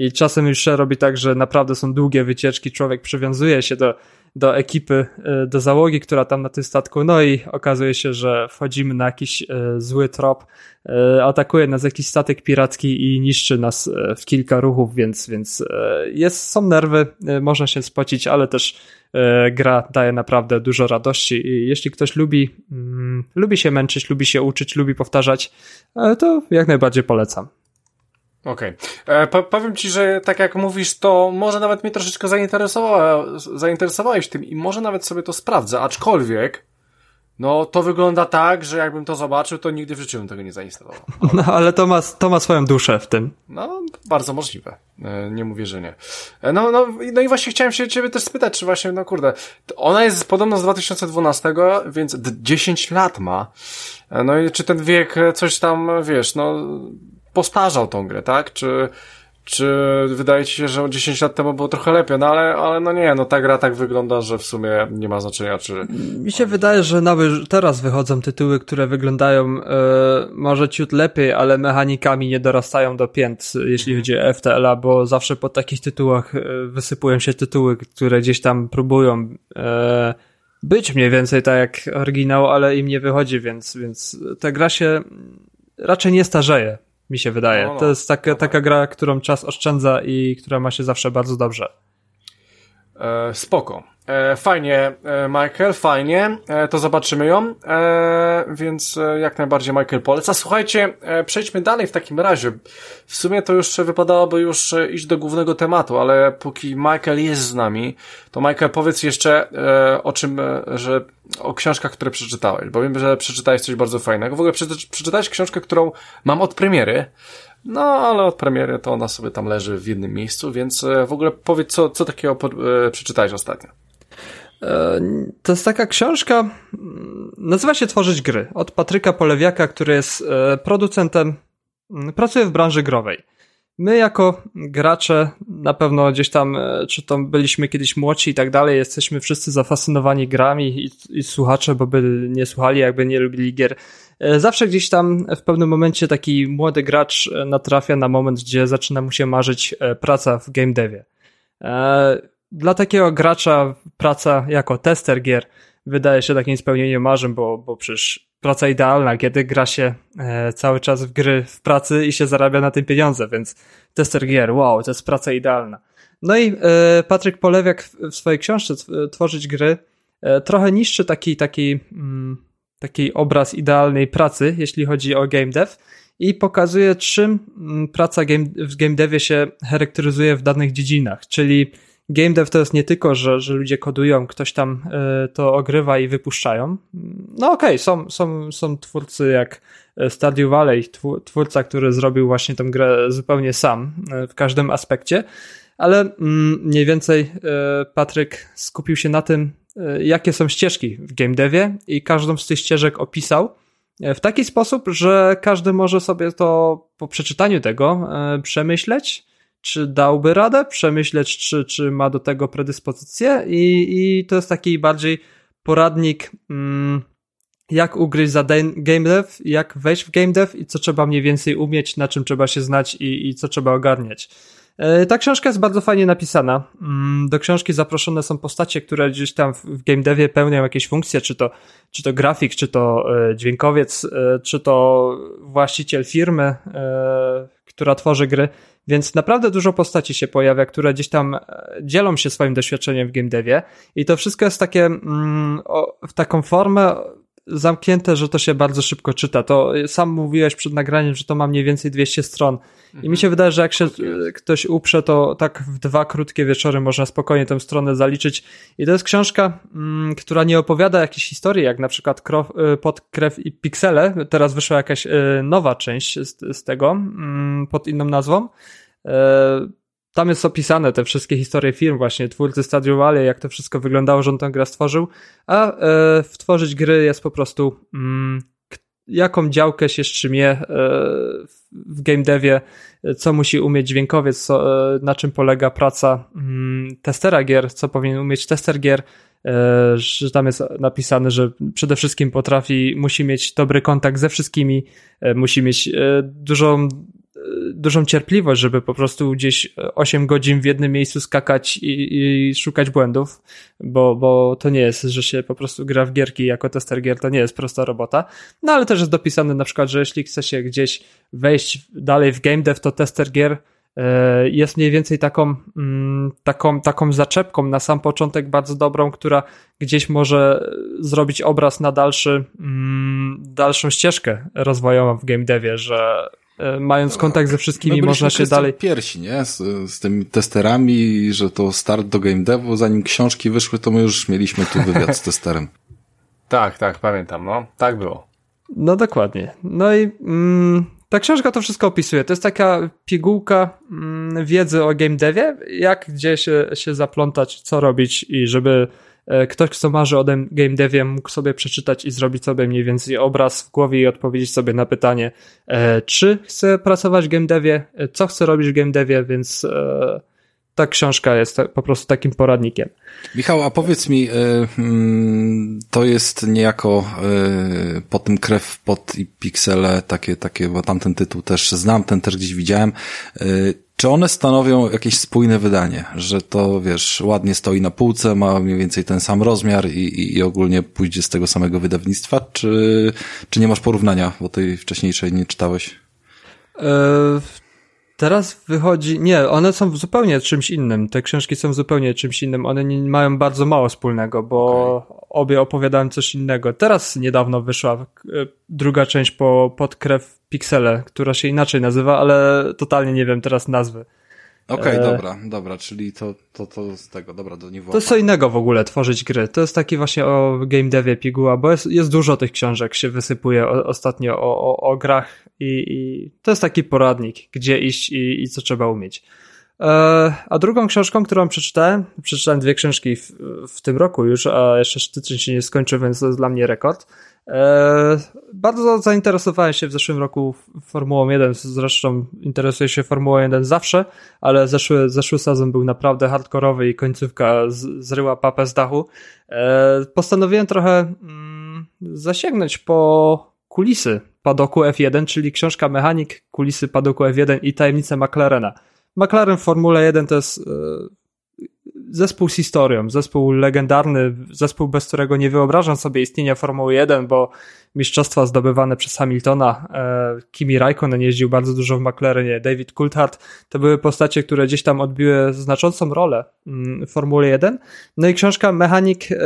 i czasem już się robi tak, że naprawdę są długie wycieczki, człowiek przywiązuje się do do ekipy, e, do załogi, która tam na tym statku, no i okazuje się, że wchodzimy na jakiś e, zły trop, e, atakuje nas jakiś statek piracki i niszczy nas w kilka ruchów, więc, więc jest, są nerwy, można się spocić, ale też gra daje naprawdę dużo radości i jeśli ktoś lubi, mm, lubi się męczyć, lubi się uczyć, lubi powtarzać, to jak najbardziej polecam. Okej. Okay. E, powiem ci, że tak jak mówisz, to może nawet mnie troszeczkę zainteresowało, zainteresowałeś tym i może nawet sobie to sprawdzę, aczkolwiek no to wygląda tak, że jakbym to zobaczył, to nigdy w życiu bym tego nie zainstalował. No ale to ma, to ma swoją duszę w tym. No, bardzo możliwe. E, nie mówię, że nie. E, no, no, no i właśnie chciałem się ciebie też spytać, czy właśnie, no kurde, ona jest podobno z 2012, więc 10 lat ma. No i czy ten wiek coś tam, wiesz, no, postarzał tą grę, tak? Czy, czy wydaje ci się, że 10 lat temu było trochę lepiej, no ale, ale no nie, no ta gra tak wygląda, że w sumie nie ma znaczenia, czy... Mi się wydaje, że nawet teraz wychodzą tytuły, które wyglądają e, może ciut lepiej, ale mechanikami nie dorastają do pięt, jeśli chodzi o FTL-a, bo zawsze po takich tytułach e, wysypują się tytuły, które gdzieś tam próbują e, być mniej więcej tak jak oryginał, ale im nie wychodzi, więc, więc ta gra się raczej nie starzeje mi się wydaje. No, no. To jest taka, no, taka gra, którą czas oszczędza i która ma się zawsze bardzo dobrze. E, spoko. E, fajnie, e, Michael, fajnie, e, to zobaczymy ją, e, więc e, jak najbardziej Michael poleca. Słuchajcie, przejdźmy dalej w takim razie. W sumie to już wypadałoby już iść do głównego tematu, ale póki Michael jest z nami, to Michael powiedz jeszcze o czym, że o książkach, które przeczytałeś, bo wiem, że przeczytałeś coś bardzo fajnego. W ogóle przeczytałeś książkę, którą mam od premiery, no, ale od premiery to ona sobie tam leży w jednym miejscu, więc w ogóle powiedz, co, co takiego przeczytałeś ostatnio. E, to jest taka książka, mm, nazywa się Tworzyć gry, od Patryka Polewiaka, który jest e, producentem, mm, pracuje w branży growej. My jako gracze, na pewno gdzieś tam, e, czy to byliśmy kiedyś młodsi i tak dalej, jesteśmy wszyscy zafascynowani grami i, i słuchacze, bo by nie słuchali, jakby nie lubili gier. Zawsze gdzieś tam w pewnym momencie taki młody gracz natrafia na moment, gdzie zaczyna mu się marzyć praca w game devie dla takiego gracza praca jako tester gier wydaje się takim spełnieniem marzeń, bo, bo przecież praca idealna, kiedy gra się e, cały czas w gry w pracy i się zarabia na tym pieniądze, więc tester gier, wow, to jest praca idealna. No i e, Patryk Polewiak w, w swojej książce Tworzyć gry e, trochę niszczy taki, taki, mm, taki obraz idealnej pracy, jeśli chodzi o game dev i pokazuje, czym mm, praca game, w game devie się charakteryzuje w danych dziedzinach, czyli game dev to jest nie tylko, że, że ludzie kodują, ktoś tam y, to ogrywa i wypuszczają. No okej, okay, są, są, są twórcy jak e, Stardew Valley, twórca, który zrobił właśnie tę grę zupełnie sam y, w każdym aspekcie, ale mm, mniej więcej Patryk skupił się na tym, jakie są ścieżki w game devie i każdą z tych ścieżek opisał w taki sposób, że każdy może sobie to po przeczytaniu tego przemyśleć czy dałby radę, przemyśleć, czy, czy ma do tego predyspozycję i, i to jest taki bardziej poradnik, mm, jak ugryźć za game dev, jak wejść w game dev i co trzeba mniej więcej umieć, na czym trzeba się znać i, i co trzeba ogarniać. E, ta książka jest bardzo fajnie napisana. Mm, do książki zaproszone są postacie, które gdzieś tam w game devie pełnią jakieś funkcje, czy to, czy to grafik, czy to e, dźwiękowiec, e, czy to właściciel firmy, która tworzy gry. Więc naprawdę dużo postaci się pojawia, które gdzieś tam dzielą się swoim doświadczeniem w game devie. I to wszystko jest takie mm, o, w taką formę zamknięte, że to się bardzo szybko czyta. To sam mówiłeś przed nagraniem, że to ma mniej więcej 200 stron. I mi mhm. się wydaje, że jak się ktoś uprze, to tak w dwa krótkie wieczory można spokojnie tę stronę zaliczyć. I to jest książka, mm, która nie opowiada jakiejś historii, jak na przykład Krow, y, Pod krew i piksele. Teraz wyszła jakaś y, nowa część z, z tego, mm, pod inną nazwą e, tam jest opisane te wszystkie historie firm, właśnie. Twórcy Stadio Valley, jak to wszystko wyglądało, że on tę grę stworzył, a e, wtworzyć gry jest po prostu mm, jaką działkę się strzymie e, w game devie, co musi umieć dźwiękowiec, co, e, na czym polega praca mm, testera gier, co powinien umieć tester gier, e, że tam jest napisane, że przede wszystkim potrafi, musi mieć dobry kontakt ze wszystkimi, e, musi mieć e, dużą dużą cierpliwość, żeby po prostu gdzieś 8 godzin w jednym miejscu skakać i, i, szukać błędów, bo, bo to nie jest, że się po prostu gra w gierki jako tester gier, to nie jest prosta robota. No ale też jest dopisane na przykład, że jeśli chce się gdzieś wejść dalej w game dev, to tester gier e, jest mniej więcej taką, mm, taką, taką zaczepką na sam początek bardzo dobrą, która gdzieś może zrobić obraz na dalszy, mm, dalszą ścieżkę rozwojową w game devie, że E, mając kontakt ze wszystkimi, można się dalej. piersi, nie? Z, z tymi testerami, że to start do game devu, zanim książki wyszły, to my już mieliśmy tu wywiad z testerem. Tak, tak, pamiętam, no. Tak było. No dokładnie. No i mm, ta książka to wszystko opisuje. To jest taka pigułka mm, wiedzy o game devie, jak gdzie się, się zaplątać, co robić i żeby e, ktoś, kto marzy o game devie, mógł sobie przeczytać i zrobić sobie mniej więcej obraz w głowie i odpowiedzieć sobie na pytanie, e, czy chce pracować w game devie, e, co chce robić w game devie, więc e, ta książka jest po prostu takim poradnikiem. Michał, a powiedz mi, mm, to jest niejako po tym krew pod i piksele, takie, takie, bo tamten tytuł też znam, ten też gdzieś widziałem. Czy one stanowią jakieś spójne wydanie, że to, wiesz, ładnie stoi na półce, ma mniej więcej ten sam rozmiar i, i, i ogólnie pójdzie z tego samego wydawnictwa, czy, czy nie masz porównania, bo tej wcześniejszej nie czytałeś? Teraz wychodzi. Nie, one są zupełnie czymś innym. Te książki są zupełnie czymś innym. One nie, mają bardzo mało wspólnego, bo okay. obie opowiadałem coś innego. Teraz niedawno wyszła e, druga część po Podkrew Pixele, która się inaczej nazywa, ale totalnie nie wiem teraz nazwy. Okej, okay, e... dobra, dobra, czyli to, to, to z tego, dobra, to nie To jest co innego w ogóle, tworzyć gry. To jest taki właśnie o game devie piguła, bo jest, jest dużo tych książek, się wysypuje o, ostatnio o, o, o grach i, i, to jest taki poradnik, gdzie iść i, i co trzeba umieć. E, a drugą książką, którą przeczytałem, przeczytałem dwie książki w, w tym roku już, a jeszcze styczeń się nie skończył, więc to jest dla mnie rekord. E, bardzo zainteresowałem się w zeszłym roku Formułą 1, zresztą interesuję się Formułą 1 zawsze, ale zeszły, zeszły sezon był naprawdę hardkorowy i końcówka zryła papę z dachu. E, postanowiłem trochę mm, zasięgnąć po kulisy padoku F1, czyli książka Mechanik, kulisy padoku F1 i tajemnice McLarena. McLaren w Formule 1 to jest e, zespół z historią, zespół legendarny, zespół, bez którego nie wyobrażam sobie istnienia Formuły 1, bo mistrzostwa zdobywane przez Hamiltona, e, Kimi Raikkonen jeździł bardzo dużo w McLarenie, David Coulthard, to były postacie, które gdzieś tam odbiły znaczącą rolę mm, w Formule 1. No i książka Mechanik e,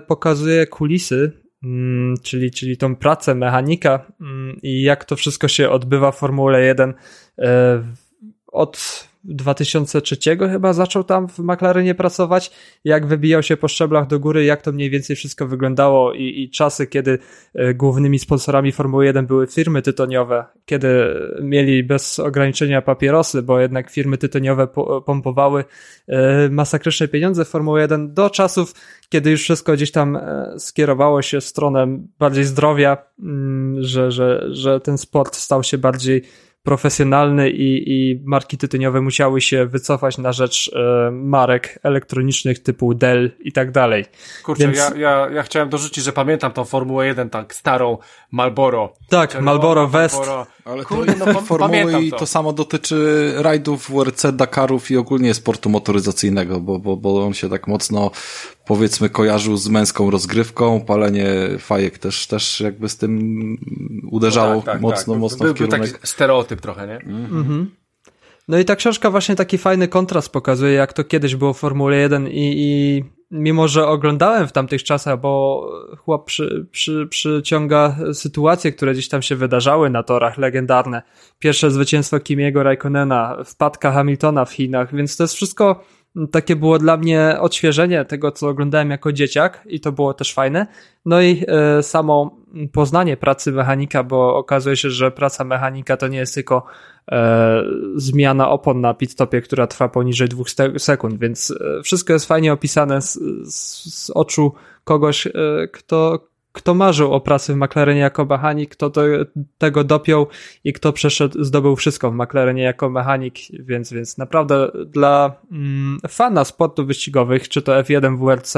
pokazuje kulisy, mm, czyli, czyli tą pracę mechanika mm, i jak to wszystko się odbywa w Formule 1 e, od 2003 chyba zaczął tam w McLarenie pracować, jak wybijał się po szczeblach do góry, jak to mniej więcej wszystko wyglądało i, i czasy, kiedy e, głównymi sponsorami Formuły 1 były firmy tytoniowe, kiedy mieli bez ograniczenia papierosy, bo jednak firmy tytoniowe pompowały e, masakryczne pieniądze w Formuły 1 do czasów, kiedy już wszystko gdzieś tam e, skierowało się w stronę bardziej zdrowia, mm, że, że, że ten sport stał się bardziej profesjonalny i, i marki tytoniowe musiały się wycofać na rzecz e, marek elektronicznych typu Dell i tak dalej. Kurczę, Więc... ja, ja, ja chciałem dorzucić, że pamiętam tą Formułę 1, tak starą Malboro. Tak, Czerwona, Malboro West. Malboro. Ale Kurde, to no, formuły i to. to samo dotyczy rajdów WRC, Dakarów i ogólnie sportu motoryzacyjnego, bo, bo, bo on się tak mocno powiedzmy kojarzył z męską rozgrywką, palenie fajek też, też jakby z tym uderzało no tak, tak, mocno, tak. mocno był, w kierunek. Był taki stereotyp trochę, nie? Mhm. mhm. No i ta książka właśnie taki fajny kontrast pokazuje, jak to kiedyś było w Formule 1 i, i mimo, że oglądałem w tamtych czasach, bo chłop przy, przy, przyciąga sytuacje, które gdzieś tam się wydarzały na torach, legendarne. Pierwsze zwycięstwo Kimiego Raikkonena, wpadka Hamiltona w Chinach, więc to jest wszystko takie było dla mnie odświeżenie tego, co oglądałem jako dzieciak i to było też fajne. No i e, samo poznanie pracy mechanika, bo okazuje się, że praca mechanika to nie jest tylko e, zmiana opon na pit-topie, która trwa poniżej dwóch sekund, więc e, wszystko jest fajnie opisane z, z, z oczu kogoś, e, kto, kto marzył o pracy w McLarenie jako mechanik, kto to, tego dopiął i kto przeszedł, zdobył wszystko w McLarenie jako mechanik, więc, więc naprawdę dla mm, fana sportów wyścigowych, czy to F1 WRC,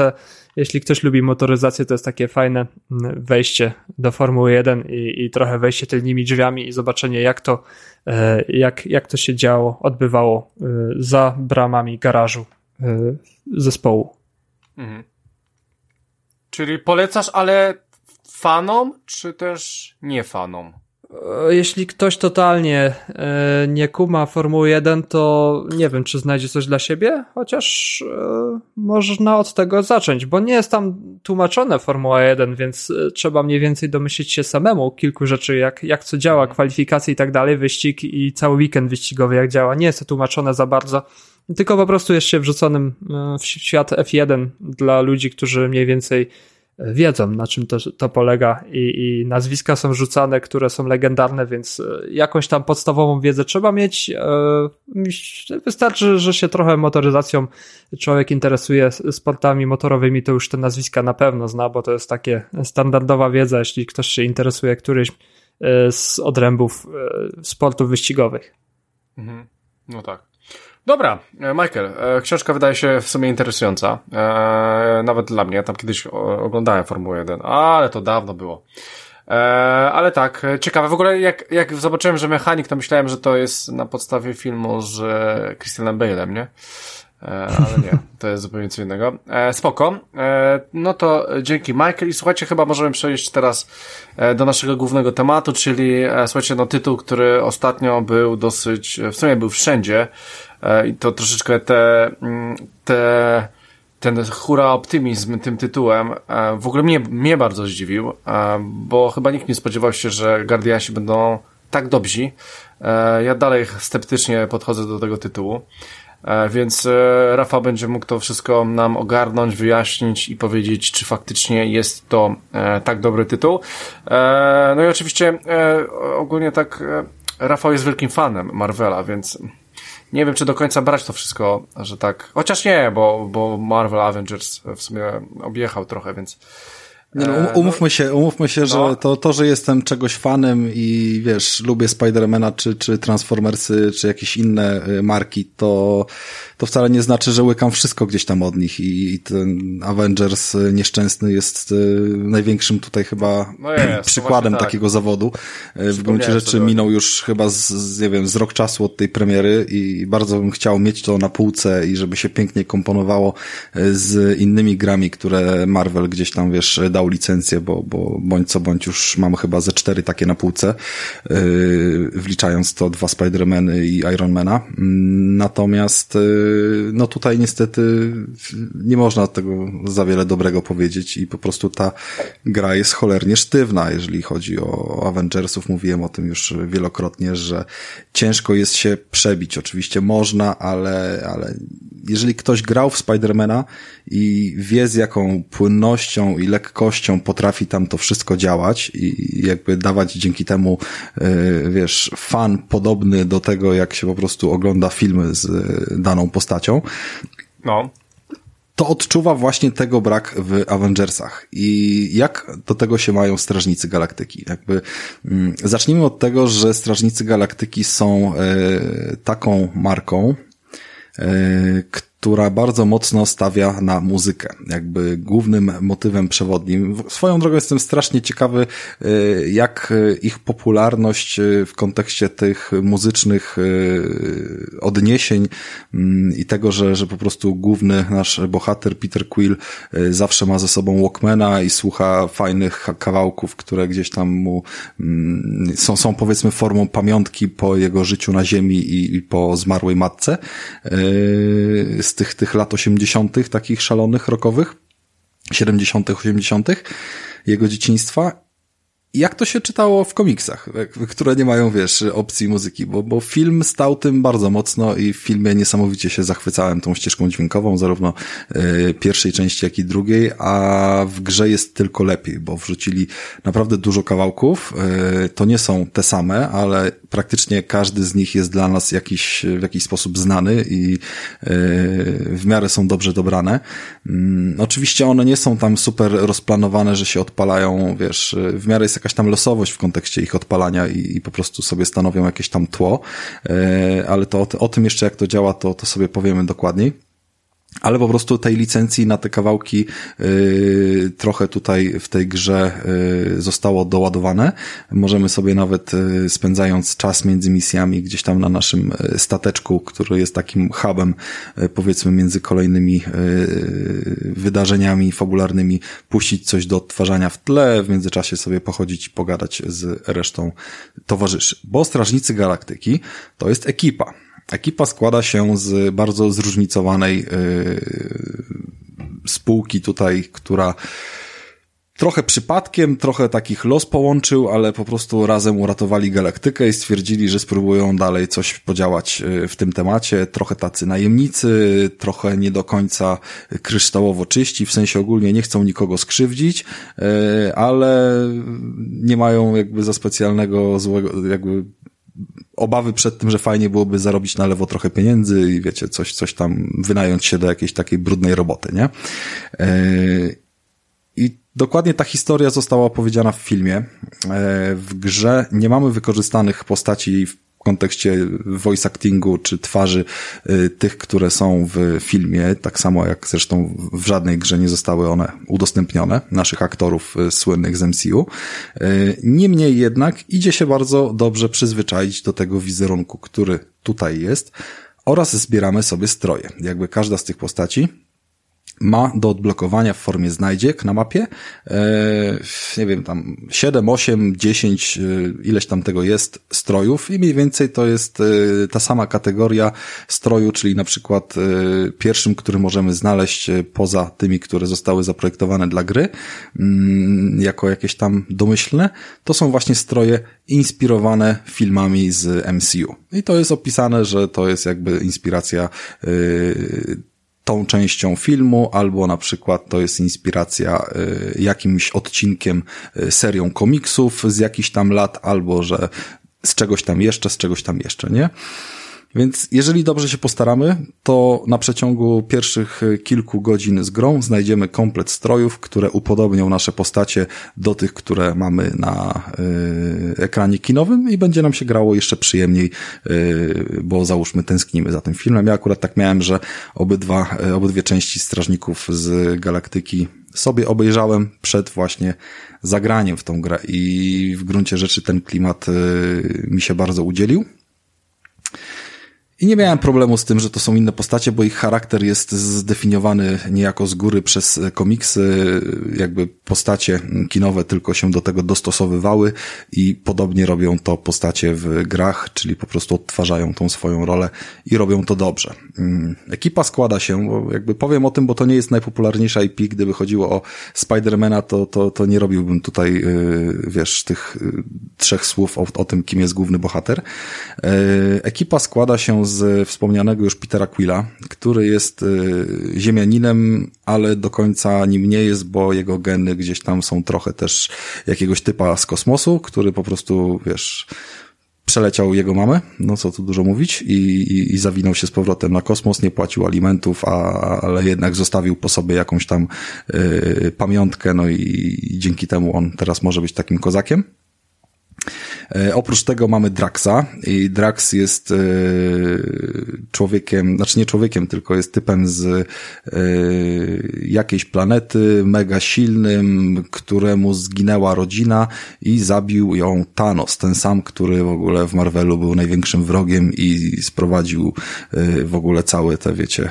jeśli ktoś lubi motoryzację, to jest takie fajne mm, wejście do Formuły 1 i, i trochę wejście tylnymi drzwiami i zobaczenie jak to, e, jak, jak to się działo, odbywało e, za bramami garażu e, zespołu. Mhm. Czyli polecasz, ale fanom, czy też nie fanom? E, jeśli ktoś totalnie e, nie kuma Formuły 1, to nie wiem, czy znajdzie coś dla siebie, chociaż e, można od tego zacząć, bo nie jest tam tłumaczone Formuła 1, więc trzeba mniej więcej domyślić się samemu kilku rzeczy, jak, jak co działa, kwalifikacje i tak dalej, wyścig i cały weekend wyścigowy jak działa. Nie jest to tłumaczone za bardzo, tylko po prostu jest się wrzuconym w świat F1 dla ludzi, którzy mniej więcej wiedzą, na czym to, to polega i, i nazwiska są rzucane, które są legendarne, więc jakąś tam podstawową wiedzę trzeba mieć. Wystarczy, że się trochę motoryzacją człowiek interesuje sportami motorowymi, to już te nazwiska na pewno zna, bo to jest takie standardowa wiedza, jeśli ktoś się interesuje któryś z odrębów sportów wyścigowych. Mhm. No tak. Dobra, e, Michael, e, książka wydaje się w sumie interesująca. E, nawet dla mnie, ja tam kiedyś oglądałem Formułę 1, ale to dawno było. ale tak, ciekawe. W ogóle jak, jak zobaczyłem, że mechanik, to myślałem, że to jest na podstawie filmu z Christianem Bale'em, nie? ale nie, to jest zupełnie co innego. spoko. no to dzięki Michael i słuchajcie, chyba możemy przejść teraz do naszego głównego tematu, czyli słuchajcie, no tytuł, który ostatnio był dosyć, w sumie był wszędzie, i to troszeczkę te, mm, te, ten hura optymizm tym tytułem e, w ogóle mnie, mnie bardzo zdziwił, e, bo chyba nikt nie spodziewał się, że Guardiansi będą tak dobrzy. Ja dalej sceptycznie podchodzę do tego tytułu. Więc Rafa będzie mógł to wszystko nam ogarnąć, wyjaśnić i powiedzieć, czy faktycznie jest to tak dobry tytuł. No i oczywiście ogólnie tak Rafał jest wielkim fanem Marvela, więc nie wiem, czy do końca brać to wszystko, że tak. Chociaż nie, bo, bo Marvel Avengers w sumie objechał trochę, więc. Nie no, um, e, umówmy się, umówmy się, że no. to, to, że jestem czegoś fanem i wiesz, lubię Spidermana, czy, czy Transformersy, czy jakieś inne y, marki, to, to wcale nie znaczy, że łykam wszystko gdzieś tam od nich i, i ten Avengers nieszczęsny jest y, największym tutaj chyba no jest, przykładem tak. takiego zawodu. W gruncie rzeczy minął już chyba z, z, nie wiem, z rok czasu od tej premiery i bardzo bym chciał mieć to na półce i żeby się pięknie komponowało z innymi grami, które Marvel gdzieś tam, wiesz, dał licencję, bo, bo bądź co bądź już mam chyba ze cztery takie na półce, wliczając to dwa Spidermany i Ironmana. Natomiast yy, no tutaj niestety nie można tego za wiele dobrego powiedzieć i po prostu ta gra jest cholernie sztywna, jeżeli chodzi o Avengersów. Mówiłem o tym już wielokrotnie, że ciężko jest się przebić. Oczywiście można, ale, ale jeżeli ktoś grał w Spidermana i wie z jaką płynnością i lekkością potrafi tam to wszystko działać i jakby dawać dzięki temu, y, wiesz, fan podobny do tego, jak się po prostu ogląda filmy z y, daną postacią. No to odczuwa właśnie tego brak w Avengersach. I jak do tego się mają Strażnicy Galaktyki? Jakby, mm, zacznijmy od tego, że Strażnicy Galaktyki są e, taką marką, e, która bardzo mocno stawia na muzykę. Jakby głównym motywem przewodnim. Swoją drogą jestem strasznie ciekawy, y, jak ich popularność y, w kontekście tych muzycznych y, odniesień mm, i tego, że, że po prostu główny nasz bohater Peter Quill zawsze ma ze sobą Walkmana i słucha fajnych kawałków, które gdzieś tam mu mm, są, są powiedzmy formą pamiątki po jego życiu na ziemi i, i po zmarłej matce z tych, tych lat 80., takich szalonych, rokowych, 70., 80., jego dzieciństwa jak to się czytało w komiksach, które nie mają, wiesz, opcji muzyki, bo, bo film stał tym bardzo mocno i w filmie niesamowicie się zachwycałem tą ścieżką dźwiękową, zarówno y, pierwszej części, jak i drugiej, a w grze jest tylko lepiej, bo wrzucili naprawdę dużo kawałków. Y, to nie są te same, ale praktycznie każdy z nich jest dla nas jakiś, w jakiś sposób znany i y, w miarę są dobrze dobrane. Mm, oczywiście one nie są tam super rozplanowane, że się odpalają, wiesz, w miarę jest jakaś tam losowość w kontekście ich odpalania i, i po prostu sobie stanowią jakieś tam tło, e, ale to o, o tym jeszcze jak to działa, to, to sobie powiemy dokładniej ale po prostu tej licencji na te kawałki y, trochę tutaj w tej grze y, zostało doładowane. Możemy sobie nawet y, spędzając czas między misjami gdzieś tam na naszym y, stateczku, który jest takim hubem y, powiedzmy między kolejnymi y, wydarzeniami fabularnymi, puścić coś do odtwarzania w tle, w międzyczasie sobie pochodzić i pogadać z resztą towarzyszy. Bo Strażnicy Galaktyki to jest ekipa Ekipa składa się z bardzo zróżnicowanej yy, spółki tutaj, która trochę przypadkiem, trochę takich los połączył, ale po prostu razem uratowali galaktykę i stwierdzili, że spróbują dalej coś podziałać e, w tym temacie. Trochę tacy najemnicy, trochę nie do końca kryształowo czyści, w sensie ogólnie nie chcą nikogo skrzywdzić, e, ale nie mają jakby za specjalnego złego, jakby obawy przed tym, że fajnie byłoby zarobić na lewo trochę pieniędzy i wiecie, coś, coś tam wynająć się do jakiejś takiej brudnej roboty, nie? E, I Dokładnie ta historia została opowiedziana w filmie. E, w grze nie mamy wykorzystanych postaci kontekście voice actingu czy twarzy e, tych, które są w filmie, tak samo jak zresztą w żadnej grze nie zostały one udostępnione, naszych aktorów e, słynnych z MCU. Niemniej jednak idzie się bardzo dobrze przyzwyczaić do tego wizerunku, który tutaj jest oraz zbieramy sobie stroje. Jakby każda z tych postaci ma do odblokowania w formie znajdziek na mapie, e, nie wiem, tam 7, 8, 10, ileś tam tego jest strojów i mniej więcej to jest e, ta sama kategoria stroju, czyli na przykład e, pierwszym, który możemy znaleźć poza tymi, które zostały zaprojektowane dla gry, mm, jako jakieś tam domyślne, to są właśnie stroje inspirowane filmami z MCU. I to jest opisane, że to jest jakby inspiracja tą częścią filmu, albo na przykład to jest inspiracja y, jakimś odcinkiem, y, serią komiksów z jakichś tam lat, albo że z czegoś tam jeszcze, z czegoś tam jeszcze, nie? Więc jeżeli dobrze się postaramy, to na przeciągu pierwszych kilku godzin z grą znajdziemy komplet strojów, które upodobnią nasze postacie do tych, które mamy na y, ekranie kinowym i będzie nam się grało jeszcze przyjemniej, y, bo załóżmy tęsknimy za tym filmem. Ja akurat tak miałem, że obydwa, y, obydwie części Strażników z Galaktyki sobie obejrzałem przed właśnie zagraniem w tą grę i w gruncie rzeczy ten klimat mi się bardzo udzielił. I nie miałem problemu z tym, że to są inne postacie, bo ich charakter jest zdefiniowany niejako z góry przez komiksy, jakby postacie kinowe tylko się do tego dostosowywały i podobnie robią to postacie w grach, czyli po prostu odtwarzają tą swoją rolę i robią to dobrze. Mm, ekipa składa się, jakby powiem o tym, bo to nie jest najpopularniejsza IP, gdyby chodziło o Spidermana, to, to, to nie robiłbym tutaj, y, wiesz, tych y, trzech słów o, o tym, kim jest główny bohater. Y, ekipa składa się z wspomnianego już Petera Quilla, który jest y, ziemianinem, ale do końca nim nie jest, bo jego geny gdzieś tam są trochę też jakiegoś typa z kosmosu, który po prostu, wiesz, przeleciał jego mamę, no co tu dużo mówić, i, i, i zawinął się z powrotem na kosmos, nie płacił alimentów, a, ale jednak zostawił po sobie jakąś tam y, pamiątkę, no i, i dzięki temu on teraz może być takim kozakiem. E, oprócz tego mamy Draxa i Drax jest e, człowiekiem, znaczy nie człowiekiem, tylko jest typem z e, jakiejś planety, mega silnym, któremu zginęła rodzina i zabił ją Thanos, ten sam, który w ogóle w Marvelu był największym wrogiem i sprowadził w ogóle całe te, wiecie,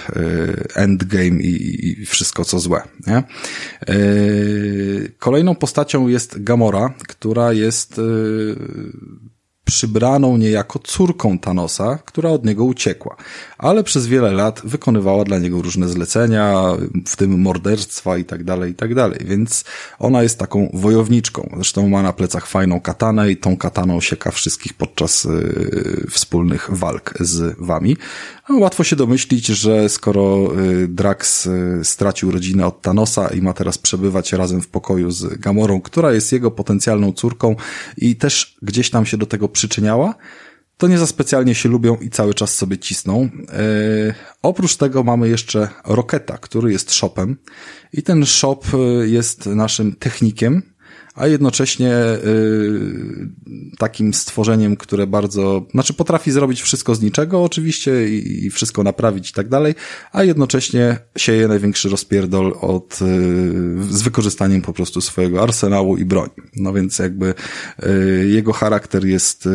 endgame i wszystko co złe. Nie? Kolejną postacią jest Gamora, która jest przybraną niejako córką Thanosa, która od niego uciekła, ale przez wiele lat wykonywała dla niego różne zlecenia, w tym morderstwa i tak dalej, i tak dalej, więc ona jest taką wojowniczką. Zresztą ma na plecach fajną katanę i tą kataną sieka wszystkich podczas y, wspólnych walk z wami. No, łatwo się domyślić, że skoro y, Drax y, stracił rodzinę od Thanosa i ma teraz przebywać razem w pokoju z Gamorą, która jest jego potencjalną córką i też gdzieś tam się do tego przyczyniała, to nie za specjalnie się lubią i cały czas sobie cisną. Yy, oprócz tego mamy jeszcze Roketa, który jest shopem i ten shop jest naszym technikiem, a jednocześnie y, takim stworzeniem, które bardzo, znaczy potrafi zrobić wszystko z niczego oczywiście i, wszystko naprawić i tak dalej, a jednocześnie sieje największy rozpierdol od, y, z wykorzystaniem po prostu swojego arsenału i broni. No więc jakby y, jego charakter jest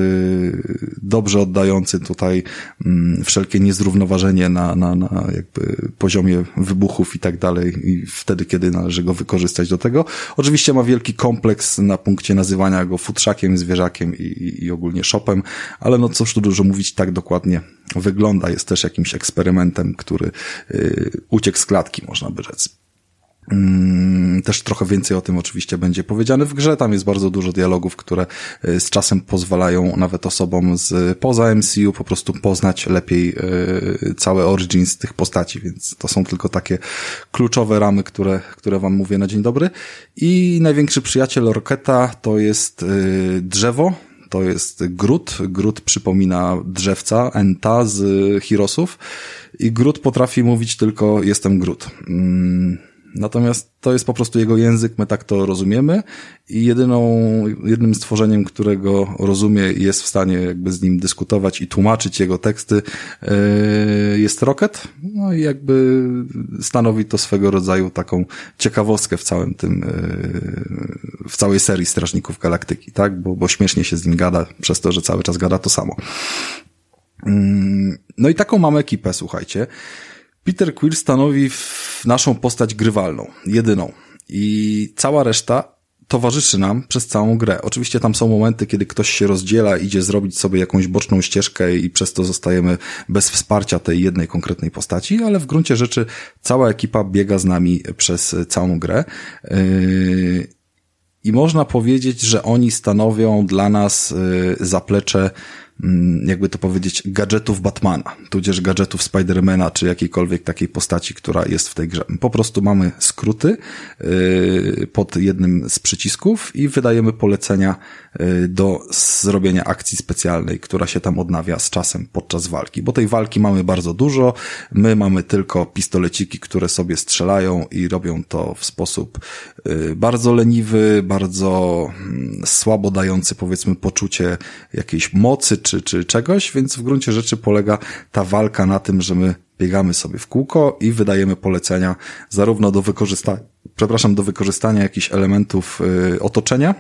dobrze oddający tutaj mm, wszelkie niezrównoważenie na, na, na jakby poziomie wybuchów i tak dalej i wtedy, kiedy należy go wykorzystać do tego. Oczywiście ma wielki kompleks kompleks na punkcie nazywania go futrzakiem, zwierzakiem i, i, ogólnie shopem, ale no cóż tu dużo mówić, tak dokładnie wygląda. Jest też jakimś eksperymentem, który y, uciekł z klatki, można by rzec. Mm, Też trochę więcej o tym oczywiście będzie powiedziane w grze. Tam jest bardzo dużo dialogów, które y, z czasem pozwalają nawet osobom z poza MCU po prostu poznać lepiej y, całe origins tych postaci, więc to są tylko takie kluczowe ramy, które, które wam mówię na dzień dobry. I największy przyjaciel Roketa to jest y, drzewo, to jest Grut. Grut przypomina drzewca, Enta z Hirosów i Grut potrafi mówić tylko jestem Grut. Mm, natomiast to jest po prostu jego język, my tak to rozumiemy i jedyną, jednym stworzeniem, którego rozumie jest w stanie jakby z nim dyskutować i tłumaczyć jego teksty yy, jest Rocket. No i jakby stanowi to swego rodzaju taką ciekawostkę w całym tym, yy, w całej serii Strażników Galaktyki, tak? Bo, bo śmiesznie się z nim gada przez to, że cały czas gada to samo. Mm, no i taką mamy ekipę, słuchajcie. Peter Quill stanowi naszą postać grywalną, jedyną. I cała reszta towarzyszy nam przez całą grę. Oczywiście tam są momenty, kiedy ktoś się rozdziela, idzie zrobić sobie jakąś boczną ścieżkę i przez to zostajemy bez wsparcia tej jednej konkretnej postaci, ale w gruncie rzeczy cała ekipa biega z nami przez całą grę. Yy, I można powiedzieć, że oni stanowią dla nas yy, zaplecze jakby to powiedzieć, gadżetów Batmana, tudzież gadżetów Spidermana, czy jakiejkolwiek takiej postaci, która jest w tej grze. Po prostu mamy skróty yy, pod jednym z przycisków i wydajemy polecenia yy, do zrobienia akcji specjalnej, która się tam odnawia z czasem podczas walki, bo tej walki mamy bardzo dużo, my mamy tylko pistoleciki, które sobie strzelają i robią to w sposób yy, bardzo leniwy, bardzo mm, słabo dający powiedzmy poczucie jakiejś mocy, czy, czy czegoś, więc w gruncie rzeczy polega ta walka na tym, że my biegamy sobie w kółko i wydajemy polecenia zarówno do wykorzystania, przepraszam, do wykorzystania jakichś elementów y, otoczenia,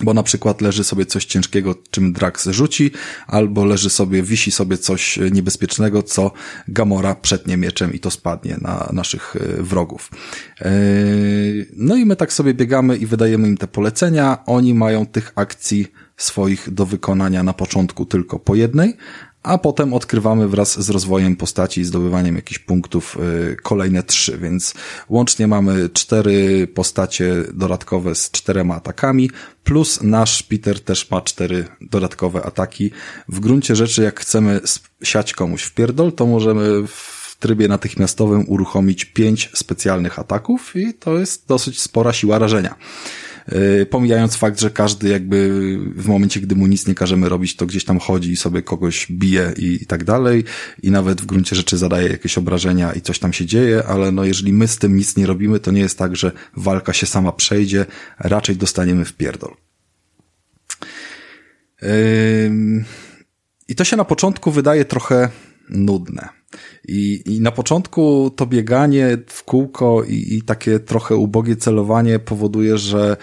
bo na przykład leży sobie coś ciężkiego, czym Drax rzuci, albo leży sobie, wisi sobie coś niebezpiecznego, co Gamora przetnie mieczem i to spadnie na naszych y, wrogów. Y, no i my tak sobie biegamy i wydajemy im te polecenia. Oni mają tych akcji swoich do wykonania na początku tylko po jednej, a potem odkrywamy wraz z rozwojem postaci i zdobywaniem jakichś punktów y, kolejne trzy, więc łącznie mamy cztery postacie dodatkowe z czterema atakami, plus nasz Peter też ma cztery dodatkowe ataki. W gruncie rzeczy, jak chcemy siać komuś w pierdol, to możemy w trybie natychmiastowym uruchomić pięć specjalnych ataków i to jest dosyć spora siła rażenia. E, pomijając fakt, że każdy jakby w momencie, gdy mu nic nie każemy robić, to gdzieś tam chodzi i sobie kogoś bije i, i tak dalej i nawet w gruncie rzeczy zadaje jakieś obrażenia i coś tam się dzieje, ale no jeżeli my z tym nic nie robimy, to nie jest tak, że walka się sama przejdzie, raczej dostaniemy w pierdol. I to się na początku wydaje trochę nudne. I, I na początku to bieganie w kółko i, i takie trochę ubogie celowanie powoduje, że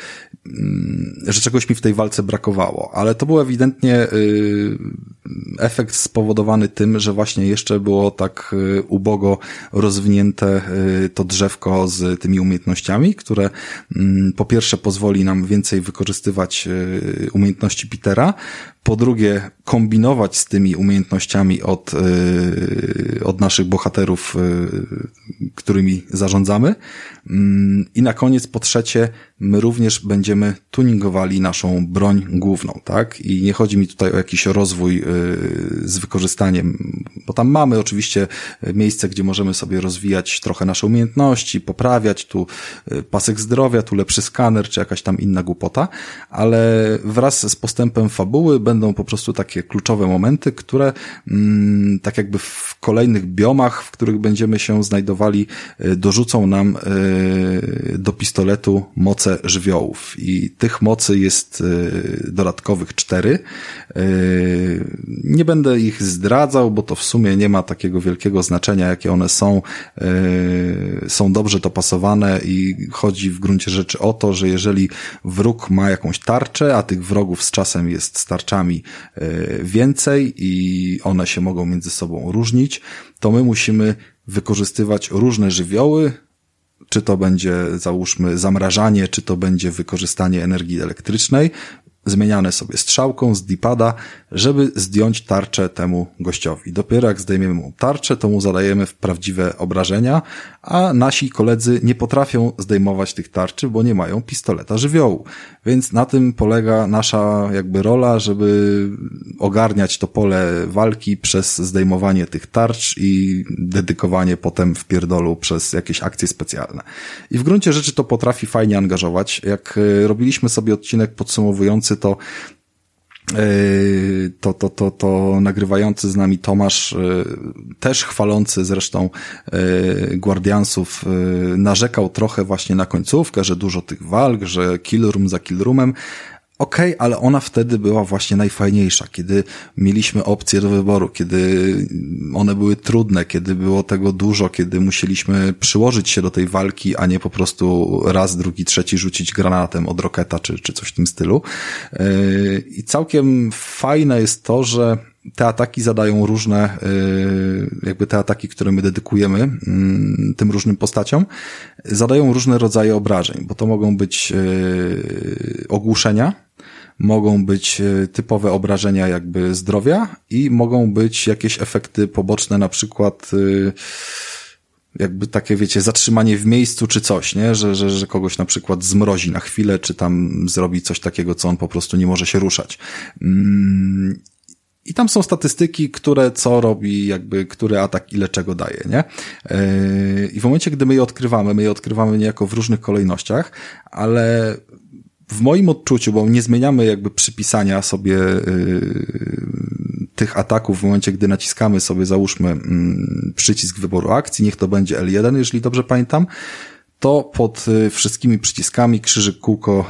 Mm, że czegoś mi w tej walce brakowało, ale to był ewidentnie y, efekt spowodowany tym, że właśnie jeszcze było tak y, ubogo rozwinięte y, to drzewko z tymi umiejętnościami, które mm, po pierwsze pozwoli nam więcej wykorzystywać umiejętności Petera, po drugie kombinować z tymi umiejętnościami od, od naszych bohaterów, którymi zarządzamy i na koniec po trzecie my również będziemy tuningowali naszą broń główną, tak? I nie chodzi mi tutaj o jakiś rozwój yy, z wykorzystaniem, bo tam mamy oczywiście miejsce, gdzie możemy sobie rozwijać trochę nasze umiejętności, poprawiać tu yy, pasek zdrowia, tu lepszy skaner, czy jakaś tam inna głupota, ale wraz z postępem fabuły będą po prostu takie kluczowe momenty, które mm, tak jakby w kolejnych biomach, w których będziemy się znajdowali, dorzucą nam do pistoletu moce żywiołów i tych mocy jest y, dodatkowych cztery. Y, nie będę ich zdradzał, bo to w sumie nie ma takiego wielkiego znaczenia, jakie one są. Y, są dobrze dopasowane i chodzi w gruncie rzeczy o to, że jeżeli wróg ma jakąś tarczę, a tych wrogów z czasem jest z tarczami więcej i one się mogą między sobą różnić, to my musimy wykorzystywać różne żywioły, czy to będzie, załóżmy, zamrażanie, czy to będzie wykorzystanie energii elektrycznej, zmieniane sobie strzałką z dipada, żeby zdjąć tarczę temu gościowi. Dopiero jak zdejmiemy mu tarczę, to mu zadajemy prawdziwe obrażenia, a nasi koledzy nie potrafią zdejmować tych tarczy, bo nie mają pistoleta żywiołu. Więc na tym polega nasza jakby rola, żeby ogarniać to pole walki przez zdejmowanie tych tarcz i dedykowanie potem w pierdolu przez jakieś akcje specjalne. I w gruncie rzeczy to potrafi fajnie angażować. Jak e, robiliśmy sobie odcinek podsumowujący to e, to, to, to, to nagrywający z nami Tomasz, e, też chwalący zresztą Guardiansów, narzekał trochę właśnie na końcówkę, że dużo tych walk, że killroom za killroomem, okej, okay, ale ona wtedy była właśnie najfajniejsza, kiedy mieliśmy opcje do wyboru, kiedy one były trudne, kiedy było tego dużo, kiedy musieliśmy przyłożyć się do tej walki, a nie po prostu raz, drugi, trzeci rzucić granatem od roketa czy, czy coś w tym stylu. Yy, I całkiem fajne jest to, że te ataki zadają różne, yy, jakby te ataki, które my dedykujemy mm, tym różnym postaciom, zadają różne rodzaje obrażeń, bo to mogą być yy, ogłuszenia, mogą być e, typowe obrażenia jakby zdrowia i mogą być jakieś efekty poboczne, na przykład e, jakby takie, wiecie, zatrzymanie w miejscu czy coś, nie? Że, że, że kogoś na przykład zmrozi na chwilę, czy tam zrobi coś takiego, co on po prostu nie może się ruszać. Mm, I tam są statystyki, które co robi, jakby, który atak ile czego daje, nie? E, I w momencie, gdy my je odkrywamy, my je odkrywamy niejako w różnych kolejnościach, ale w moim odczuciu, bo nie zmieniamy jakby przypisania sobie yy, tych ataków w momencie, gdy naciskamy sobie, załóżmy, yy, przycisk wyboru akcji, niech to będzie L1, jeżeli dobrze pamiętam, to pod y, wszystkimi przyciskami krzyżyk, kółko,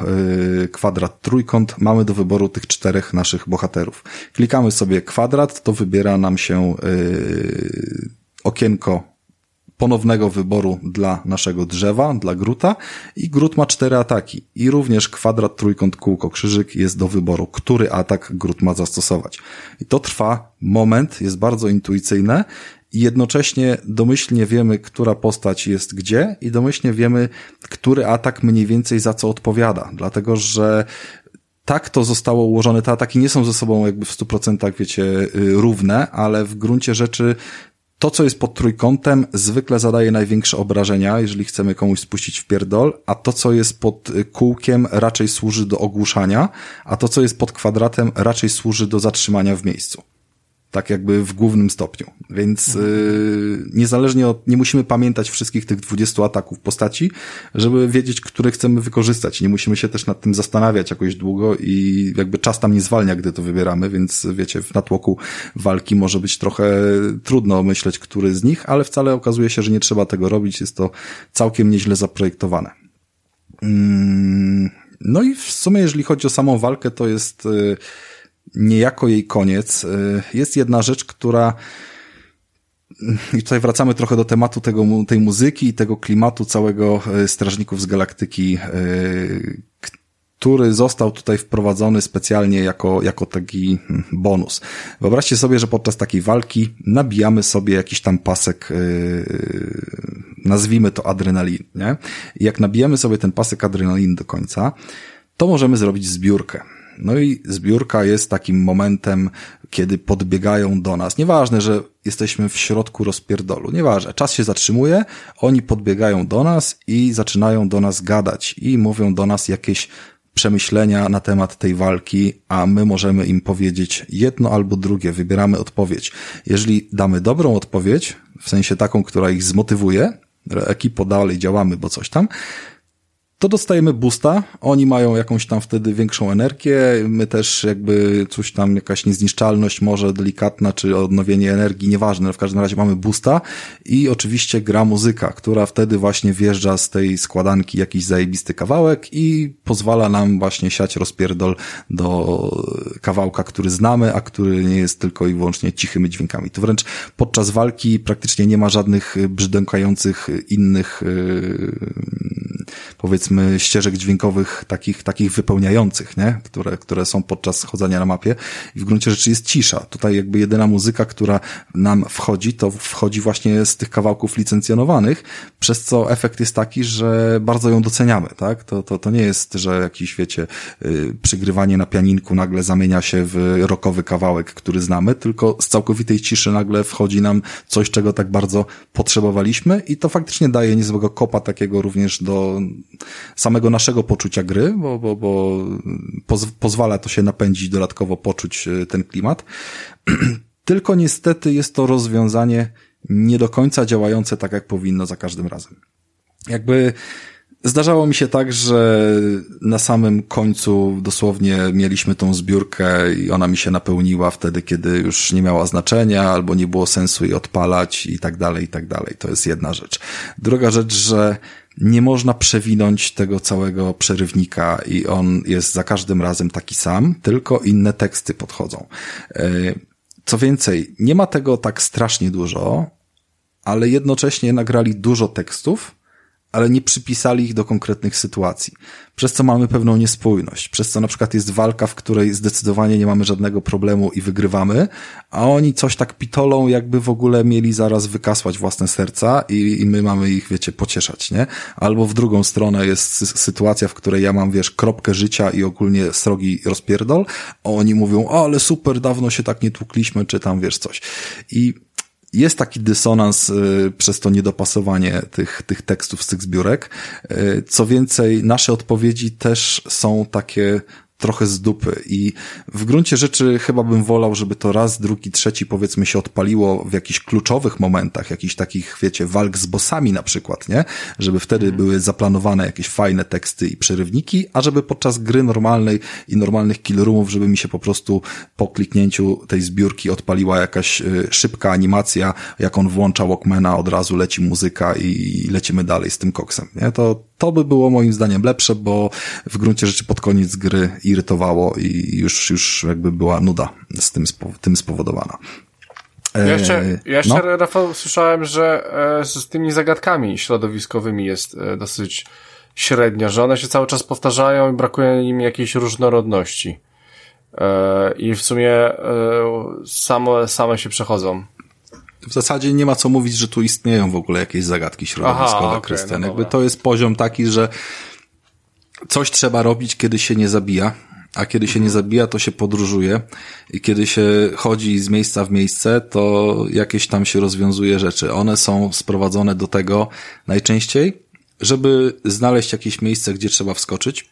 y, kwadrat, trójkąt mamy do wyboru tych czterech naszych bohaterów. Klikamy sobie kwadrat, to wybiera nam się y, okienko ponownego wyboru dla naszego drzewa, dla gruta. I grut ma cztery ataki. I również kwadrat, trójkąt, kółko, krzyżyk jest do wyboru, który atak grut ma zastosować. I to trwa moment, jest bardzo intuicyjne. I jednocześnie domyślnie wiemy, która postać jest gdzie. I domyślnie wiemy, który atak mniej więcej za co odpowiada, dlatego że tak to zostało ułożone, te ataki nie są ze sobą jakby w 100% wiecie, y, równe, ale w gruncie rzeczy to, co jest pod trójkątem, zwykle zadaje największe obrażenia, jeżeli chcemy komuś spuścić w pierdol, a to, co jest pod y, kółkiem, raczej służy do ogłuszania, a to, co jest pod kwadratem, raczej służy do zatrzymania w miejscu tak jakby w głównym stopniu. Więc yy, niezależnie od, nie musimy pamiętać wszystkich tych 20 ataków postaci, żeby wiedzieć, które chcemy wykorzystać. Nie musimy się też nad tym zastanawiać jakoś długo i jakby czas tam nie zwalnia, gdy to wybieramy, więc wiecie, w natłoku walki może być trochę trudno myśleć, który z nich, ale wcale okazuje się, że nie trzeba tego robić, jest to całkiem nieźle zaprojektowane. Yy, no i w sumie, jeżeli chodzi o samą walkę, to jest yy, niejako jej koniec. Y, jest jedna rzecz, która i tutaj wracamy trochę do tematu tego, tej muzyki i tego klimatu całego y, Strażników z Galaktyki, y, który został tutaj wprowadzony specjalnie jako, jako taki hmm, bonus. Wyobraźcie sobie, że podczas takiej walki nabijamy sobie jakiś tam pasek, nazwijmy to adrenalin, nie? I jak nabijemy sobie ten pasek adrenalin do końca, to możemy zrobić zbiórkę. No i zbiórka jest takim momentem, kiedy podbiegają do nas. Nieważne, że jesteśmy w środku rozpierdolu. Nieważne. Czas się zatrzymuje, oni podbiegają do nas i zaczynają do nas gadać i mówią do nas jakieś przemyślenia na temat tej walki, a my możemy im powiedzieć jedno albo drugie, wybieramy odpowiedź. Jeżeli damy dobrą odpowiedź, w sensie taką, która ich zmotywuje, ekipo dalej działamy, bo coś tam, to dostajemy boosta, oni mają jakąś tam wtedy większą energię, my też jakby coś tam, jakaś niezniszczalność może delikatna, czy odnowienie energii, nieważne, w każdym razie mamy boosta. I oczywiście gra muzyka, która wtedy właśnie wjeżdża z tej składanki jakiś zajebisty kawałek i pozwala nam właśnie siać rozpierdol do kawałka, który znamy, a który nie jest tylko i wyłącznie cichymi dźwiękami. To wręcz podczas walki praktycznie nie ma żadnych brzdękających innych yy, powiedzmy ścieżek dźwiękowych takich, takich wypełniających, nie? Które, które są podczas chodzenia na mapie i w gruncie rzeczy jest cisza. Tutaj jakby jedyna muzyka, która nam wchodzi, to wchodzi właśnie z tych kawałków licencjonowanych, przez co efekt jest taki, że bardzo ją doceniamy, tak? To, to, to nie jest, że jakiś, wiecie, yy, przygrywanie na pianinku nagle zamienia się w rockowy kawałek, który znamy, tylko z całkowitej ciszy nagle wchodzi nam coś, czego tak bardzo potrzebowaliśmy i to faktycznie daje niezłego kopa takiego również do samego naszego poczucia gry, bo, bo, bo poz, pozwala to się napędzić, dodatkowo poczuć y, ten klimat. Tylko niestety jest to rozwiązanie nie do końca działające tak, jak powinno za każdym razem. Jakby Zdarzało mi się tak, że na samym końcu dosłownie mieliśmy tą zbiórkę i ona mi się napełniła wtedy, kiedy już nie miała znaczenia albo nie było sensu jej odpalać i tak dalej, i tak dalej. To jest jedna rzecz. Druga rzecz, że nie można przewinąć tego całego przerywnika i on jest za każdym razem taki sam, tylko inne teksty podchodzą. E, co więcej, nie ma tego tak strasznie dużo, ale jednocześnie nagrali dużo tekstów, ale nie przypisali ich do konkretnych sytuacji. Przez co mamy pewną niespójność. Przez co na przykład jest walka, w której zdecydowanie nie mamy żadnego problemu i wygrywamy, a oni coś tak pitolą, jakby w ogóle mieli zaraz wykasłać własne serca i, i my mamy ich, wiecie, pocieszać, nie? Albo w drugą stronę jest sytuacja, w której ja mam, wiesz, kropkę życia i ogólnie srogi rozpierdol, a oni mówią, o, ale super, dawno się tak nie tłukliśmy, czy tam, wiesz, coś. I jest taki dysonans y, przez to niedopasowanie tych, tych tekstów z tych zbiórek. Y, co więcej, nasze odpowiedzi też są takie trochę z dupy i w gruncie rzeczy chyba bym wolał, żeby to raz, drugi, trzeci powiedzmy się odpaliło w jakichś kluczowych momentach, jakichś takich, wiecie, walk z bossami na przykład, nie? Żeby wtedy mm. były zaplanowane jakieś fajne teksty i przerywniki, a żeby podczas gry normalnej i normalnych killroomów, żeby mi się po prostu po kliknięciu tej zbiórki odpaliła jakaś y, szybka animacja, jak on włącza Walkmana, od razu leci muzyka i lecimy dalej z tym koksem, nie? To, to by było moim zdaniem lepsze, bo w gruncie rzeczy pod koniec gry irytowało i już, już jakby była nuda z tym, tym spowodowana. Ja jeszcze, e, ja jeszcze no. Rafał, słyszałem, że e, z tymi zagadkami środowiskowymi jest e, dosyć średnio, że one się cały czas powtarzają i brakuje im jakiejś różnorodności. I w sumie same, same się przechodzą. W zasadzie nie ma co mówić, że tu istnieją w ogóle jakieś zagadki środowiskowe, Aha, okay. No Jakby to jest poziom taki, że coś trzeba robić, kiedy się nie zabija, a kiedy się nie zabija, to się podróżuje i kiedy się chodzi z miejsca w miejsce, to jakieś tam się rozwiązuje rzeczy. One są sprowadzone do tego najczęściej, żeby znaleźć jakieś miejsce, gdzie trzeba wskoczyć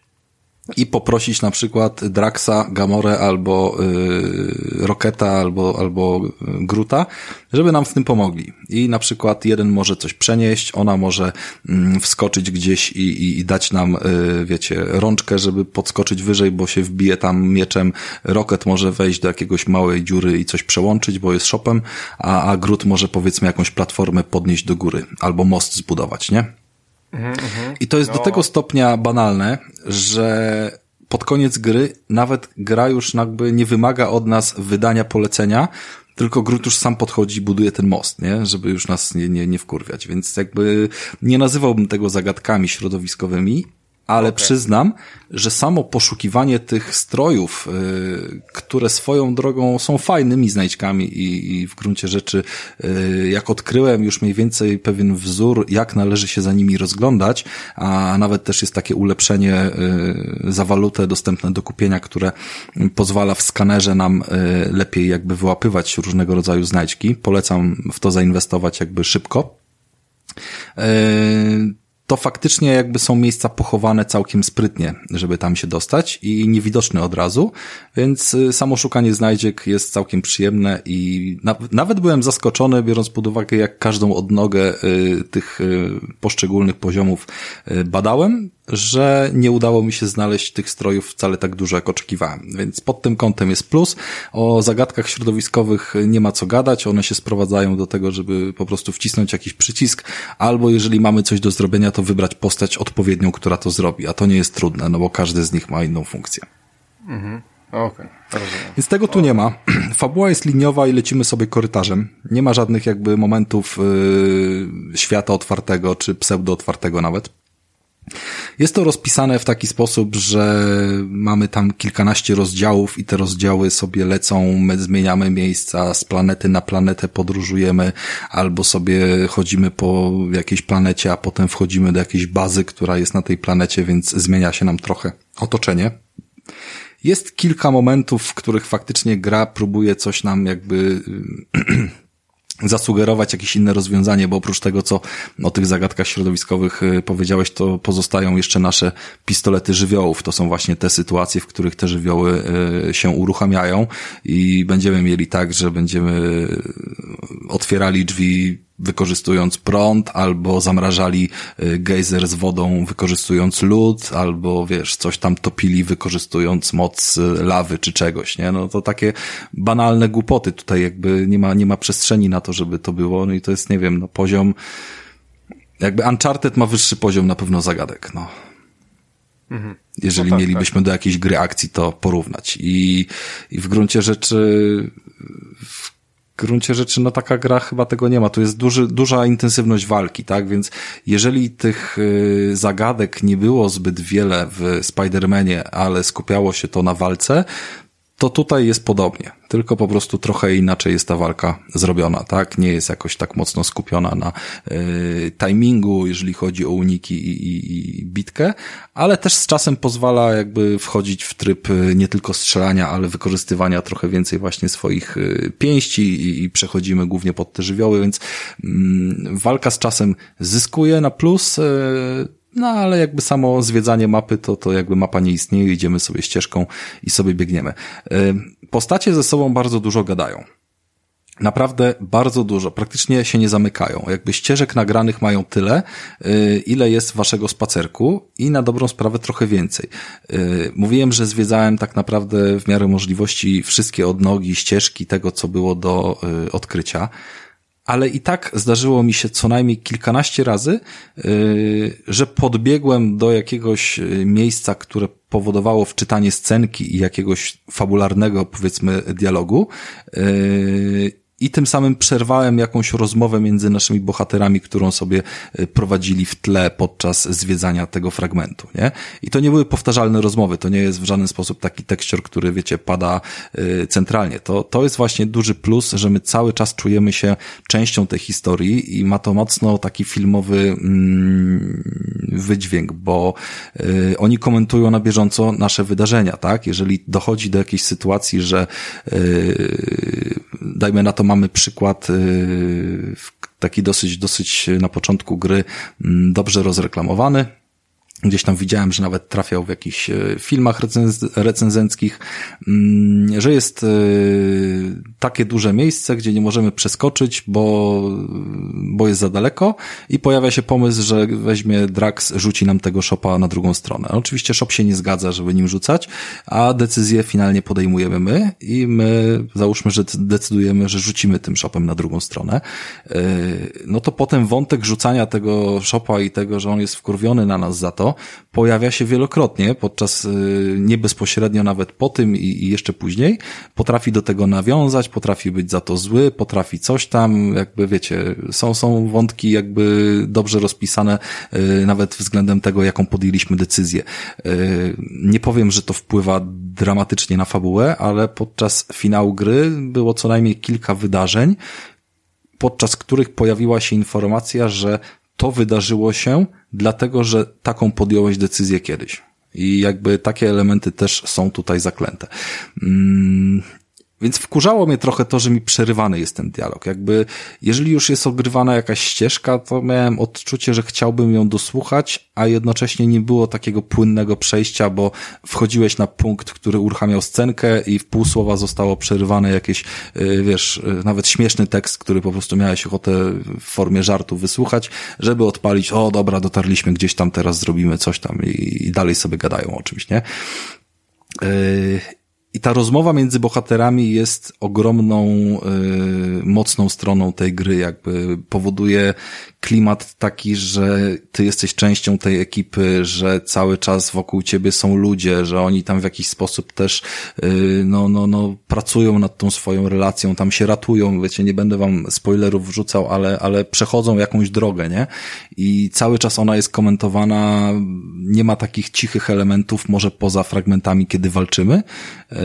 i poprosić na przykład Draxa, Gamorę albo y, Roketa albo, albo Gruta, żeby nam w tym pomogli. I na przykład jeden może coś przenieść, ona może y, wskoczyć gdzieś i, i, i dać nam, y, wiecie, rączkę, żeby podskoczyć wyżej, bo się wbije tam mieczem. Rocket może wejść do jakiegoś małej dziury i coś przełączyć, bo jest shopem, a, a Grut może powiedzmy jakąś platformę podnieść do góry albo most zbudować, nie? Mhm, mhm. I to jest no. do tego stopnia banalne, że pod koniec gry nawet gra już jakby nie wymaga od nas wydania polecenia, tylko Grut już sam podchodzi i buduje ten most, nie? Żeby już nas nie, nie, nie wkurwiać. Więc jakby nie nazywałbym tego zagadkami środowiskowymi, ale okay. przyznam, że samo poszukiwanie tych strojów, y, które swoją drogą są fajnymi znajdźkami i, i w gruncie rzeczy, y, jak odkryłem już mniej więcej pewien wzór, jak należy się za nimi rozglądać, a nawet też jest takie ulepszenie y, za walutę dostępne do kupienia, które pozwala w skanerze nam lepiej jakby wyłapywać różnego rodzaju znajdźki. Polecam w to zainwestować jakby szybko to faktycznie jakby są miejsca pochowane całkiem sprytnie, żeby tam się dostać i niewidoczne od razu, więc y, samo szukanie znajdziek jest całkiem przyjemne i na, nawet byłem zaskoczony, biorąc pod uwagę, jak każdą odnogę y, tych y, poszczególnych poziomów y, badałem, że nie udało mi się znaleźć tych strojów wcale tak dużo, jak oczekiwałem. Więc pod tym kątem jest plus. O zagadkach środowiskowych nie ma co gadać. One się sprowadzają do tego, żeby po prostu wcisnąć jakiś przycisk, albo jeżeli mamy coś do zrobienia, to wybrać postać odpowiednią, która to zrobi. A to nie jest trudne, no bo każdy z nich ma inną funkcję. Mhm. Okej, okay, Więc tego tu nie ma. Fabuła jest liniowa i lecimy sobie korytarzem. Nie ma żadnych jakby momentów yy, świata otwartego, czy pseudo otwartego nawet. Jest to rozpisane w taki sposób, że mamy tam kilkanaście rozdziałów i te rozdziały sobie lecą, my zmieniamy miejsca, z planety na planetę podróżujemy, albo sobie chodzimy po jakiejś planecie, a potem wchodzimy do jakiejś bazy, która jest na tej planecie, więc zmienia się nam trochę otoczenie. Jest kilka momentów, w których faktycznie gra próbuje coś nam jakby zasugerować jakieś inne rozwiązanie, bo oprócz tego, co o tych zagadkach środowiskowych y, powiedziałeś, to pozostają jeszcze nasze pistolety żywiołów. To są właśnie te sytuacje, w których te żywioły y, się uruchamiają i będziemy mieli tak, że będziemy otwierali drzwi wykorzystując prąd, albo zamrażali y, gejzer z wodą wykorzystując lód, albo wiesz, coś tam topili wykorzystując moc y, lawy czy czegoś, nie? No to takie banalne głupoty tutaj jakby nie ma, nie ma przestrzeni na to, żeby to było, no i to jest, nie wiem, no poziom, jakby Uncharted ma wyższy poziom na pewno zagadek, no. Mhm. Jeżeli no tak, mielibyśmy tak. do jakiejś gry akcji to porównać. I, I w gruncie rzeczy w gruncie rzeczy, no taka gra chyba tego nie ma. Tu jest duży, duża intensywność walki, tak? Więc jeżeli tych y, zagadek nie było zbyt wiele w Spider-Manie, ale skupiało się to na walce, to tutaj jest podobnie, tylko po prostu trochę inaczej jest ta walka zrobiona, tak? Nie jest jakoś tak mocno skupiona na y, timingu, jeżeli chodzi o uniki i, i, i bitkę, ale też z czasem pozwala jakby wchodzić w tryb y, nie tylko strzelania, ale wykorzystywania trochę więcej właśnie swoich y, pięści i, i przechodzimy głównie pod te żywioły, więc y, walka z czasem zyskuje na plus, y, no ale jakby samo zwiedzanie mapy, to, to jakby mapa nie istnieje, idziemy sobie ścieżką i sobie biegniemy. Postacie ze sobą bardzo dużo gadają. Naprawdę bardzo dużo, praktycznie się nie zamykają. Jakby ścieżek nagranych mają tyle, ile jest waszego spacerku i na dobrą sprawę trochę więcej. Mówiłem, że zwiedzałem tak naprawdę w miarę możliwości wszystkie odnogi, ścieżki tego, co było do odkrycia ale i tak zdarzyło mi się co najmniej kilkanaście razy, yy, że podbiegłem do jakiegoś yy, miejsca, które powodowało wczytanie scenki i jakiegoś fabularnego, powiedzmy, dialogu yy, i tym samym przerwałem jakąś rozmowę między naszymi bohaterami, którą sobie e, prowadzili w tle podczas zwiedzania tego fragmentu, nie? I to nie były powtarzalne rozmowy, to nie jest w żaden sposób taki tekścior, który, wiecie, pada y, centralnie. To, to jest właśnie duży plus, że my cały czas czujemy się częścią tej historii i ma to mocno taki filmowy mm, wydźwięk, bo y, oni komentują na bieżąco nasze wydarzenia, tak? Jeżeli dochodzi do jakiejś sytuacji, że dajmy na to mamy przykład y, taki dosyć, dosyć na początku gry mm, dobrze rozreklamowany, Gdzieś tam widziałem, że nawet trafiał w jakichś e, filmach recenz recenzenckich, mm, że jest e, takie duże miejsce, gdzie nie możemy przeskoczyć, bo, bo jest za daleko i pojawia się pomysł, że weźmie Drax, rzuci nam tego szopa na drugą stronę. Oczywiście shop się nie zgadza, żeby nim rzucać, a decyzję finalnie podejmujemy my i my załóżmy, że decydujemy, że rzucimy tym shopem na drugą stronę. E, no to potem wątek rzucania tego szopa i tego, że on jest wkurwiony na nas za to, pojawia się wielokrotnie podczas, y, nie bezpośrednio nawet po tym i, jeszcze później. Potrafi do tego nawiązać, potrafi być za to zły, potrafi coś tam, jakby wiecie, są, są wątki jakby dobrze rozpisane, y, nawet względem tego, jaką podjęliśmy decyzję. Y, nie powiem, że to wpływa dramatycznie na fabułę, ale podczas finału gry było co najmniej kilka wydarzeń, podczas których pojawiła się informacja, że to wydarzyło się dlatego, że taką podjąłeś decyzję kiedyś. I jakby takie elementy też są tutaj zaklęte. Więc wkurzało mnie trochę to, że mi przerywany jest ten dialog. Jakby, jeżeli już jest ogrywana jakaś ścieżka, to miałem odczucie, że chciałbym ją dosłuchać, a jednocześnie nie było takiego płynnego przejścia, bo wchodziłeś na punkt, który uruchamiał scenkę i w pół słowa zostało przerywane jakieś, y, wiesz, y, nawet śmieszny tekst, który po prostu miałeś ochotę w formie żartu wysłuchać, żeby odpalić, o dobra, dotarliśmy gdzieś tam, teraz zrobimy coś tam i, i dalej sobie gadają o czymś, nie? Y, i ta rozmowa między bohaterami jest ogromną, y, mocną stroną tej gry, jakby powoduje klimat taki, że ty jesteś częścią tej ekipy, że cały czas wokół ciebie są ludzie, że oni tam w jakiś sposób też, yy, no, no, no, pracują nad tą swoją relacją, tam się ratują, wiecie, nie będę wam spoilerów wrzucał, ale, ale przechodzą jakąś drogę, nie? I cały czas ona jest komentowana, nie ma takich cichych elementów, może poza fragmentami, kiedy walczymy, yy,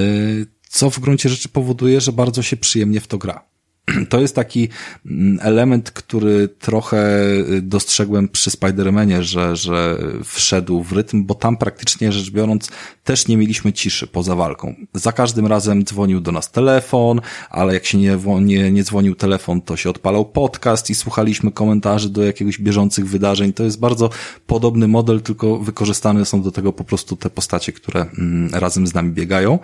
co w gruncie rzeczy powoduje, że bardzo się przyjemnie w to gra. To jest taki mm, element, który trochę y, dostrzegłem przy Spider-Manie, że, że wszedł w rytm, bo tam praktycznie rzecz biorąc też nie mieliśmy ciszy poza walką. Za każdym razem dzwonił do nas telefon, ale jak się nie, nie, nie dzwonił telefon, to się odpalał podcast i słuchaliśmy komentarzy do jakiegoś bieżących wydarzeń. To jest bardzo podobny model, tylko wykorzystane są do tego po prostu te postacie, które mm, razem z nami biegają.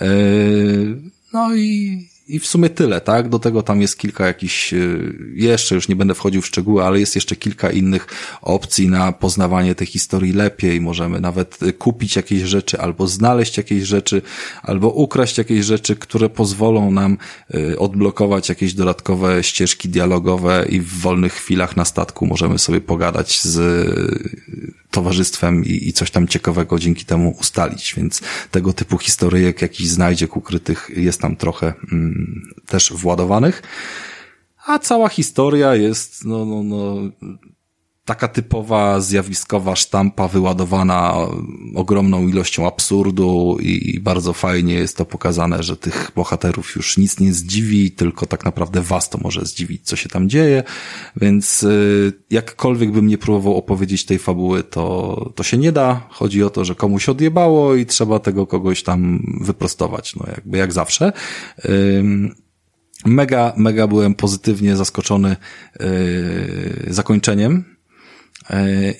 Yy, no i i w sumie tyle, tak? Do tego tam jest kilka jakichś, y, jeszcze już nie będę wchodził w szczegóły, ale jest jeszcze kilka innych opcji na poznawanie tej historii lepiej. Możemy nawet y, kupić jakieś rzeczy, albo znaleźć jakieś rzeczy, albo ukraść jakieś rzeczy, które pozwolą nam y, odblokować jakieś dodatkowe ścieżki dialogowe i w wolnych chwilach na statku możemy sobie pogadać z towarzystwem i, i coś tam ciekawego dzięki temu ustalić, więc tego typu historyjek, jakiś znajdziek ukrytych jest tam trochę mm, też władowanych. A cała historia jest, no, no, no, taka typowa zjawiskowa sztampa wyładowana ogromną ilością absurdu i, bardzo fajnie jest to pokazane, że tych bohaterów już nic nie zdziwi, tylko tak naprawdę was to może zdziwić, co się tam dzieje, więc y, jakkolwiek bym nie próbował opowiedzieć tej fabuły, to, to się nie da. Chodzi o to, że komuś odjebało i trzeba tego kogoś tam wyprostować, no jakby jak zawsze. Mega, mega byłem pozytywnie zaskoczony yy, zakończeniem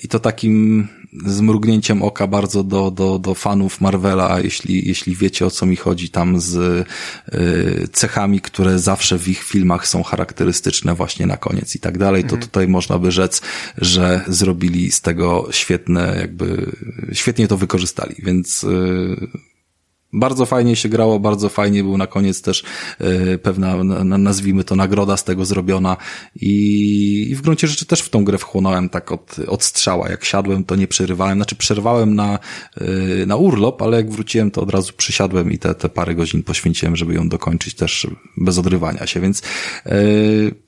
I to takim zmrugnięciem oka bardzo do, do, do fanów Marvela, jeśli, jeśli wiecie o co mi chodzi, tam z y, cechami, które zawsze w ich filmach są charakterystyczne właśnie na koniec i tak dalej, to mhm. tutaj można by rzec, że zrobili z tego świetne, jakby świetnie to wykorzystali, więc y, bardzo fajnie się grało, bardzo fajnie był na koniec też yy, pewna, na, nazwijmy to, nagroda z tego zrobiona. I, i w gruncie rzeczy też w tą grę wchłonąłem tak od, od strzała. Jak siadłem, to nie przerywałem, znaczy przerwałem na, yy, na urlop, ale jak wróciłem, to od razu przysiadłem i te, te parę godzin poświęciłem, żeby ją dokończyć też bez odrywania się, więc yy,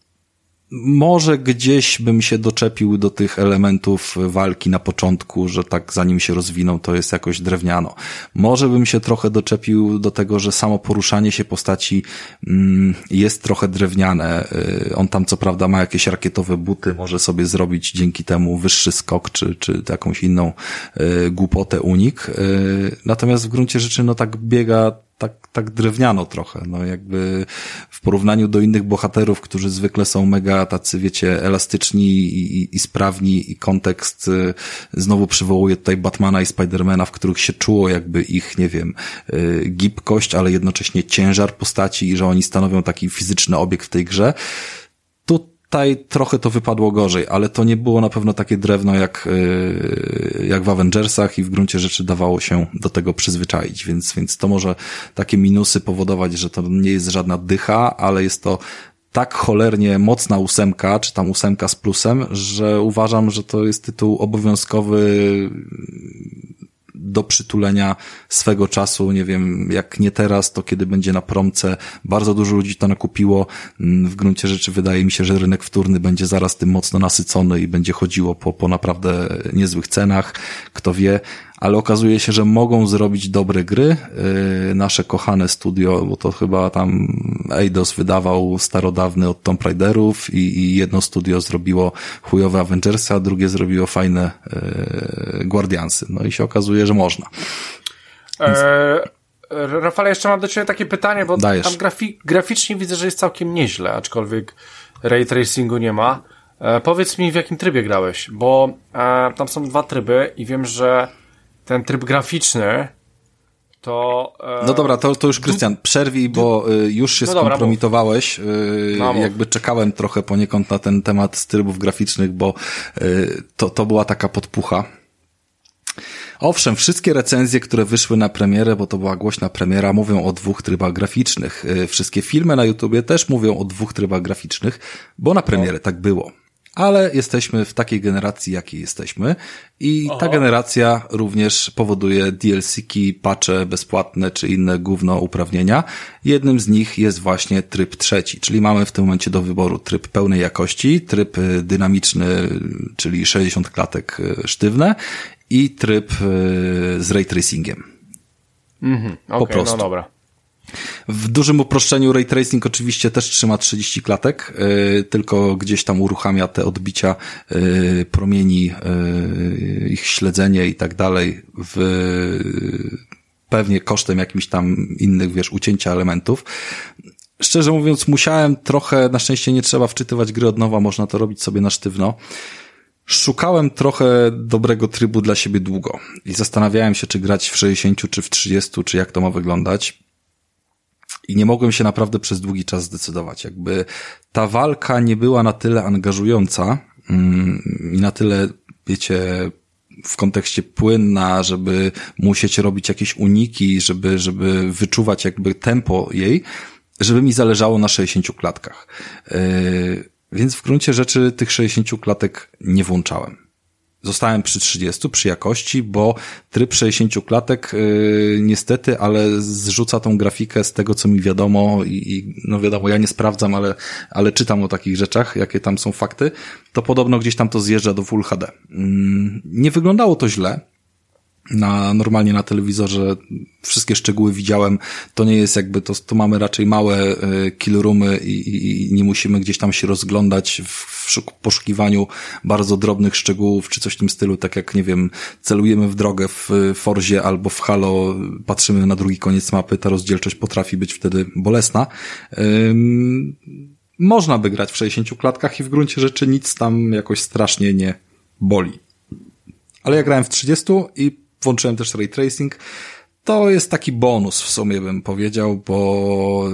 może gdzieś bym się doczepił do tych elementów walki na początku, że tak zanim się rozwiną, to jest jakoś drewniano. Może bym się trochę doczepił do tego, że samo poruszanie się postaci mm, jest trochę drewniane. Y, on tam co prawda ma jakieś rakietowe buty, może sobie zrobić dzięki temu wyższy skok, czy, czy jakąś inną y, głupotę unik. Y, natomiast w gruncie rzeczy no tak biega tak, tak drewniano trochę, no jakby w porównaniu do innych bohaterów, którzy zwykle są mega tacy, wiecie, elastyczni i, i, i sprawni i kontekst y, znowu przywołuje tutaj Batmana i Spidermana, w których się czuło jakby ich, nie wiem, y, gibkość, ale jednocześnie ciężar postaci i że oni stanowią taki fizyczny obiekt w tej grze. Tu Tutaj trochę to wypadło gorzej, ale to nie było na pewno takie drewno jak, yy, jak w Avengersach i w gruncie rzeczy dawało się do tego przyzwyczaić, więc, więc to może takie minusy powodować, że to nie jest żadna dycha, ale jest to tak cholernie mocna ósemka, czy tam ósemka z plusem, że uważam, że to jest tytuł obowiązkowy do przytulenia swego czasu, nie wiem, jak nie teraz, to kiedy będzie na promce. Bardzo dużo ludzi to nakupiło. Mm, w gruncie rzeczy wydaje mi się, że rynek wtórny będzie zaraz tym mocno nasycony i będzie chodziło po, po naprawdę niezłych cenach. Kto wie, ale okazuje się, że mogą zrobić dobre gry. Yy, nasze kochane studio, bo to chyba tam Eidos wydawał starodawny od Tomb Raiderów i, i jedno studio zrobiło chujowe Avengersy, a drugie zrobiło fajne yy, Guardiansy. No i się okazuje, że można. Więc... E, Rafale, jeszcze mam do Ciebie takie pytanie, bo Dajesz. tam grafi graficznie widzę, że jest całkiem nieźle, aczkolwiek ray tracingu nie ma. E, powiedz mi, w jakim trybie grałeś, bo e, tam są dwa tryby i wiem, że ten tryb graficzny to... E... No dobra, to, to już Krystian, przerwij, bo y, już się no skompromitowałeś. Y, no, jakby czekałem trochę poniekąd na ten temat trybów graficznych, bo y, to, to była taka podpucha. Owszem, wszystkie recenzje, które wyszły na premierę, bo to była głośna premiera, mówią o dwóch trybach graficznych. Y, wszystkie filmy na YouTubie też mówią o dwóch trybach graficznych, bo na premierę no. tak było. Ale jesteśmy w takiej generacji, jakiej jesteśmy i ta generacja również powoduje DLC-ki, patche bezpłatne czy inne gówno uprawnienia. Jednym z nich jest właśnie tryb trzeci, czyli mamy w tym momencie do wyboru tryb pełnej jakości, tryb y, dynamiczny, czyli 60 klatek y, sztywne i tryb y, z ray tracingiem. Mhm, okej, prostu. no dobra. W dużym uproszczeniu ray tracing oczywiście też trzyma 30 klatek, yy, tylko gdzieś tam uruchamia te odbicia yy, promieni, yy, ich śledzenie i tak dalej w pewnie kosztem jakimś tam innych, wiesz, ucięcia elementów. Szczerze mówiąc, musiałem trochę, na szczęście nie trzeba wczytywać gry od nowa, można to robić sobie na sztywno. Szukałem trochę dobrego trybu dla siebie długo i zastanawiałem się, czy grać w 60, czy w 30, czy jak to ma wyglądać. I nie mogłem się naprawdę przez długi czas zdecydować. Jakby ta walka nie była na tyle angażująca mm, i na tyle, wiecie, w kontekście płynna, żeby musieć robić jakieś uniki, żeby, żeby wyczuwać jakby tempo jej, żeby mi zależało na 60 klatkach. Yy, więc w gruncie rzeczy tych 60 klatek nie włączałem. Zostałem przy 30, przy jakości, bo tryb 60 klatek yy, niestety, ale zrzuca tą grafikę z tego, co mi wiadomo i, i no wiadomo, ja nie sprawdzam, ale, ale czytam o takich rzeczach, jakie tam są fakty, to podobno gdzieś tam to zjeżdża do Full HD. Yy, nie wyglądało to źle, na, normalnie na telewizorze wszystkie szczegóły widziałem. To nie jest jakby, to, to mamy raczej małe y, killroomy i, i, i nie musimy gdzieś tam się rozglądać w, w szuk- poszukiwaniu bardzo drobnych szczegółów, czy coś w tym stylu, tak jak, nie wiem, celujemy w drogę w Forzie albo w Halo, patrzymy na drugi koniec mapy, ta rozdzielczość potrafi być wtedy bolesna. Ym, można by grać w 60 klatkach i w gruncie rzeczy nic tam jakoś strasznie nie boli. Ale ja grałem w 30 i włączyłem też ray tracing. To jest taki bonus w sumie bym powiedział, bo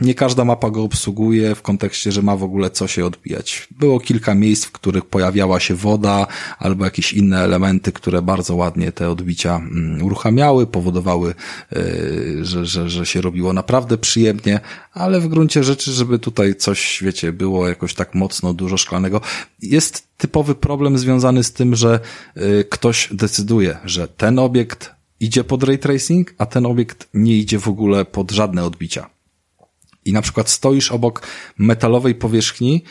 nie każda mapa go obsługuje w kontekście, że ma w ogóle co się odbijać. Było kilka miejsc, w których pojawiała się woda albo jakieś inne elementy, które bardzo ładnie te odbicia mm, uruchamiały, powodowały, yy, że, że, że się robiło naprawdę przyjemnie, ale w gruncie rzeczy, żeby tutaj coś, wiecie, było jakoś tak mocno dużo szklanego, jest typowy problem związany z tym, że yy, ktoś decyduje, że ten obiekt idzie pod ray tracing, a ten obiekt nie idzie w ogóle pod żadne odbicia. I na przykład stoisz obok metalowej powierzchni,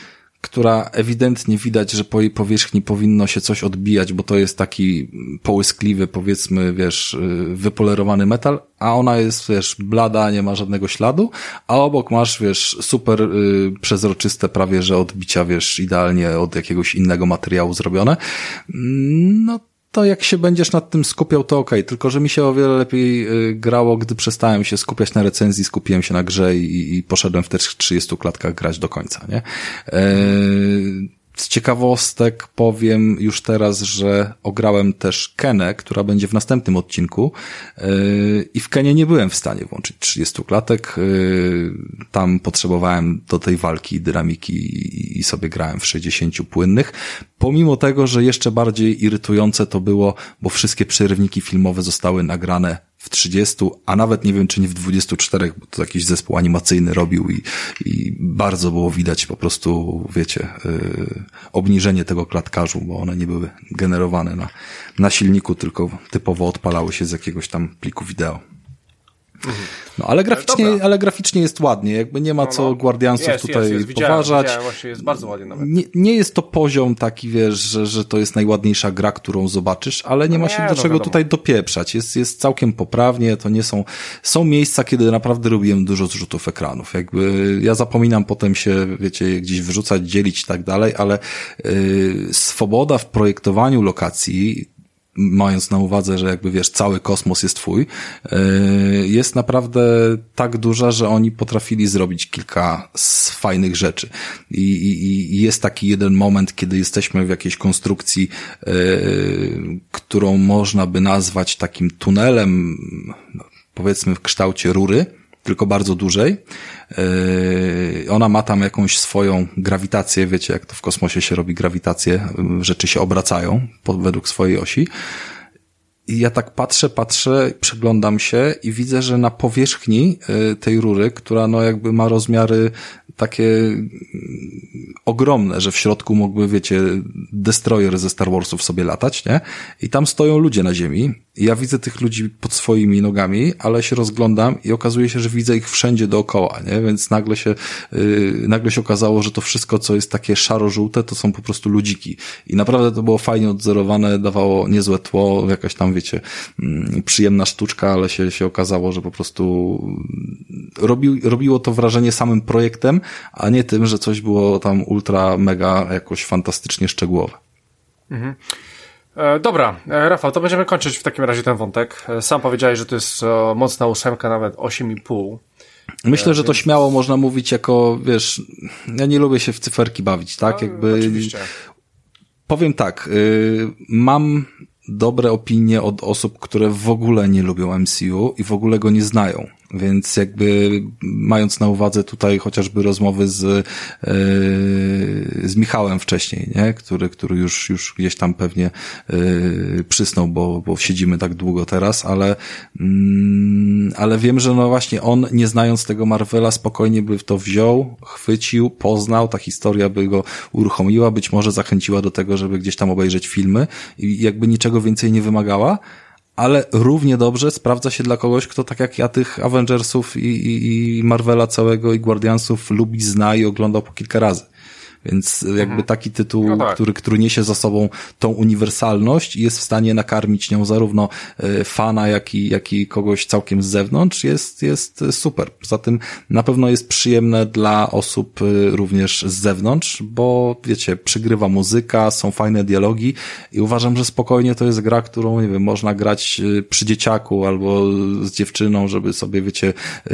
która ewidentnie widać, że po jej powierzchni powinno się coś odbijać, bo to jest taki połyskliwy, powiedzmy, wiesz, wypolerowany metal, a ona jest, wiesz, blada, nie ma żadnego śladu, a obok masz, wiesz, super y, przezroczyste prawie, że odbicia, wiesz, idealnie od jakiegoś innego materiału zrobione. No to jak się będziesz nad tym skupiał, to okej, okay. tylko że mi się o wiele lepiej y, grało, gdy przestałem się skupiać na recenzji, skupiłem się na grze i, i poszedłem w tych 30 klatkach grać do końca, nie? Eee, z ciekawostek powiem już teraz, że ograłem też Kenę, która będzie w następnym odcinku yy, i w Kenie nie byłem w stanie włączyć 30 klatek. Yy, tam potrzebowałem do tej walki dynamiki i sobie grałem w 60 płynnych. Pomimo tego, że jeszcze bardziej irytujące to było, bo wszystkie przerywniki filmowe zostały nagrane w 30, a nawet nie wiem, czy nie w 24, bo to jakiś zespół animacyjny robił i, i bardzo było widać po prostu, wiecie, yy, obniżenie tego klatkarzu, bo one nie były generowane na, na silniku, tylko typowo odpalały się z jakiegoś tam pliku wideo. No, ale graficznie, Dobra. ale graficznie jest ładnie, jakby nie ma no, no. co Guardiansów jest, tutaj jest, jest. Poważać. Widziałem, właśnie jest bardzo ładnie nawet. Nie, nie jest to poziom taki, wiesz, że, że to jest najładniejsza gra, którą zobaczysz, ale nie no ma się nie, do no czego no tutaj dopieprzać. Jest, jest całkiem poprawnie, to nie są, są miejsca, kiedy naprawdę robiłem dużo zrzutów ekranów. Jakby ja zapominam potem się, wiecie, gdzieś wyrzucać, dzielić i tak dalej, ale yy, swoboda w projektowaniu lokacji mając na uwadze, że jakby wiesz, cały kosmos jest twój, e, jest naprawdę tak duża, że oni potrafili zrobić kilka z fajnych rzeczy. I, i, i jest taki jeden moment, kiedy jesteśmy w jakiejś konstrukcji, e, którą można by nazwać takim tunelem, no, powiedzmy w kształcie rury, tylko bardzo dużej. Yy, ona ma tam jakąś swoją grawitację, wiecie, jak to w kosmosie się robi grawitację, rzeczy się obracają według swojej osi. I ja tak patrzę, patrzę, przeglądam się i widzę, że na powierzchni yy, tej rury, która no jakby ma rozmiary takie ogromne, że w środku mógłby, wiecie, destroyer ze Star Warsów sobie latać, nie? I tam stoją ludzie na ziemi. Ja widzę tych ludzi pod swoimi nogami, ale się rozglądam i okazuje się, że widzę ich wszędzie dookoła, nie? Więc nagle się, yy, nagle się okazało, że to wszystko, co jest takie szaro-żółte, to są po prostu ludziki. I naprawdę to było fajnie odzorowane, dawało niezłe tło, jakaś tam, wiecie, yy, przyjemna sztuczka, ale się, się okazało, że po prostu robił, robiło to wrażenie samym projektem, a nie tym, że coś było tam ultra, mega jakoś fantastycznie szczegółowe. Mhm. E, dobra, e, Rafał, to będziemy kończyć w takim razie ten wątek. E, sam powiedziałeś, że to jest mocna ósemka, nawet 8,5. Myślę, że to śmiało można mówić jako, wiesz, ja nie lubię się w cyferki bawić, tak? No, Jakby. Oczywiście. Powiem tak, y, mam dobre opinie od osób, które w ogóle nie lubią MCU i w ogóle go nie znają. Więc jakby mając na uwadze tutaj chociażby rozmowy z, yy, z Michałem wcześniej, nie? Który, który już, już gdzieś tam pewnie yy, przysnął, bo, bo siedzimy tak długo teraz, ale, yy, ale wiem, że no właśnie on, nie znając tego Marvela, spokojnie by to wziął, chwycił, poznał, ta historia by go uruchomiła, być może zachęciła do tego, żeby gdzieś tam obejrzeć filmy i jakby niczego więcej nie wymagała, ale równie dobrze sprawdza się dla kogoś, kto tak jak ja tych Avengersów i, i, i Marvela całego i Guardiansów lubi, zna i oglądał po kilka razy. Więc jakby mhm. taki tytuł, no tak. który, który niesie za sobą tą uniwersalność i jest w stanie nakarmić nią zarówno e, fana, jak i, jak i kogoś całkiem z zewnątrz, jest, jest super. Poza tym na pewno jest przyjemne dla osób e, również z zewnątrz, bo wiecie, przygrywa muzyka, są fajne dialogi i uważam, że spokojnie to jest gra, którą, nie wiem, można grać e, przy dzieciaku albo z dziewczyną, żeby sobie, wiecie,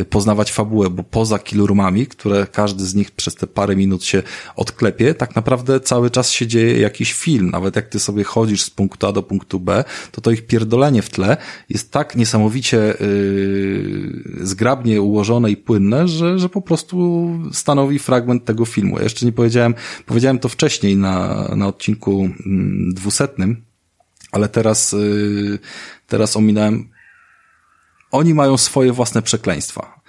poznawać fabułę, bo poza kilurmami, które każdy z nich przez te parę minut się od sklepie tak naprawdę cały czas się dzieje jakiś film. Nawet jak ty sobie chodzisz z punktu A do punktu B, to to ich pierdolenie w tle jest tak niesamowicie yy, zgrabnie ułożone i płynne, że, że po prostu stanowi fragment tego filmu. Ja jeszcze nie powiedziałem, powiedziałem to wcześniej na, na odcinku mm, dwusetnym, ale teraz, yy, teraz ominąłem oni mają swoje własne przekleństwa.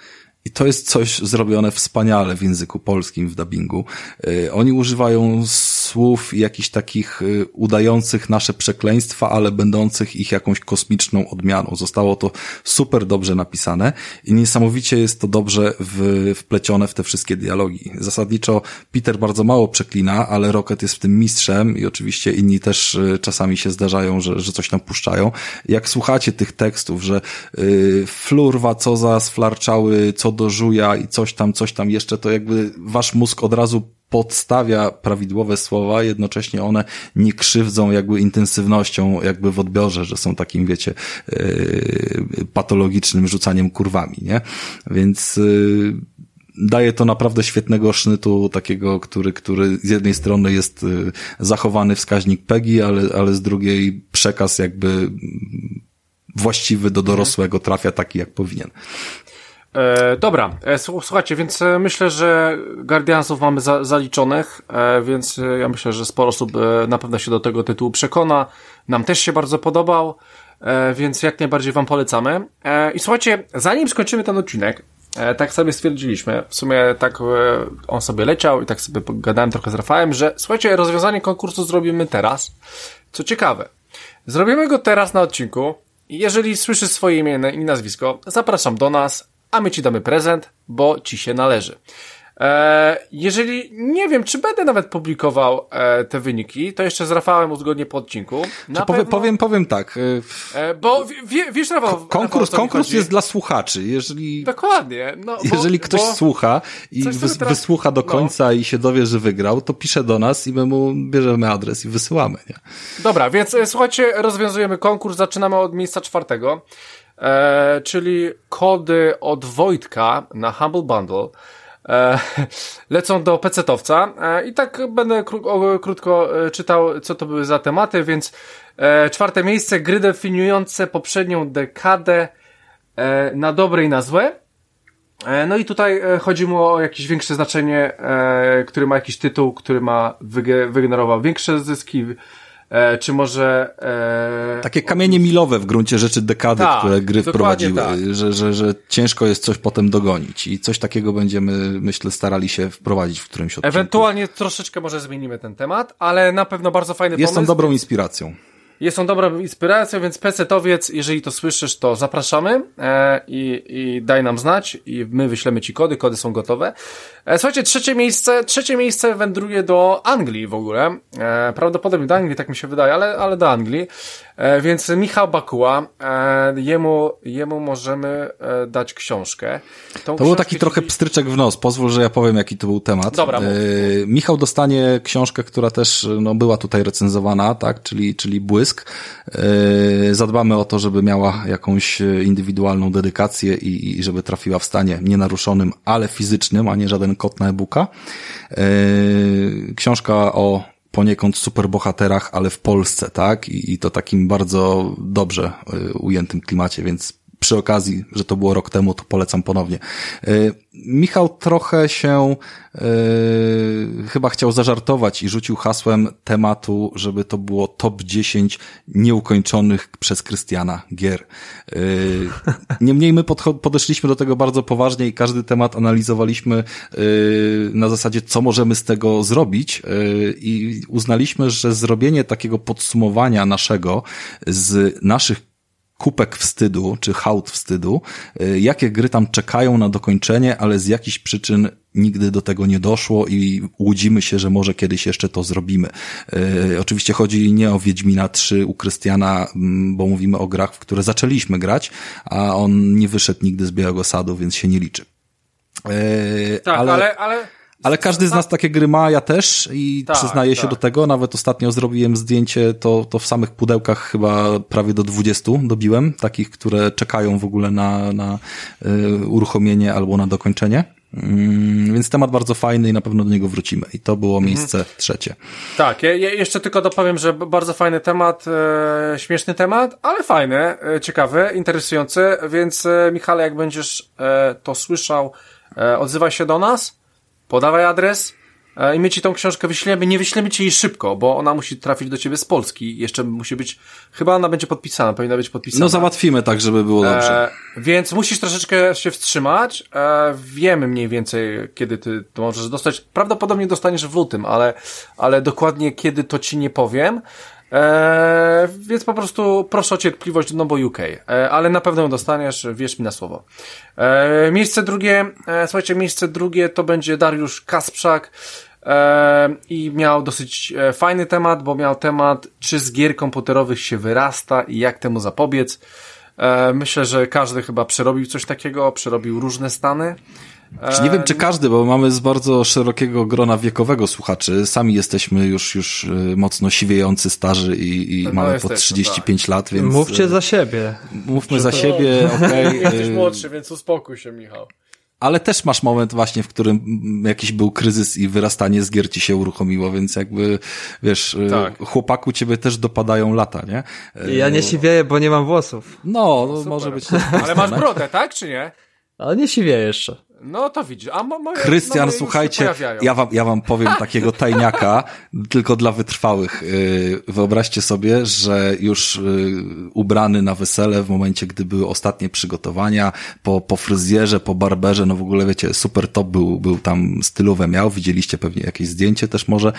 I to jest coś zrobione wspaniale w języku polskim w dubbingu. Y, oni używają słów jakichś takich y, udających nasze przekleństwa, ale będących ich jakąś kosmiczną odmianą. Zostało to super dobrze napisane i niesamowicie jest to dobrze w, wplecione w te wszystkie dialogi. Zasadniczo Peter bardzo mało przeklina, ale Rocket jest w tym mistrzem i oczywiście inni też y, czasami się zdarzają, że, że coś tam puszczają. Jak słuchacie tych tekstów, że yy, flurwa, co za sflarczały, co do żuja i coś tam, coś tam jeszcze, to jakby wasz mózg od razu podstawia prawidłowe słowa, jednocześnie one nie krzywdzą jakby intensywnością jakby w odbiorze, że są takim, wiecie, yy, patologicznym rzucaniem kurwami, nie? Więc yy, daje to naprawdę świetnego sznytu, takiego, który, który z jednej strony jest yy, zachowany wskaźnik PEGI, ale, ale z drugiej przekaz jakby właściwy do dorosłego trafia taki, jak powinien. E, dobra, e, słuchajcie, więc e, myślę, że Guardiansów mamy za, zaliczonych, e, więc e, ja myślę, że sporo osób e, na pewno się do tego tytułu przekona. Nam też się bardzo podobał, więc jak najbardziej wam polecamy. I słuchajcie, zanim skończymy ten odcinek, tak sobie stwierdziliśmy, w sumie tak on sobie leciał i tak sobie pogadałem trochę z Rafałem, że słuchajcie, rozwiązanie konkursu zrobimy teraz. Co ciekawe, zrobimy go teraz na odcinku. Jeżeli słyszysz swoje imię i nazwisko, zapraszam do nas a my ci damy prezent, bo ci się należy. E, jeżeli nie wiem, czy będę nawet publikował e, te wyniki, to jeszcze z Rafałem uzgodnię po odcinku. Na powiem, pewno... powiem, powiem tak. E, bo wie, wiesz, Rafał. Konkurs, Rafał, konkurs jest dla słuchaczy. Jeżeli, Dokładnie. No, jeżeli bo, ktoś bo słucha i wys, teraz... wysłucha do no. końca no. i się dowie, że wygrał, to pisze do nas i my mu bierzemy adres i wysyłamy. Nie? Dobra, więc słuchajcie, rozwiązujemy konkurs. Zaczynamy od miejsca czwartego e, czyli kody od Wojtka na Humble Bundle e, lecą do pecetowca e, i tak będę kró krótko e, czytał, co to były za tematy, więc czwarte miejsce, gry definiujące poprzednią dekadę na dobre i na złe. No i tutaj chodzi mu o jakieś większe znaczenie, który ma jakiś tytuł, który ma wygenerował większe zyski, e, czy może... E, Takie kamienie milowe w gruncie rzeczy dekady, Tak, które gry wprowadziły, tak. że, że, że ciężko jest coś potem dogonić i coś takiego będziemy, myślę, starali się wprowadzić w którymś odcinku. Ewentualnie troszeczkę może zmienimy ten temat, ale na pewno bardzo fajny Jest pomysł. on dobrą inspiracją. Jest on dobrą inspiracją, więc PC-towiec, jeżeli to słyszysz, to zapraszamy e, i, i daj nam znać i my wyślemy ci kody, kody są gotowe. E, słuchajcie, trzecie miejsce, trzecie miejsce wędruje do Anglii w ogóle, e, prawdopodobnie do Anglii, tak mi się wydaje, ale, ale do Anglii, e, więc Michał Bakuła, e, jemu, jemu możemy e, dać książkę. Tą To był taki trochę pstryczek w nos. Pozwól, że ja powiem, jaki to był temat. Dobra, Michał dostanie książkę, która też no, była tutaj recenzowana, tak, czyli, czyli Błysk. Zadbamy o to, żeby miała jakąś indywidualną dedykację i, i żeby trafiła w stanie nienaruszonym, ale fizycznym, a nie żaden kot na e-booka. Książka o poniekąd superbohaterach, ale w Polsce, tak? I, i to takim bardzo dobrze y, ujętym klimacie, więc przy okazji, że to było rok temu, to polecam ponownie. Y, Michał trochę się y, chyba chciał zażartować i rzucił hasłem tematu, żeby to było top 10 nieukończonych przez Krystiana gier. Y, Niemniej my podeszliśmy do tego bardzo poważnie i każdy temat analizowaliśmy na zasadzie, co możemy z tego zrobić i uznaliśmy, że zrobienie takiego podsumowania naszego z naszych kupek wstydu, czy hałd wstydu, y, jakie gry tam czekają na dokończenie, ale z jakichś przyczyn nigdy do tego nie doszło i łudzimy się, że może kiedyś jeszcze to zrobimy. Y, Oczywiście chodzi nie o Wiedźmina 3 u Krystiana, mm, bo mówimy o grach, w które zaczęliśmy grać, a on nie wyszedł nigdy z Białego Sadu, więc się nie liczy. Y, Tak, ale, ale, ale ale każdy z nas takie gry ma, ja też i Tak, przyznaję się tak. do tego. Nawet ostatnio zrobiłem zdjęcie, to, to w samych pudełkach chyba prawie do 20 dobiłem, takich, które czekają w ogóle na, na y, uruchomienie albo na dokończenie. Mm, więc temat bardzo fajny i na pewno do niego wrócimy. I to było Mhm. miejsce trzecie. Tak, ja, ja jeszcze tylko dopowiem, że bardzo fajny temat, e, śmieszny temat, ale fajny, e, ciekawy, interesujący, więc e, Michale, jak będziesz e, to słyszał, e, odzywaj się do nas, podawaj adres e, i my ci tą książkę wyślemy. Nie wyślemy ci jej szybko, bo ona musi trafić do ciebie z Polski. Jeszcze musi być, chyba ona będzie podpisana, powinna być podpisana. No załatwimy tak, żeby było dobrze. E, więc musisz troszeczkę się wstrzymać. E, wiemy mniej więcej, kiedy ty to możesz dostać. Prawdopodobnie dostaniesz w lutym, ale, ale dokładnie kiedy to ci nie powiem. E, więc po prostu proszę o cierpliwość, no bo UK. E, ale na pewno ją dostaniesz, wierz mi na słowo. E, miejsce drugie, słuchajcie, miejsce drugie to będzie Dariusz Kasprzak. I miał dosyć fajny temat, bo miał temat, czy z gier komputerowych się wyrasta i jak temu zapobiec. Myślę, że każdy chyba przerobił coś takiego, przerobił różne stany. Czy nie wiem, czy każdy, bo mamy z bardzo szerokiego grona wiekowego słuchaczy. Sami jesteśmy już, już y, mocno siwiejący starzy i, i No, mamy po jesteśmy, 35 lat, więc Mówcie y, za siebie. mówmy za siebie, okej. Jesteś y, młodszy, więc uspokój się, Michał. Ale też masz moment właśnie, w którym mm, jakiś był kryzys i wyrastanie z gier ci się uruchomiło, więc jakby, wiesz, Tak. chłopaku ciebie też dopadają lata, nie? Ja nie siwieję, bo nie mam włosów. No, no może być Ale masz brodę, tak, czy nie? Ale nie siwieję jeszcze. No to widzisz. A mo, moje, no, Krystian, się słuchajcie, ja wam, ja wam powiem takiego tajniaka, tylko dla wytrwałych. Yy, Wyobraźcie sobie, że już yy, ubrany na wesele w momencie, gdy były ostatnie przygotowania, po, po fryzjerze, po barberze, no w ogóle wiecie, super top był, był tam stylowe miał, widzieliście pewnie jakieś zdjęcie też może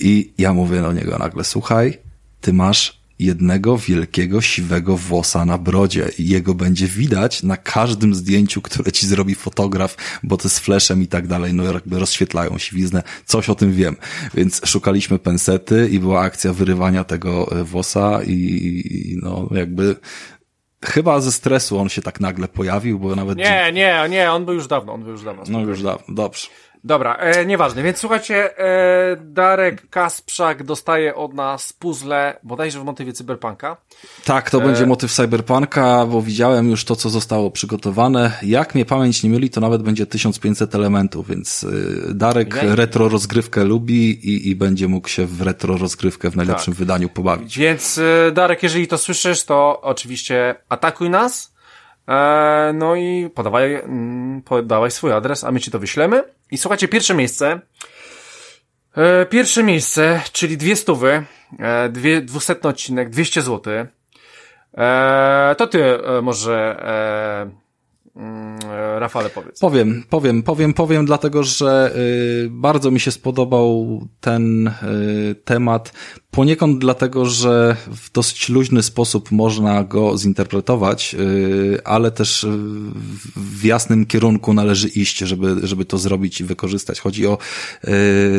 i ja mówię do niego nagle, słuchaj, ty masz jednego wielkiego siwego włosa na brodzie i jego będzie widać na każdym zdjęciu, które ci zrobi fotograf, bo to z flashem i tak dalej, no jakby rozświetlają siwiznę, coś o tym wiem. Więc szukaliśmy pensety i była akcja wyrywania tego e, włosa i, i no jakby chyba ze stresu on się tak nagle pojawił, bo nawet... Nie, nie, nie, on był już dawno, on był już dawno. No już dawno, dobrze. Dobra, e, nieważne, więc słuchajcie, e, Darek Kasprzak dostaje od nas puzzle, bodajże w motywie cyberpunka. Tak, to będzie motyw Cyberpunka, bo widziałem już to, co zostało przygotowane. Jak mnie pamięć nie myli, to nawet będzie 1500 elementów, więc y, Darek retro rozgrywkę lubi i, i będzie mógł się w retro rozgrywkę w najlepszym Tak. wydaniu pobawić. Więc e, Darek, jeżeli to słyszysz, to oczywiście atakuj nas. E, no i podawaj, mm, podawaj swój adres, a my ci to wyślemy. I słuchajcie, pierwsze miejsce. E, pierwsze miejsce, czyli dwie stówy, e, dwie, dwusetny odcinek, 200 zł. E, to ty może, Rafale, powiedz. Powiem, powiem, powiem, powiem, dlatego że y, bardzo mi się spodobał ten y, temat. Poniekąd dlatego, że w dosyć luźny sposób można go zinterpretować, y, ale też w jasnym kierunku należy iść, żeby, żeby to zrobić i wykorzystać. Chodzi o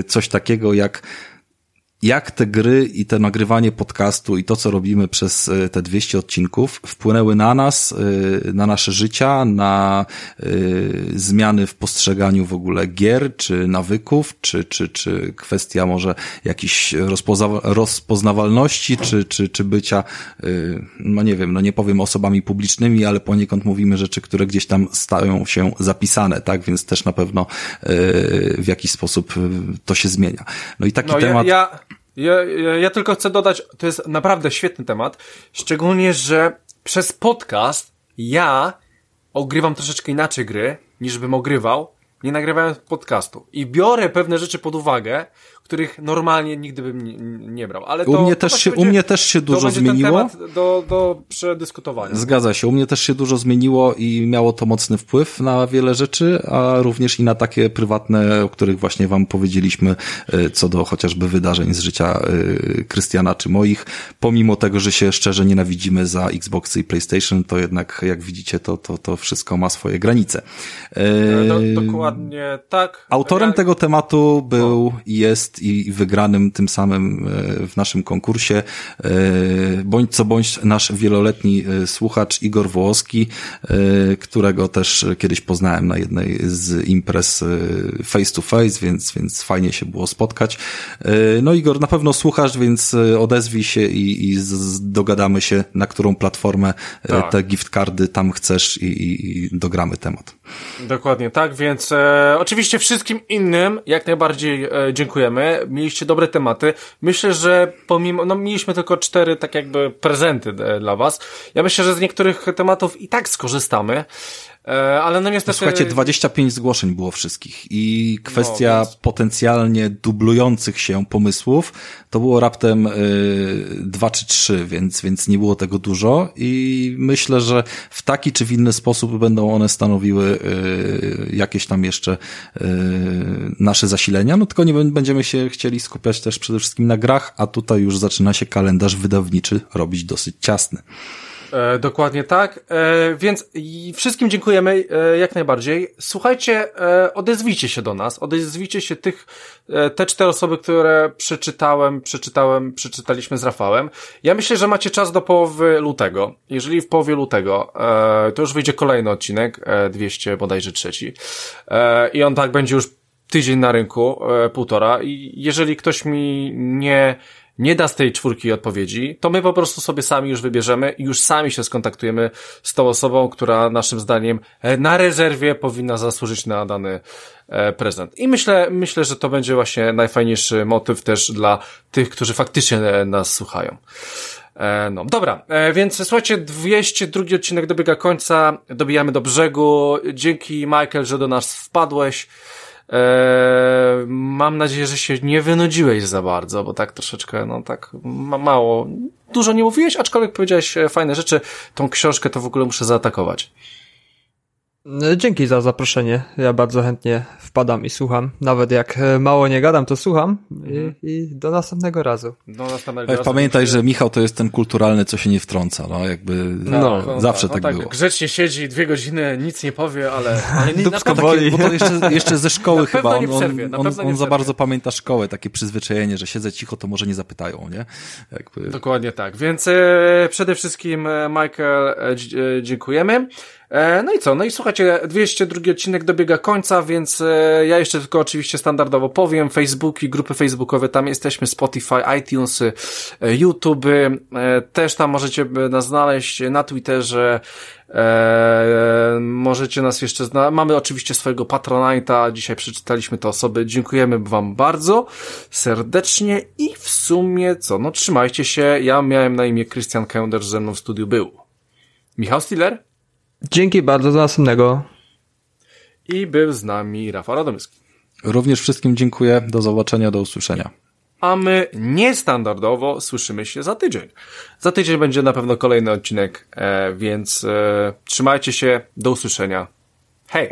coś takiego jak jak te gry i te nagrywanie podcastu i to, co robimy przez e, te 200 odcinków wpłynęły na nas, e, na nasze życia, na e, zmiany w postrzeganiu w ogóle gier, czy nawyków, czy, czy, czy kwestia może jakiejś rozpoznawalności, czy, czy, czy bycia, no nie wiem, no nie powiem osobami publicznymi, ale poniekąd mówimy rzeczy, które gdzieś tam stają się zapisane, tak? Więc też na pewno w jakiś sposób to się zmienia. No i taki no, temat... Ja, ja... Ja, ja, ja, tylko chcę dodać, to jest naprawdę świetny temat, szczególnie, że przez podcast ja ogrywam troszeczkę inaczej gry, niż bym ogrywał, nie nagrywając podcastu. I biorę pewne rzeczy pod uwagę, których normalnie nigdy bym nie, nie brał. Ale to, u, mnie też się, będzie, u mnie też się dużo zmieniło. do, do przedyskutowania. Zgadza się. U mnie też się dużo zmieniło i miało to mocny wpływ na wiele rzeczy, a również i na takie prywatne, o których właśnie wam powiedzieliśmy, e, co do chociażby wydarzeń z życia e, Krystiana czy moich. Pomimo tego, że się szczerze nienawidzimy za Xboxy i PlayStation, to jednak, jak widzicie, to, to, to wszystko ma swoje granice. Do, e, dokładnie tak. Autorem ja... tego tematu był i jest i wygranym tym samym e, w naszym konkursie. E, bądź co bądź nasz wieloletni e, słuchacz Igor Wołoski, którego też kiedyś poznałem na jednej z imprez face to face, więc, więc fajnie się było spotkać. No Igor, na pewno słuchasz, więc odezwij się i, i dogadamy się, na którą platformę tak. te gift cardy tam chcesz i, i, i dogramy temat. Dokładnie tak, więc e, oczywiście wszystkim innym jak najbardziej e, dziękujemy. Mieliście dobre tematy. Myślę, że pomimo, no mieliśmy tylko cztery tak jakby prezenty e, dla was. Ja myślę, że z niektórych tematów i tak skorzystamy. E, ale no niestety... Słuchajcie, 25 zgłoszeń było wszystkich i kwestia no, więc... potencjalnie dublujących się pomysłów to było raptem y, dwa czy trzy, więc, więc nie było tego dużo i myślę, że w taki czy w inny sposób będą one stanowiły y, jakieś tam jeszcze nasze zasilenia, no tylko nie będziemy się chcieli skupiać też przede wszystkim na grach, a tutaj już zaczyna się kalendarz wydawniczy robić dosyć ciasny. E, dokładnie tak. E, więc wszystkim dziękujemy e, jak najbardziej. Słuchajcie, e, odezwijcie się do nas, odezwijcie się tych, e, te cztery osoby, które przeczytałem, przeczytałem, przeczytaliśmy z Rafałem. Ja myślę, że macie czas do połowy lutego. Jeżeli w połowie lutego, e, to już wyjdzie kolejny odcinek, 200 bodajże trzeci. I on tak będzie już tydzień na rynku, półtora. I jeżeli ktoś mi nie nie da z tej czwórki odpowiedzi, to my po prostu sobie sami już wybierzemy i już sami się skontaktujemy z tą osobą, która naszym zdaniem e, na rezerwie powinna zasłużyć na dany e, prezent. I myślę, myślę, że to będzie właśnie najfajniejszy motyw też dla tych, którzy faktycznie e, nas słuchają. No, dobra, więc słuchajcie, 202 odcinek dobiega końca, dobijamy do brzegu. Dzięki Michael, że do nas wpadłeś. Eee, mam nadzieję, że się nie wynudziłeś za bardzo, bo tak troszeczkę, no tak ma mało. Dużo nie mówiłeś, aczkolwiek powiedziałeś e, fajne rzeczy. Tą książkę to w ogóle muszę zaatakować. No, dzięki za zaproszenie. Ja bardzo chętnie wpadam i słucham. Nawet jak e, mało nie gadam, to słucham. I, mhm. i do następnego razu. Do następnego razu. Pamiętaj, że Michał to jest ten kulturalny, co się nie wtrąca. No, jakby no, no zawsze tak, no, tak było. Grzecznie siedzi dwie godziny, nic nie powie, ale, ale nie, Dupsko boli. Bo to jeszcze, jeszcze ze szkoły chyba. On, on, on, on za bardzo pamięta szkołę, takie przyzwyczajenie, że siedzę cicho, to może nie zapytają, nie? Jakby... Dokładnie tak. Więc e, przede wszystkim e, Michael, e, e, dziękujemy. E, no i co? No i słuchajcie, 202 odcinek dobiega końca, więc e, ja jeszcze tylko oczywiście standardowo powiem. Facebooki, grupy facebookowe, tam jesteśmy, Spotify, iTunes, e, YouTube, też tam możecie nas znaleźć na Twitterze, możecie nas jeszcze znaleźć. Mamy oczywiście swojego Patronite'a. Dzisiaj przeczytaliśmy te osoby. Dziękujemy Wam bardzo serdecznie i w sumie co? No trzymajcie się. Ja miałem na imię Christian Kender, ze mną w studiu był. Michał Stiller? Dzięki bardzo, do następnego. I był z nami Rafał Radomyski. Również wszystkim dziękuję. Do zobaczenia, do usłyszenia. A my niestandardowo słyszymy się za tydzień. Za tydzień będzie na pewno kolejny odcinek, e, więc e, trzymajcie się. Do usłyszenia. Hej!